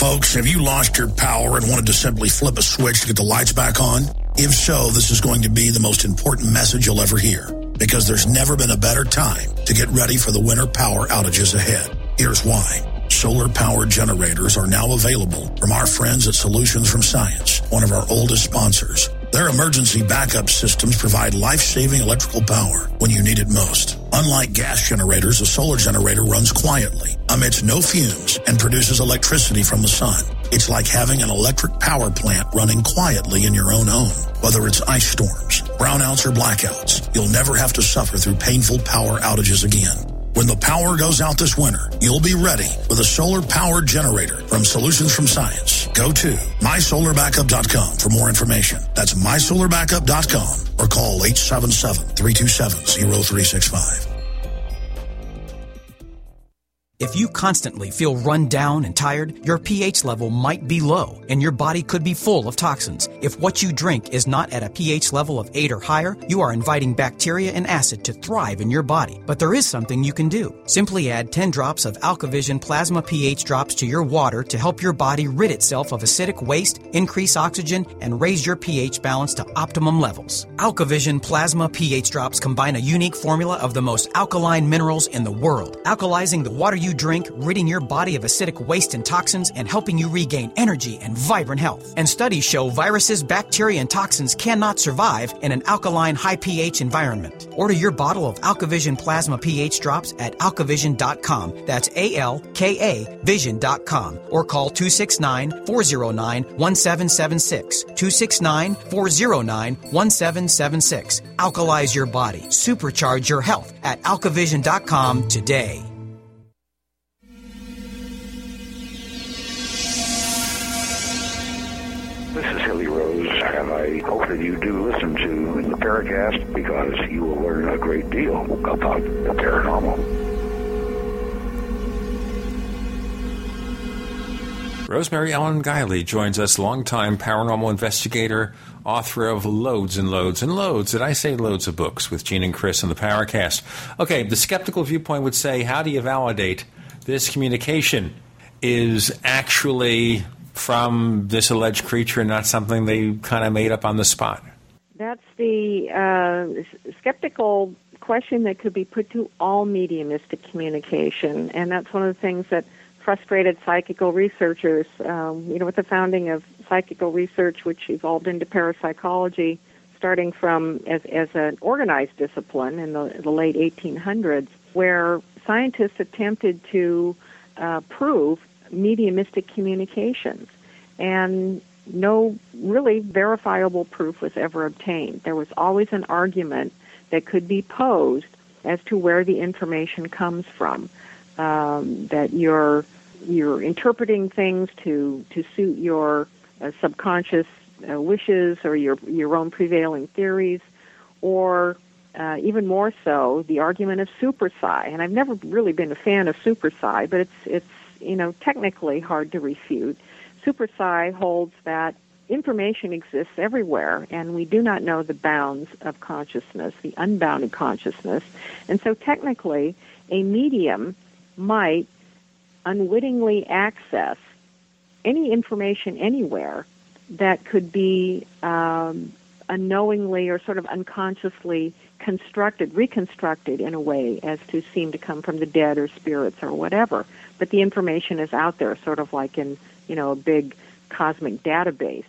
Folks, have you lost your power and wanted to simply flip a switch to get the lights back on? If so, this is going to be the most important message you'll ever hear because there's never been a better time to get ready for the winter power outages ahead. Here's why. Solar power generators are now available from our friends at Solutions from Science, one of our oldest sponsors. Their emergency backup systems provide life-saving electrical power when you need it most. Unlike gas generators, a solar generator runs quietly, emits no fumes, and produces electricity from the sun. It's like having an electric power plant running quietly in your own home. Whether it's ice storms, brownouts, or blackouts, you'll never have to suffer through painful power outages again. When the power goes out this winter, you'll be ready with a solar powered generator from Solutions from Science. Go to mysolarbackup.com for more information. That's mysolarbackup.com or call 877-327-0365. If you constantly feel run down and tired, your pH level might be low and your body could be full of toxins. If what you drink is not at a pH level of 8 or higher, you are inviting bacteria and acid to thrive in your body. But there is something you can do. Simply add 10 drops of AlkaVision plasma pH drops to your water to help your body rid itself of acidic waste, increase oxygen, and raise your pH balance to optimum levels. AlkaVision plasma pH drops combine a unique formula of the most alkaline minerals in the world, alkalizing the water you drink, ridding your body of acidic waste and toxins, and helping you regain energy and vibrant health. And studies show viruses, bacteria, and toxins cannot survive in an alkaline, high pH environment. Order your bottle of AlkaVision Plasma pH drops at alkavision.com. That's A L K A vision.com. Or call 269 409 1776. 269 409 1776. Alkalize your body. Supercharge your health at alkavision.com today. I hope that you do listen to the Paracast because you will learn a great deal about the paranormal. Rosemary Ellen Guiley joins us, longtime paranormal investigator, author of loads and loads and loads, did I say loads of books with Gene and Chris and the Paracast? Okay, the skeptical viewpoint would say, how do you validate this communication is actually from this alleged creature, not something they kind of made up on the spot? That's the uh, skeptical question that could be put to all mediumistic communication, and that's one of the things that frustrated psychical researchers. Um, you know, with the founding of psychical research, which evolved into parapsychology, starting from as, as an organized discipline in the, the late 1800s, where scientists attempted to uh, prove mediumistic communications, and no really verifiable proof was ever obtained. There was always an argument that could be posed as to where the information comes from. Um, that you're you're interpreting things to to suit your uh, subconscious uh, wishes or your your own prevailing theories, or uh, even more so, the argument of super psi. And I've never really been a fan of super psi, but it's it's you know technically hard to refute. Super psi holds that information exists everywhere, and we do not know the bounds of consciousness, the unbounded consciousness. And so, technically, a medium might unwittingly access any information anywhere that could be um, unknowingly or sort of unconsciously constructed, reconstructed in a way as to seem to come from the dead or spirits or whatever. But the information is out there, sort of like in you know a big cosmic database.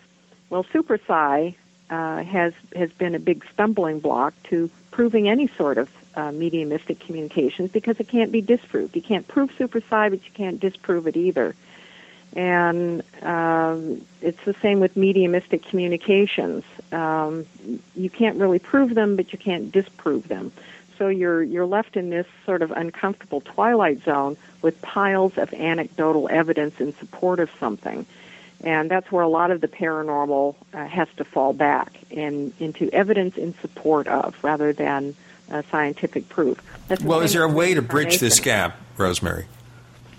Well, Super Psi uh, has has been a big stumbling block to proving any sort of uh, mediumistic communications because it can't be disproved. You can't prove Super Psi, but you can't disprove it either. And um, it's the same with mediumistic communications. Um, you can't really prove them, but you can't disprove them. So you're you're left in this sort of uncomfortable twilight zone with piles of anecdotal evidence in support of something, and that's where a lot of the paranormal uh, has to fall back in into evidence in support of rather than uh, scientific proof. Well, is there a way to bridge this gap, Rosemary?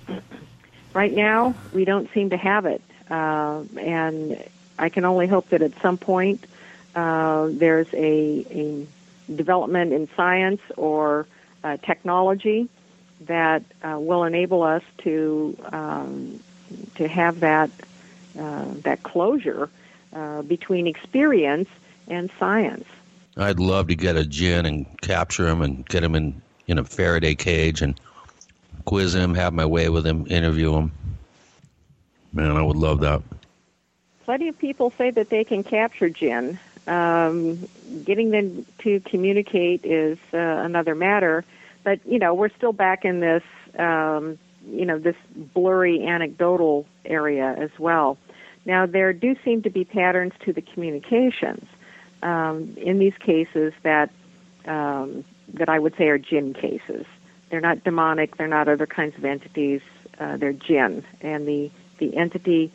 Right now, we don't seem to have it, uh, and I can only hope that at some point uh, there's a, a development in science or uh, technology that uh, will enable us to um, to have that uh, that closure uh, between experience and science. I'd love to get a jinn and capture him and get him in in a Faraday cage and quiz him, have my way with him, interview him. Man, I would love that. Plenty of people say that they can capture jinn. Um, getting them to communicate is uh, another matter, but you know we're still back in this um, you know this blurry anecdotal area as well. Now there do seem to be patterns to the communications um, in these cases that um, that I would say are jinn cases. They're not demonic. They're not other kinds of entities. Uh, they're jinn, and the the entity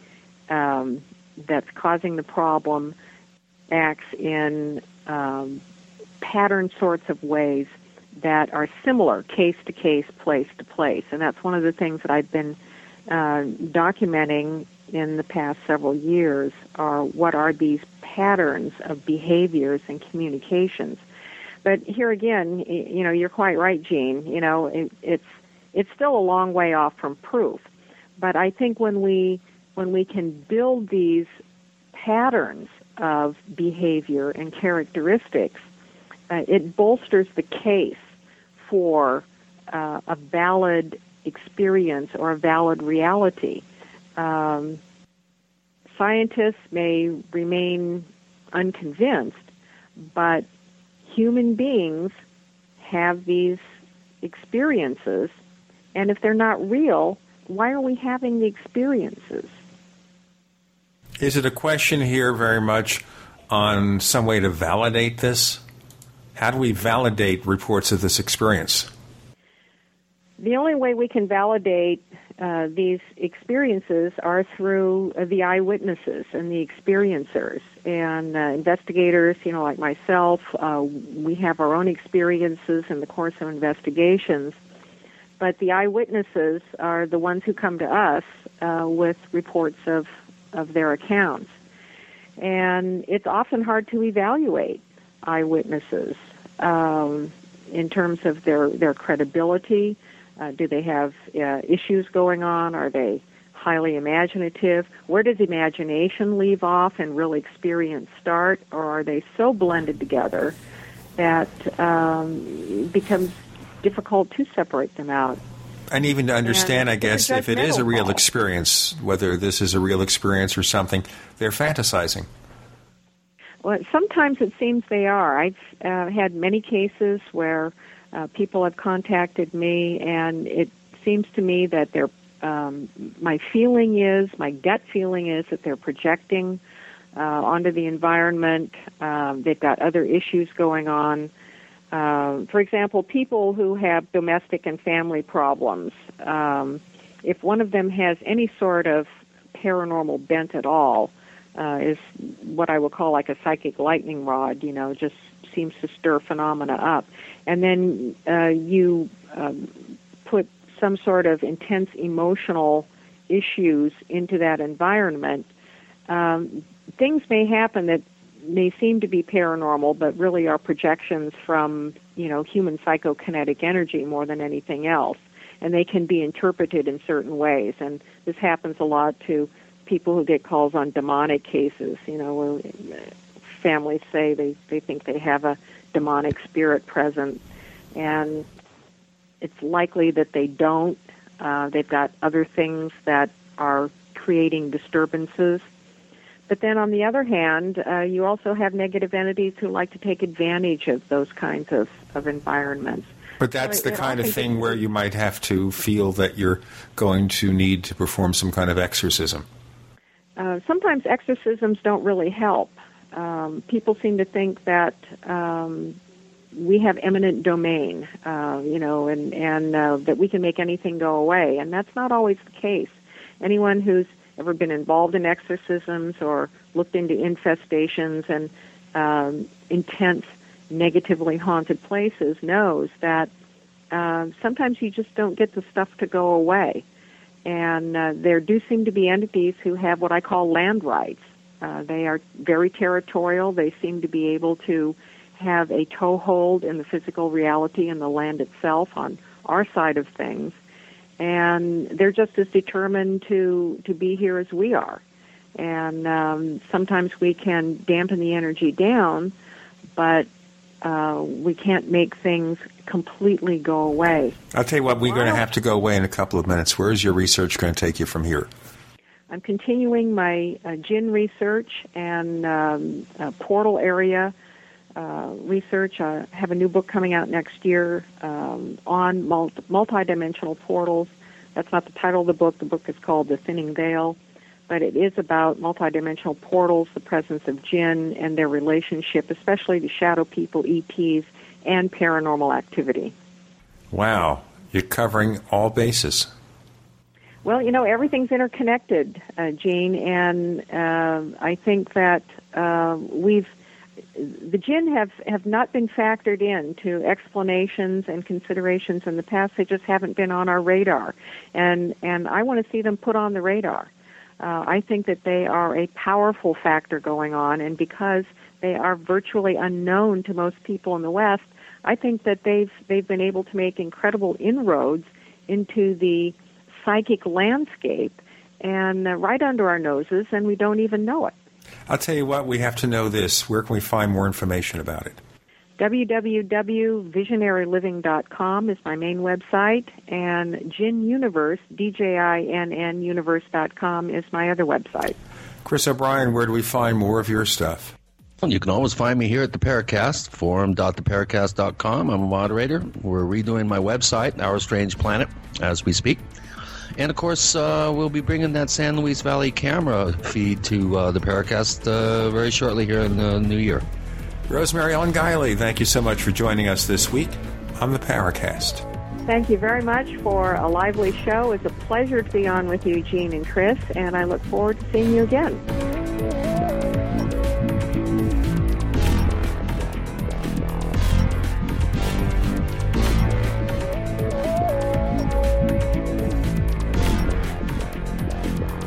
um, that's causing the problem acts in um, pattern sorts of ways that are similar case to case, place to place, and that's one of the things that I've been uh, documenting in the past several years. Are what are these patterns of behaviors and communications? But here again, you know, you're quite right, Gene. You know, it, it's it's still a long way off from proof. But I think when we when we can build these patterns of behavior and characteristics, uh, it bolsters the case for uh, a valid experience or a valid reality. Um, scientists may remain unconvinced, but human beings have these experiences, and if they're not real, why are we having the experiences? Is it a question here very much on some way to validate this? How do we validate reports of this experience? The only way we can validate uh, these experiences are through uh, the eyewitnesses and the experiencers and uh, investigators. You know, like myself, uh, we have our own experiences in the course of investigations, but the eyewitnesses are the ones who come to us uh, with reports of of their accounts, and it's often hard to evaluate eyewitnesses um, in terms of their their credibility. Uh, do they have uh, issues going on? Are they highly imaginative? Where does imagination leave off and real experience start? Or are they so blended together that um, it becomes difficult to separate them out? And even to understand, And I guess, if it is a real experience, whether this is a real experience or something, they're fantasizing. Well, sometimes it seems they are. I've uh, had many cases where Uh, people have contacted me, and it seems to me that they're. Um, my feeling is, my gut feeling is that they're projecting uh, onto the environment. Um, they've got other issues going on. Uh, for example, people who have domestic and family problems. Um, if one of them has any sort of paranormal bent at all, uh, is what I would call like a psychic lightning rod. You know, just seems to stir phenomena up, and then uh, you um, put some sort of intense emotional issues into that environment. Um, things may happen that may seem to be paranormal, but really are projections from you know human psychokinetic energy more than anything else, and they can be interpreted in certain ways. And this happens a lot to people who get calls on demonic cases, you know, where families say they, they think they have a demonic spirit present, and it's likely that they don't. Uh, they've got other things that are creating disturbances. But then on the other hand, uh, you also have negative entities who like to take advantage of those kinds of, of environments. But that's So the kind of thing where you might have to feel that you're going to need to perform some kind of exorcism. Uh, sometimes exorcisms don't really help. Um, people seem to think that um, we have eminent domain, uh, you know, and and uh, that we can make anything go away, and that's not always the case. Anyone who's ever been involved in exorcisms or looked into infestations and um, intense, negatively haunted places knows that uh, sometimes you just don't get the stuff to go away and uh, there do seem to be entities who have what I call land rights. Uh, they are very territorial. They seem to be able to have a toehold in the physical reality and the land itself on our side of things, and they're just as determined to to be here as we are. And um, sometimes we can dampen the energy down, but uh, we can't make things completely go away. I'll tell you what, we're going to have to go away in a couple of minutes. Where is your research going to take you from here? I'm continuing my uh, jinn research and um, uh, portal area uh, research. I have a new book coming out next year um, on multi- multidimensional portals. That's not the title of the book. The book is called The Thinning Veil, but it is about multidimensional portals, the presence of jinn, and their relationship, especially to shadow people, ETs, and paranormal activity. Wow, you're covering all bases. Well, you know, everything's interconnected, uh, Gene, and uh, I think that uh, we've the jinn have have not been factored in to explanations and considerations in the past. They just haven't been on our radar, and and I want to see them put on the radar. Uh, I think that they are a powerful factor going on, and because they are virtually unknown to most people in the West, I think that they've they've been able to make incredible inroads into the psychic landscape and uh, right under our noses, and we don't even know it. I'll tell you what, we have to know this. Where can we find more information about it? www.visionaryliving.com is my main website, and Djinn Universe, D-J-I-N-N Universe.com is my other website. Chris O'Brien, where do we find more of your stuff? You can always find me here at the Paracast, forum.theparacast.com. I'm a moderator. We're redoing my website, Our Strange Planet, as we speak. And of course, uh, we'll be bringing that San Luis Valley camera feed to uh, the Paracast uh, very shortly here in the new year. Rosemary Ellen Guiley, thank you so much for joining us this week on the Paracast. Thank you very much for a lively show. It's a pleasure to be on with you, Gene and Chris, and I look forward to seeing you again.